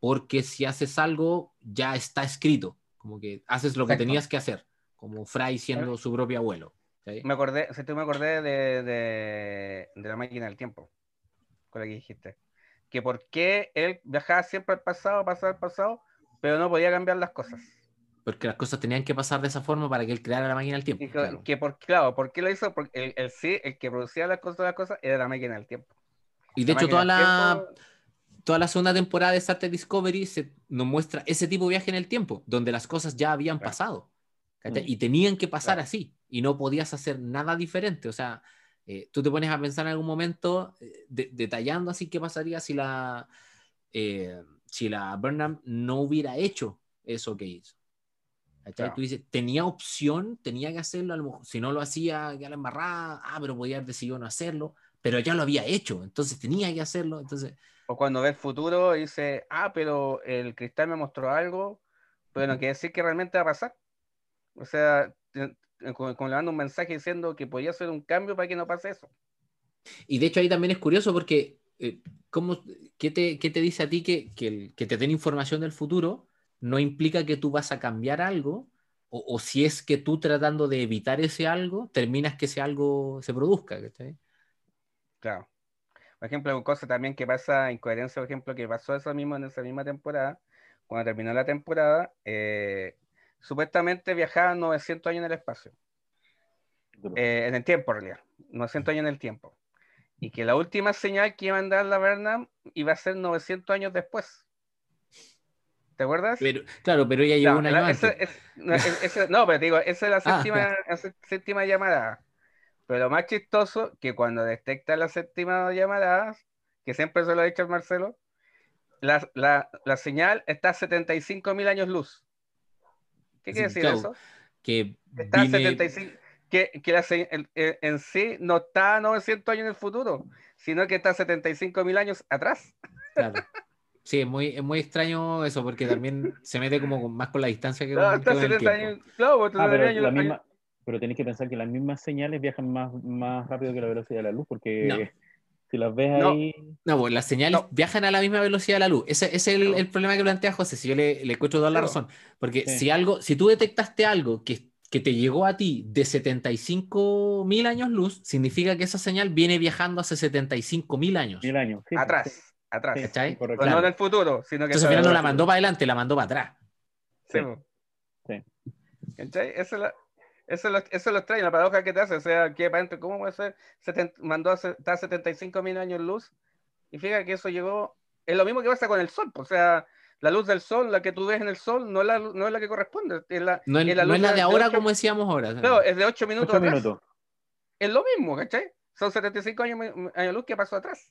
porque si haces algo ya está escrito, como que haces lo que tenías que hacer, como Fry siendo su propio abuelo.
Me acordé, si tú me acordé de, de, la máquina del tiempo, con la que dijiste, que por qué él viajaba siempre al pasado, pasado al pasado, pero no podía cambiar las cosas.
Porque las cosas tenían que pasar de esa forma para que él creara la máquina del tiempo.
claro. Que por, claro, ¿por qué lo hizo? Porque el, sí, el que producía las cosas, las cosas era la máquina del tiempo.
Y de hecho, toda la, toda la segunda temporada de Star Trek Discovery se nos muestra ese tipo de viaje en el tiempo, donde las cosas ya habían pasado. Mm. Y tenían que pasar así, y no podías hacer nada diferente. O sea, eh, tú te pones a pensar en algún momento, eh, detallando así qué pasaría si la, eh, si la Burnham no hubiera hecho eso que hizo. Tú dices, tenía opción, tenía que hacerlo, a lo mejor, si no lo hacía, ya la embarrada, ah, pero podía haber decidido no hacerlo, pero ya lo había hecho, entonces tenía que hacerlo, entonces
o cuando ve el futuro dice, ah, pero el cristal me mostró algo, pero no quiere decir que realmente va a pasar. O sea, como, le mando un mensaje diciendo que podía hacer un cambio para que no pase eso.
Y de hecho ahí también es curioso porque, eh, ¿cómo, qué, te, qué, te, dice a ti que, que, que, te den información del futuro no implica que tú vas a cambiar algo? O, o, si es que tú tratando de evitar ese algo, terminas que ese algo se produzca.
Claro. Por ejemplo, cosa también que pasa, incoherencia, por ejemplo, que pasó eso mismo en esa misma temporada, cuando terminó la temporada, eh, supuestamente viajaban 900 años en el espacio. Eh, en el tiempo, en realidad. 900 años en el tiempo. Y que la última señal que iba a mandar la Bernam iba a ser 900 años después. ¿Te acuerdas?
Pero, claro, pero ella llegó un año antes.
no, pero digo, esa es la ah, séptima llamada. Pero lo más chistoso que cuando detecta la séptima llamada, que siempre se lo ha dicho el Marcelo, la, la, señal está a 75 mil años luz. ¿Qué quiere decir eso?
Que
está a 75, que, que la, en, en, sí no está a 900 años en el futuro, sino que está a 75 mil años atrás.
Claro. Sí, es muy, es muy extraño eso, porque también se mete como más con la distancia que
no,
con,
está
con
70 años, claro, pues,
ah, pero, la misma, pero tenéis que pensar que las mismas señales viajan más, más rápido que la velocidad de la luz, porque si las ves ahí...
No, pues las señales viajan a la misma velocidad de la luz. Ese, ese es el, el, problema que plantea José, si yo le, le encuentro toda la razón. Porque si algo, si tú detectaste algo que que te llegó a ti de 75 mil años luz, significa que esa señal viene viajando hace 75 mil años.
Mil años.
atrás, atrás.
¿Cachai?
Pero no en el futuro, sino que...
Entonces al final no la mandó para adelante, la mandó para atrás.
Sí. sí. ¿Cachai? Eso, la, eso, lo, eso lo extraño, la paradoja que te hace. O sea, que para adentro, ¿cómo puede ser? mandó a, está 75 mil años luz y fíjate que eso llegó... Es lo mismo que pasa con el sol, pues, o sea la luz del sol, la que tú ves en el sol, no es la, no es la que corresponde. Es la,
no es, la, de, ahora, como decíamos ahora.
No, es de 8 minutos. minutos. Es lo mismo, ¿cachai? Son 75 años, años luz que pasó atrás,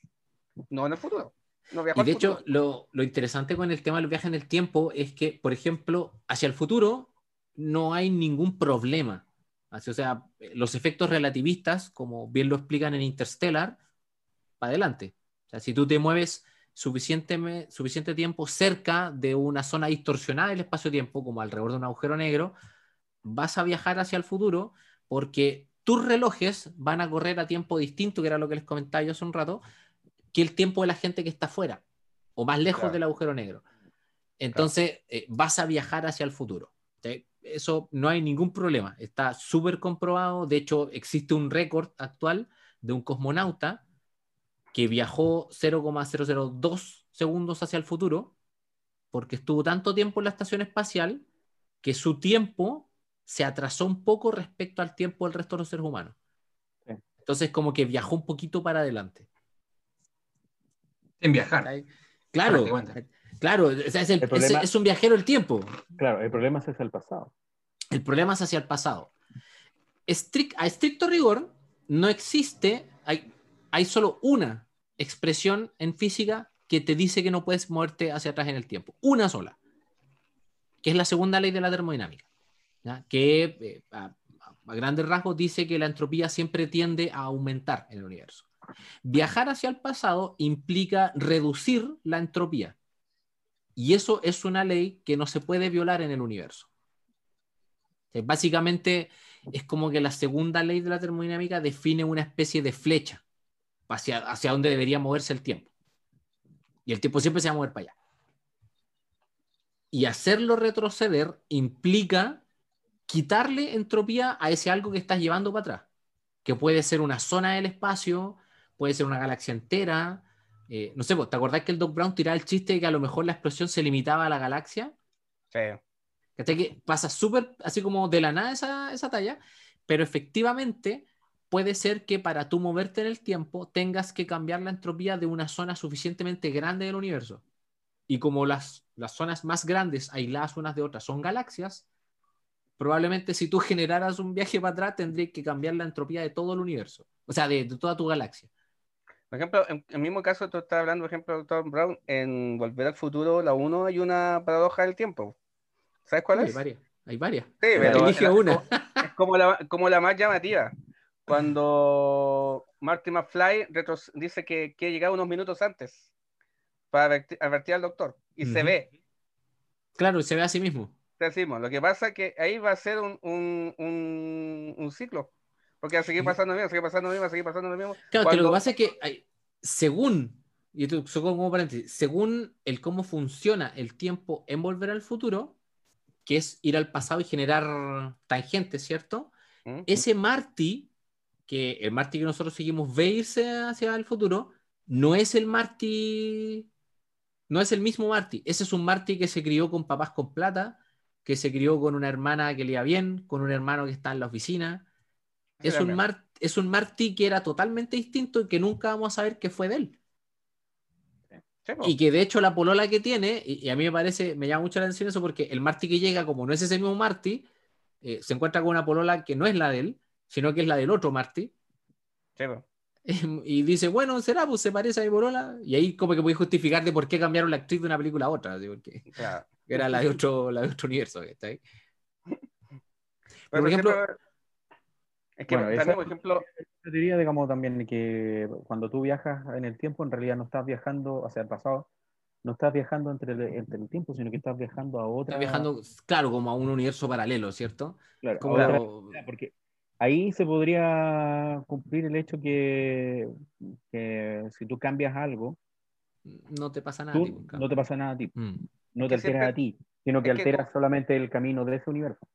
no en el futuro.
y de hecho, lo, lo, interesante con el tema del viaje en el tiempo es que, por ejemplo, hacia el futuro no hay ningún problema. Así, o sea, los efectos relativistas, como bien lo explican en Interstellar, para adelante. O sea, si tú te mueves suficiente, suficiente tiempo cerca de una zona distorsionada del espacio-tiempo, como alrededor de un agujero negro, vas a viajar hacia el futuro porque tus relojes van a correr a tiempo distinto, que era lo que les comentaba yo hace un rato, que el tiempo de la gente que está fuera o más lejos del agujero negro. Entonces, eh, vas a viajar hacia el futuro. Eso no hay ningún problema. Está súper comprobado. De hecho, existe un récord actual de un cosmonauta que viajó 0,002 segundos hacia el futuro, porque estuvo tanto tiempo en la estación espacial que su tiempo se atrasó un poco respecto al tiempo del resto de los seres humanos. Entonces, como que viajó un poquito para adelante.
En viajar.
Claro, claro, es, un viajero el tiempo.
Claro, el problema es hacia el pasado.
El problema es hacia el pasado. a estricto rigor, no existe, hay, hay solo una expresión en física que te dice que no puedes moverte hacia atrás en el tiempo. Una sola, que es la segunda ley de la termodinámica, que eh, a, grandes rasgos dice que la entropía siempre tiende a aumentar en el universo. Viajar hacia el pasado implica reducir la entropía. Y eso es una ley que no se puede violar en el universo. básicamente es como que la segunda ley de la termodinámica define una especie de flecha hacia, hacia dónde debería moverse el tiempo. Y el tiempo siempre se va a mover para allá. Y hacerlo retroceder implica quitarle entropía a ese algo que estás llevando para atrás, que puede ser una zona del espacio, puede ser una galaxia entera. Eh, no sé, ¿te acordás que el Doc Brown tiraba el chiste de que a lo mejor la explosión se limitaba a la galaxia?
Sí.
Que pasa súper así como de la nada esa, esa talla, pero efectivamente puede ser que para tú moverte en el tiempo tengas que cambiar la entropía de una zona suficientemente grande del universo. Y como las, las zonas más grandes aisladas unas de otras son galaxias, probablemente si tú generaras un viaje para atrás tendrías que cambiar la entropía de todo el universo, o sea, de, toda tu galaxia.
Por ejemplo, en el mismo caso, tú estás hablando, por ejemplo, doctor Brown, en Volver al Futuro, la 1 hay una paradoja del tiempo. ¿Sabes cuál es?
Hay varias. Hay varias.
Sí, pero elige una. Es como la, como la más llamativa cuando Marty McFly dice que, que llegado unos minutos antes para advertir, al doctor y se ve.
Claro, se ve a sí mismo.
Decimos, lo que pasa es que ahí va a ser un, un, un, ciclo, porque va a seguir pasando lo mismo, seguir pasando lo mismo, seguir pasando lo mismo.
Claro, que lo que pasa es que según, y como paréntesis, según el cómo funciona el tiempo en volver al futuro, que es ir al pasado y generar tangentes, ¿cierto? Ese Marty que el Marty que nosotros seguimos ve irse hacia el futuro, no es el Marty, no es el mismo Marty. Ese es un Marty que se crió con papás con plata, que se crió con una hermana que le iba bien, con un hermano que está en la oficina. Es un, es un Marty que era totalmente distinto y que nunca vamos a saber qué fue de él. Y que de hecho la polola que tiene, y, a mí me parece, me llama mucho la atención eso porque el Marty que llega, como no es ese mismo Marty, eh, se encuentra con una polola que no es la de él, sino que es la del otro Marty, Y dice, bueno, será, pues se parece a mi borola. Y ahí como que voy a justificar de por qué cambiaron la actriz de una película a otra. Porque era la de otro, la de otro universo. está ahí.
por ejemplo, es que también, por ejemplo...
Yo diría, digamos, también que cuando tú viajas en el tiempo, en realidad no estás viajando hacia el pasado, no estás viajando entre el, entre el tiempo, sino que estás viajando a otra...
Estás viajando, claro, como a un universo paralelo, ¿cierto?
Claro, como... porque ahí se podría cumplir el hecho que, que si tú cambias algo,
no te pasa nada a ti.
No te pasa nada a ti. Mm. No te alteras a ti, sino que alteras solamente el camino de ese universo.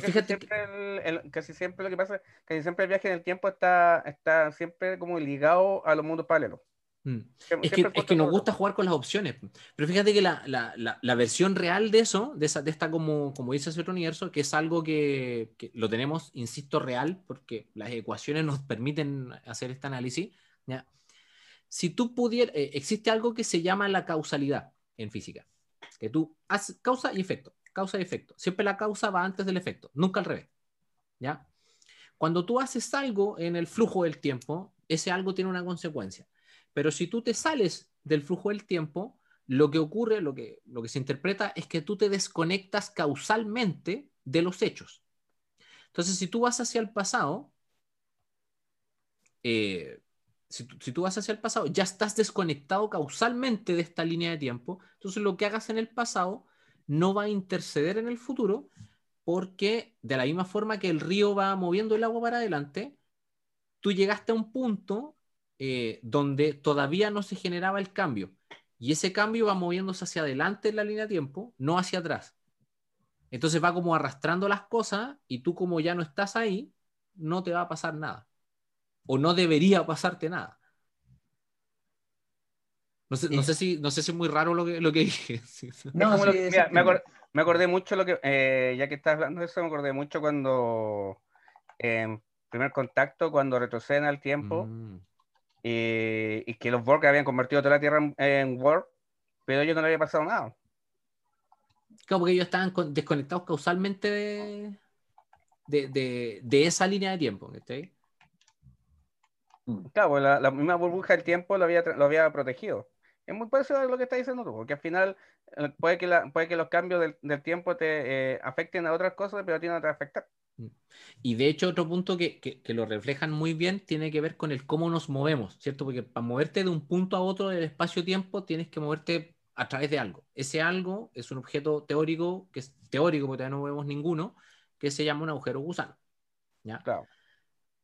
Fíjate siempre el, casi siempre lo que pasa, casi siempre el viaje en el tiempo está, está siempre como ligado a los mundos paralelos.
Mm. Es que, es que, nos gusta jugar con las opciones. Pero fíjate que la, la, la, versión real de eso, de, esa, de esta como, como dice otro universo, que es algo que, que, lo tenemos, insisto, real, porque las ecuaciones nos permiten hacer este análisis. ¿ya? Si tú pudieras, eh, existe algo que se llama la causalidad en física, que tú haces causa y efecto, causa y efecto. Siempre la causa va antes del efecto, nunca al revés. ¿ya? Cuando tú haces algo en el flujo del tiempo, ese algo tiene una consecuencia pero si tú te sales del flujo del tiempo, lo que ocurre, lo que, lo que se interpreta es que tú te desconectas causalmente de los hechos. Entonces, si tú vas hacia el pasado, eh, si, si, tú vas hacia el pasado, ya estás desconectado causalmente de esta línea de tiempo. Entonces, lo que hagas en el pasado no va a interceder en el futuro, porque de la misma forma que el río va moviendo el agua para adelante, tú llegaste a un punto eh, donde todavía no se generaba el cambio. Y ese cambio va moviéndose hacia adelante en la línea de tiempo, no hacia atrás. Entonces va como arrastrando las cosas y tú como ya no estás ahí, no te va a pasar nada. O no debería pasarte nada. No sé, no sé, si, no sé si es muy raro lo que, lo que dije.
No, me, acordé, mucho lo que, eh, ya que estás hablando de eso, me acordé mucho cuando en primer contacto, cuando retroceden al tiempo, mm y, que los Borg habían convertido toda la Tierra en, en pero a ellos no le había pasado nada.
Como que ellos estaban desconectados causalmente de, de, de, esa línea de tiempo.
Claro, pues la, la, misma burbuja del tiempo lo había, lo había protegido. Es muy parecido a lo que estás diciendo tú, porque al final eh, puede que, la, puede que los cambios del, del tiempo te eh, afecten a otras cosas, pero a ti no te afectar.
Y de hecho, otro punto que, que, lo reflejan muy bien tiene que ver con el cómo nos movemos, ¿cierto? Porque para moverte de un punto a otro del espacio-tiempo tienes que moverte a través de algo. Ese algo es un objeto teórico, que es teórico porque todavía no vemos ninguno, que se llama un agujero gusano. ¿ya?
Claro.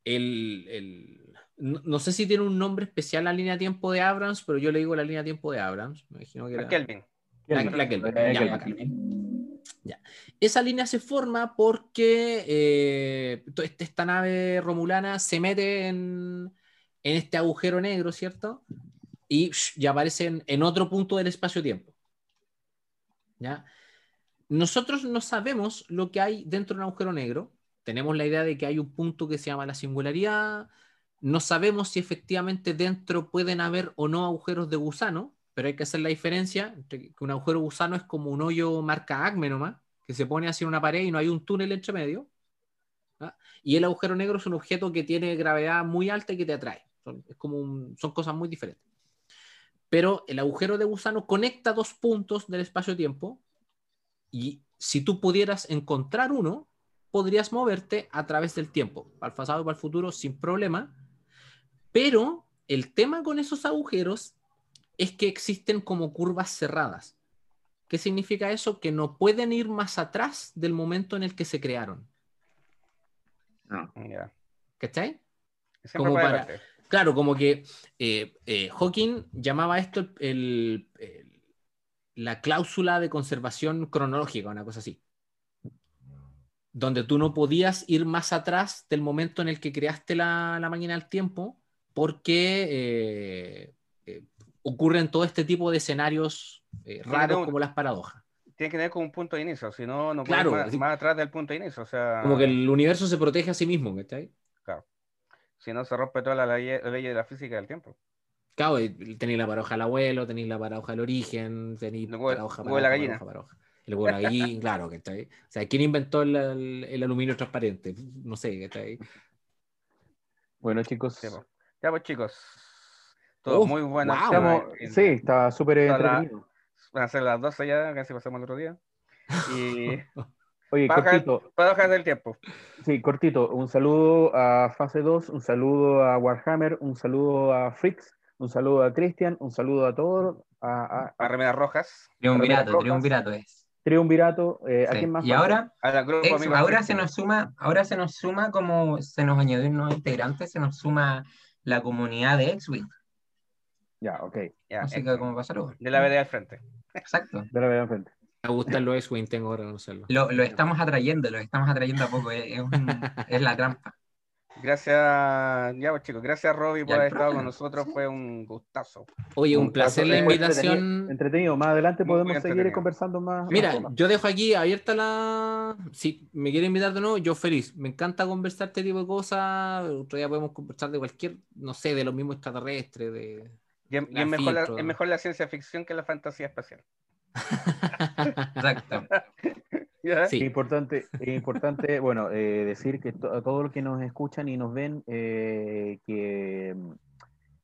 El, el, no, sé si tiene un nombre especial la línea de tiempo de Abrams, pero yo le digo la línea de tiempo de Abrams. Me imagino que era...
Kelvin.
La, Kelvin. Ya. Esa línea se forma porque eh, este, esta nave romulana se mete en, este agujero negro, ¿cierto? Y ya aparece en, otro punto del espacio-tiempo. ¿Ya? Nosotros no sabemos lo que hay dentro de un agujero negro. Tenemos la idea de que hay un punto que se llama la singularidad. No sabemos si efectivamente dentro pueden haber o no agujeros de gusano pero hay que hacer la diferencia entre que un agujero gusano es como un hoyo marca ACME nomás, que se pone hacia una pared y no hay un túnel entre medio. ¿ah? Y el agujero negro es un objeto que tiene gravedad muy alta y que te atrae. Son, es como son cosas muy diferentes. Pero el agujero de gusano conecta dos puntos del espacio-tiempo y si tú pudieras encontrar uno, podrías moverte a través del tiempo, para el pasado y para el futuro sin problema. Pero el tema con esos agujeros es que existen como curvas cerradas. ¿Qué significa eso? Que no pueden ir más atrás del momento en el que se crearon.
No.
¿Cachai? Como para, claro, como que eh, eh, Hawking llamaba esto el, la cláusula de conservación cronológica, una cosa así. Donde tú no podías ir más atrás del momento en el que creaste la, máquina del tiempo, porque eh, ocurren todo este tipo de escenarios eh, raros como las paradojas.
Tiene que tener como un punto de inicio, si no, no claro, más, más, atrás del punto de inicio. O sea,
como que el universo se protege a sí mismo, ahí?
Claro. Si no, se rompe toda la ley, de la física del tiempo.
Claro, tenéis la paradoja del abuelo, tenéis la paradoja del origen, tenéis la paradoja,
de la gallina.
De la gallina, claro, que está ahí. O sea, ¿quién inventó el, el, aluminio transparente? No sé, que está ahí.
Bueno, chicos,
Ya pues chicos, todo muy bueno.
sí, estaba súper entretenido.
Van a ser las 12 ya, casi pasamos el otro día. Y...
Oye, cortito.
Para bajar del tiempo.
Sí, cortito. Un saludo a Fase 2, un saludo a Warhammer, un saludo a Freaks, un saludo a Christian, un saludo a todos. A,
a, Remedas Rojas.
Triunvirato, triunvirato es.
Triunvirato. Eh, ¿A quién más?
Y ahora, ahora se nos suma, ahora se nos suma como se nos añadió un nuevo integrante, se nos suma la comunidad de X-Wing.
Ya, ok.
Ya, Así que como De la BD al frente.
Exacto.
De la BD al frente.
Me gustan los X-Wing, tengo que reconocerlo.
Lo, lo estamos atrayendo, lo estamos atrayendo a poco, es, es la trampa.
Gracias, ya pues chicos, gracias Robbie por haber estado con nosotros, fue un gustazo.
Oye, un, placer la invitación.
Entretenido. más adelante podemos seguir conversando más.
Mira, yo dejo aquí abierta la... Si me quiere invitar de nuevo, yo feliz. Me encanta conversar este tipo de cosas, otro día podemos conversar de cualquier, no sé, de los mismos extraterrestres, de...
Y, es, mejor la, es mejor la ciencia ficción que la fantasía espacial.
Exacto. Es importante, importante bueno, eh, decir que a todos los que nos escuchan y nos ven eh, que,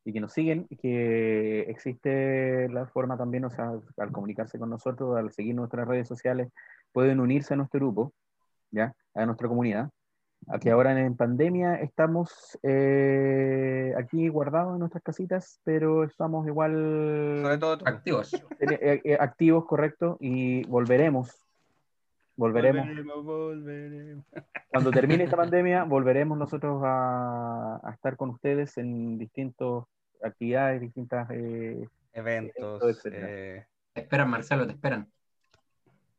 y que nos siguen, que existe la forma también, o sea, al comunicarse con nosotros, al seguir nuestras redes sociales, pueden unirse a nuestro grupo, ¿ya? A nuestra comunidad. Aquí ahora en pandemia estamos eh, aquí guardados en nuestras casitas, pero estamos igual...
Sobre todo activos.
activos, correcto, y volveremos Volveremos. Cuando termine esta pandemia, volveremos nosotros a, estar con ustedes en distintas actividades, distintas
eh, eventos. Eh...
Te esperan, Marcelo, te esperan.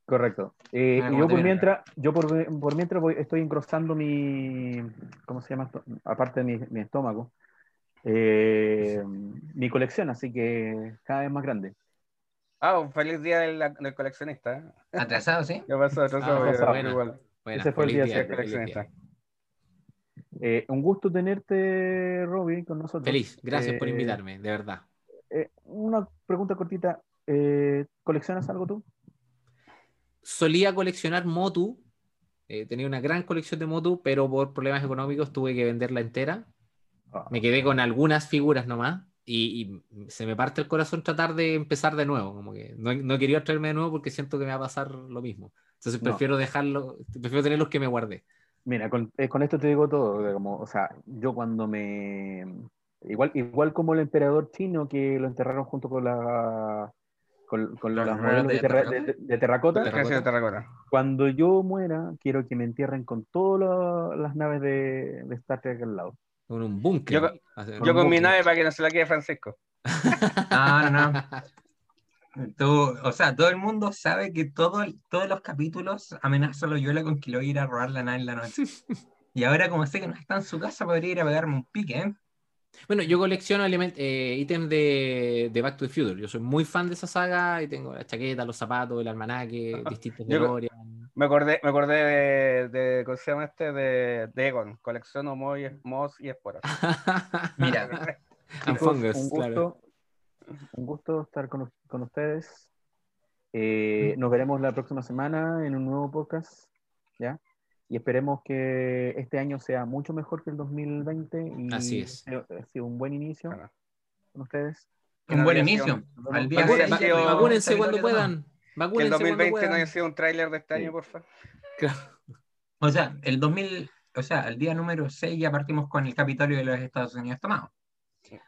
Correcto. Eh, y yo por mientras, yo por, por mientras voy, estoy engrosando mi, ¿cómo se llama esto? Aparte de mi, estómago, eh, mi colección, así que cada vez más grande.
Ah, un feliz día del, coleccionista.
Atrasado, ¿sí?
¿Qué pasó? Atrasado,
ah, igual. Ese fue el día del coleccionista. Eh, un gusto tenerte, Robbie, con nosotros.
Feliz, gracias por eh, invitarme, de verdad.
Eh, una pregunta cortita. ¿Coleccionas algo tú?
Solía coleccionar Motu. tenía una gran colección de Motu, pero por problemas económicos tuve que venderla entera. Ah. Me quedé con algunas figuras nomás y, se me parte el corazón tratar de empezar de nuevo, como que no, no, quería traerme de nuevo porque siento que me va a pasar lo mismo. Entonces prefiero dejarlo, prefiero tener los que me guardé.
Mira, con, eh, con, esto te digo todo, como, o sea, yo cuando me... Igual, igual como el emperador chino que lo enterraron junto con la... Con, con los, modelos de, terracota.
De terracota.
Cuando yo muera, quiero que me entierren con todas las naves de, de Star Trek al lado.
Con un búnker.
Yo, con, mi nave para que no se la quede Francisco.
No, no, no. o sea, todo el mundo sabe que todo, todos los capítulos amenaza a Loyola con que lo voy a ir a robar la nave en la noche. Y ahora, como sé que no está en su casa, podría ir a pegarme un pique, ¿eh?
Bueno, yo colecciono eh, ítems de, de, Back to the Future. Yo soy muy fan de esa saga y tengo la chaqueta, los zapatos, el almanaque, distintos de
me acordé, me acordé de, de ¿cómo se llama este? De, de Egon, colecciono Moss y esporas.
Mira,
un, gusto, un gusto estar con, con ustedes. Eh, nos veremos la próxima semana en un nuevo podcast, ¿ya? Y esperemos que este año sea mucho mejor que el 2020. Y
Así es.
Ha sido un buen inicio con ustedes.
Un buen inicio.
Al día Vacúnense cuando puedan
que el 2020 no haya sido un tráiler de este año, por favor.
O sea, el 2000, o sea, el día número 6 ya partimos con el Capitolio de los Estados Unidos tomado.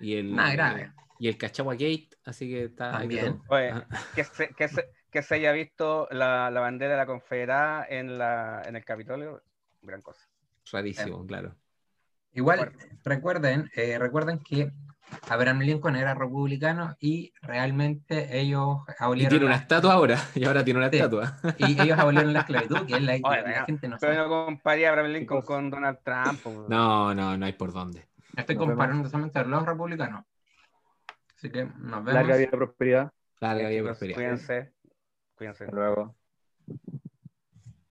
Y el,
Nada grave.
Y el Cachagua Gate, así que está.
También. Oye, que, se, que, se, que se haya visto la, la, bandera de la Confederada en, la, en el Capitolio, gran cosa.
Rarísimo, claro.
Igual, recuerden, eh, recuerden que Abraham Lincoln era republicano y realmente ellos
abolieron. Y tiene una estatua ahora, y ahora tiene una estatua.
Y ellos abolieron la esclavitud, que es la, la gente no
sabe. Pero no comparé a Abraham Lincoln con Donald Trump.
No, no, no hay por dónde.
Estoy comparando solamente a los republicanos. Así que nos vemos.
Larga vida prosperidad.
Larga vida y prosperidad.
Cuídense. Cuídense.
Hasta luego.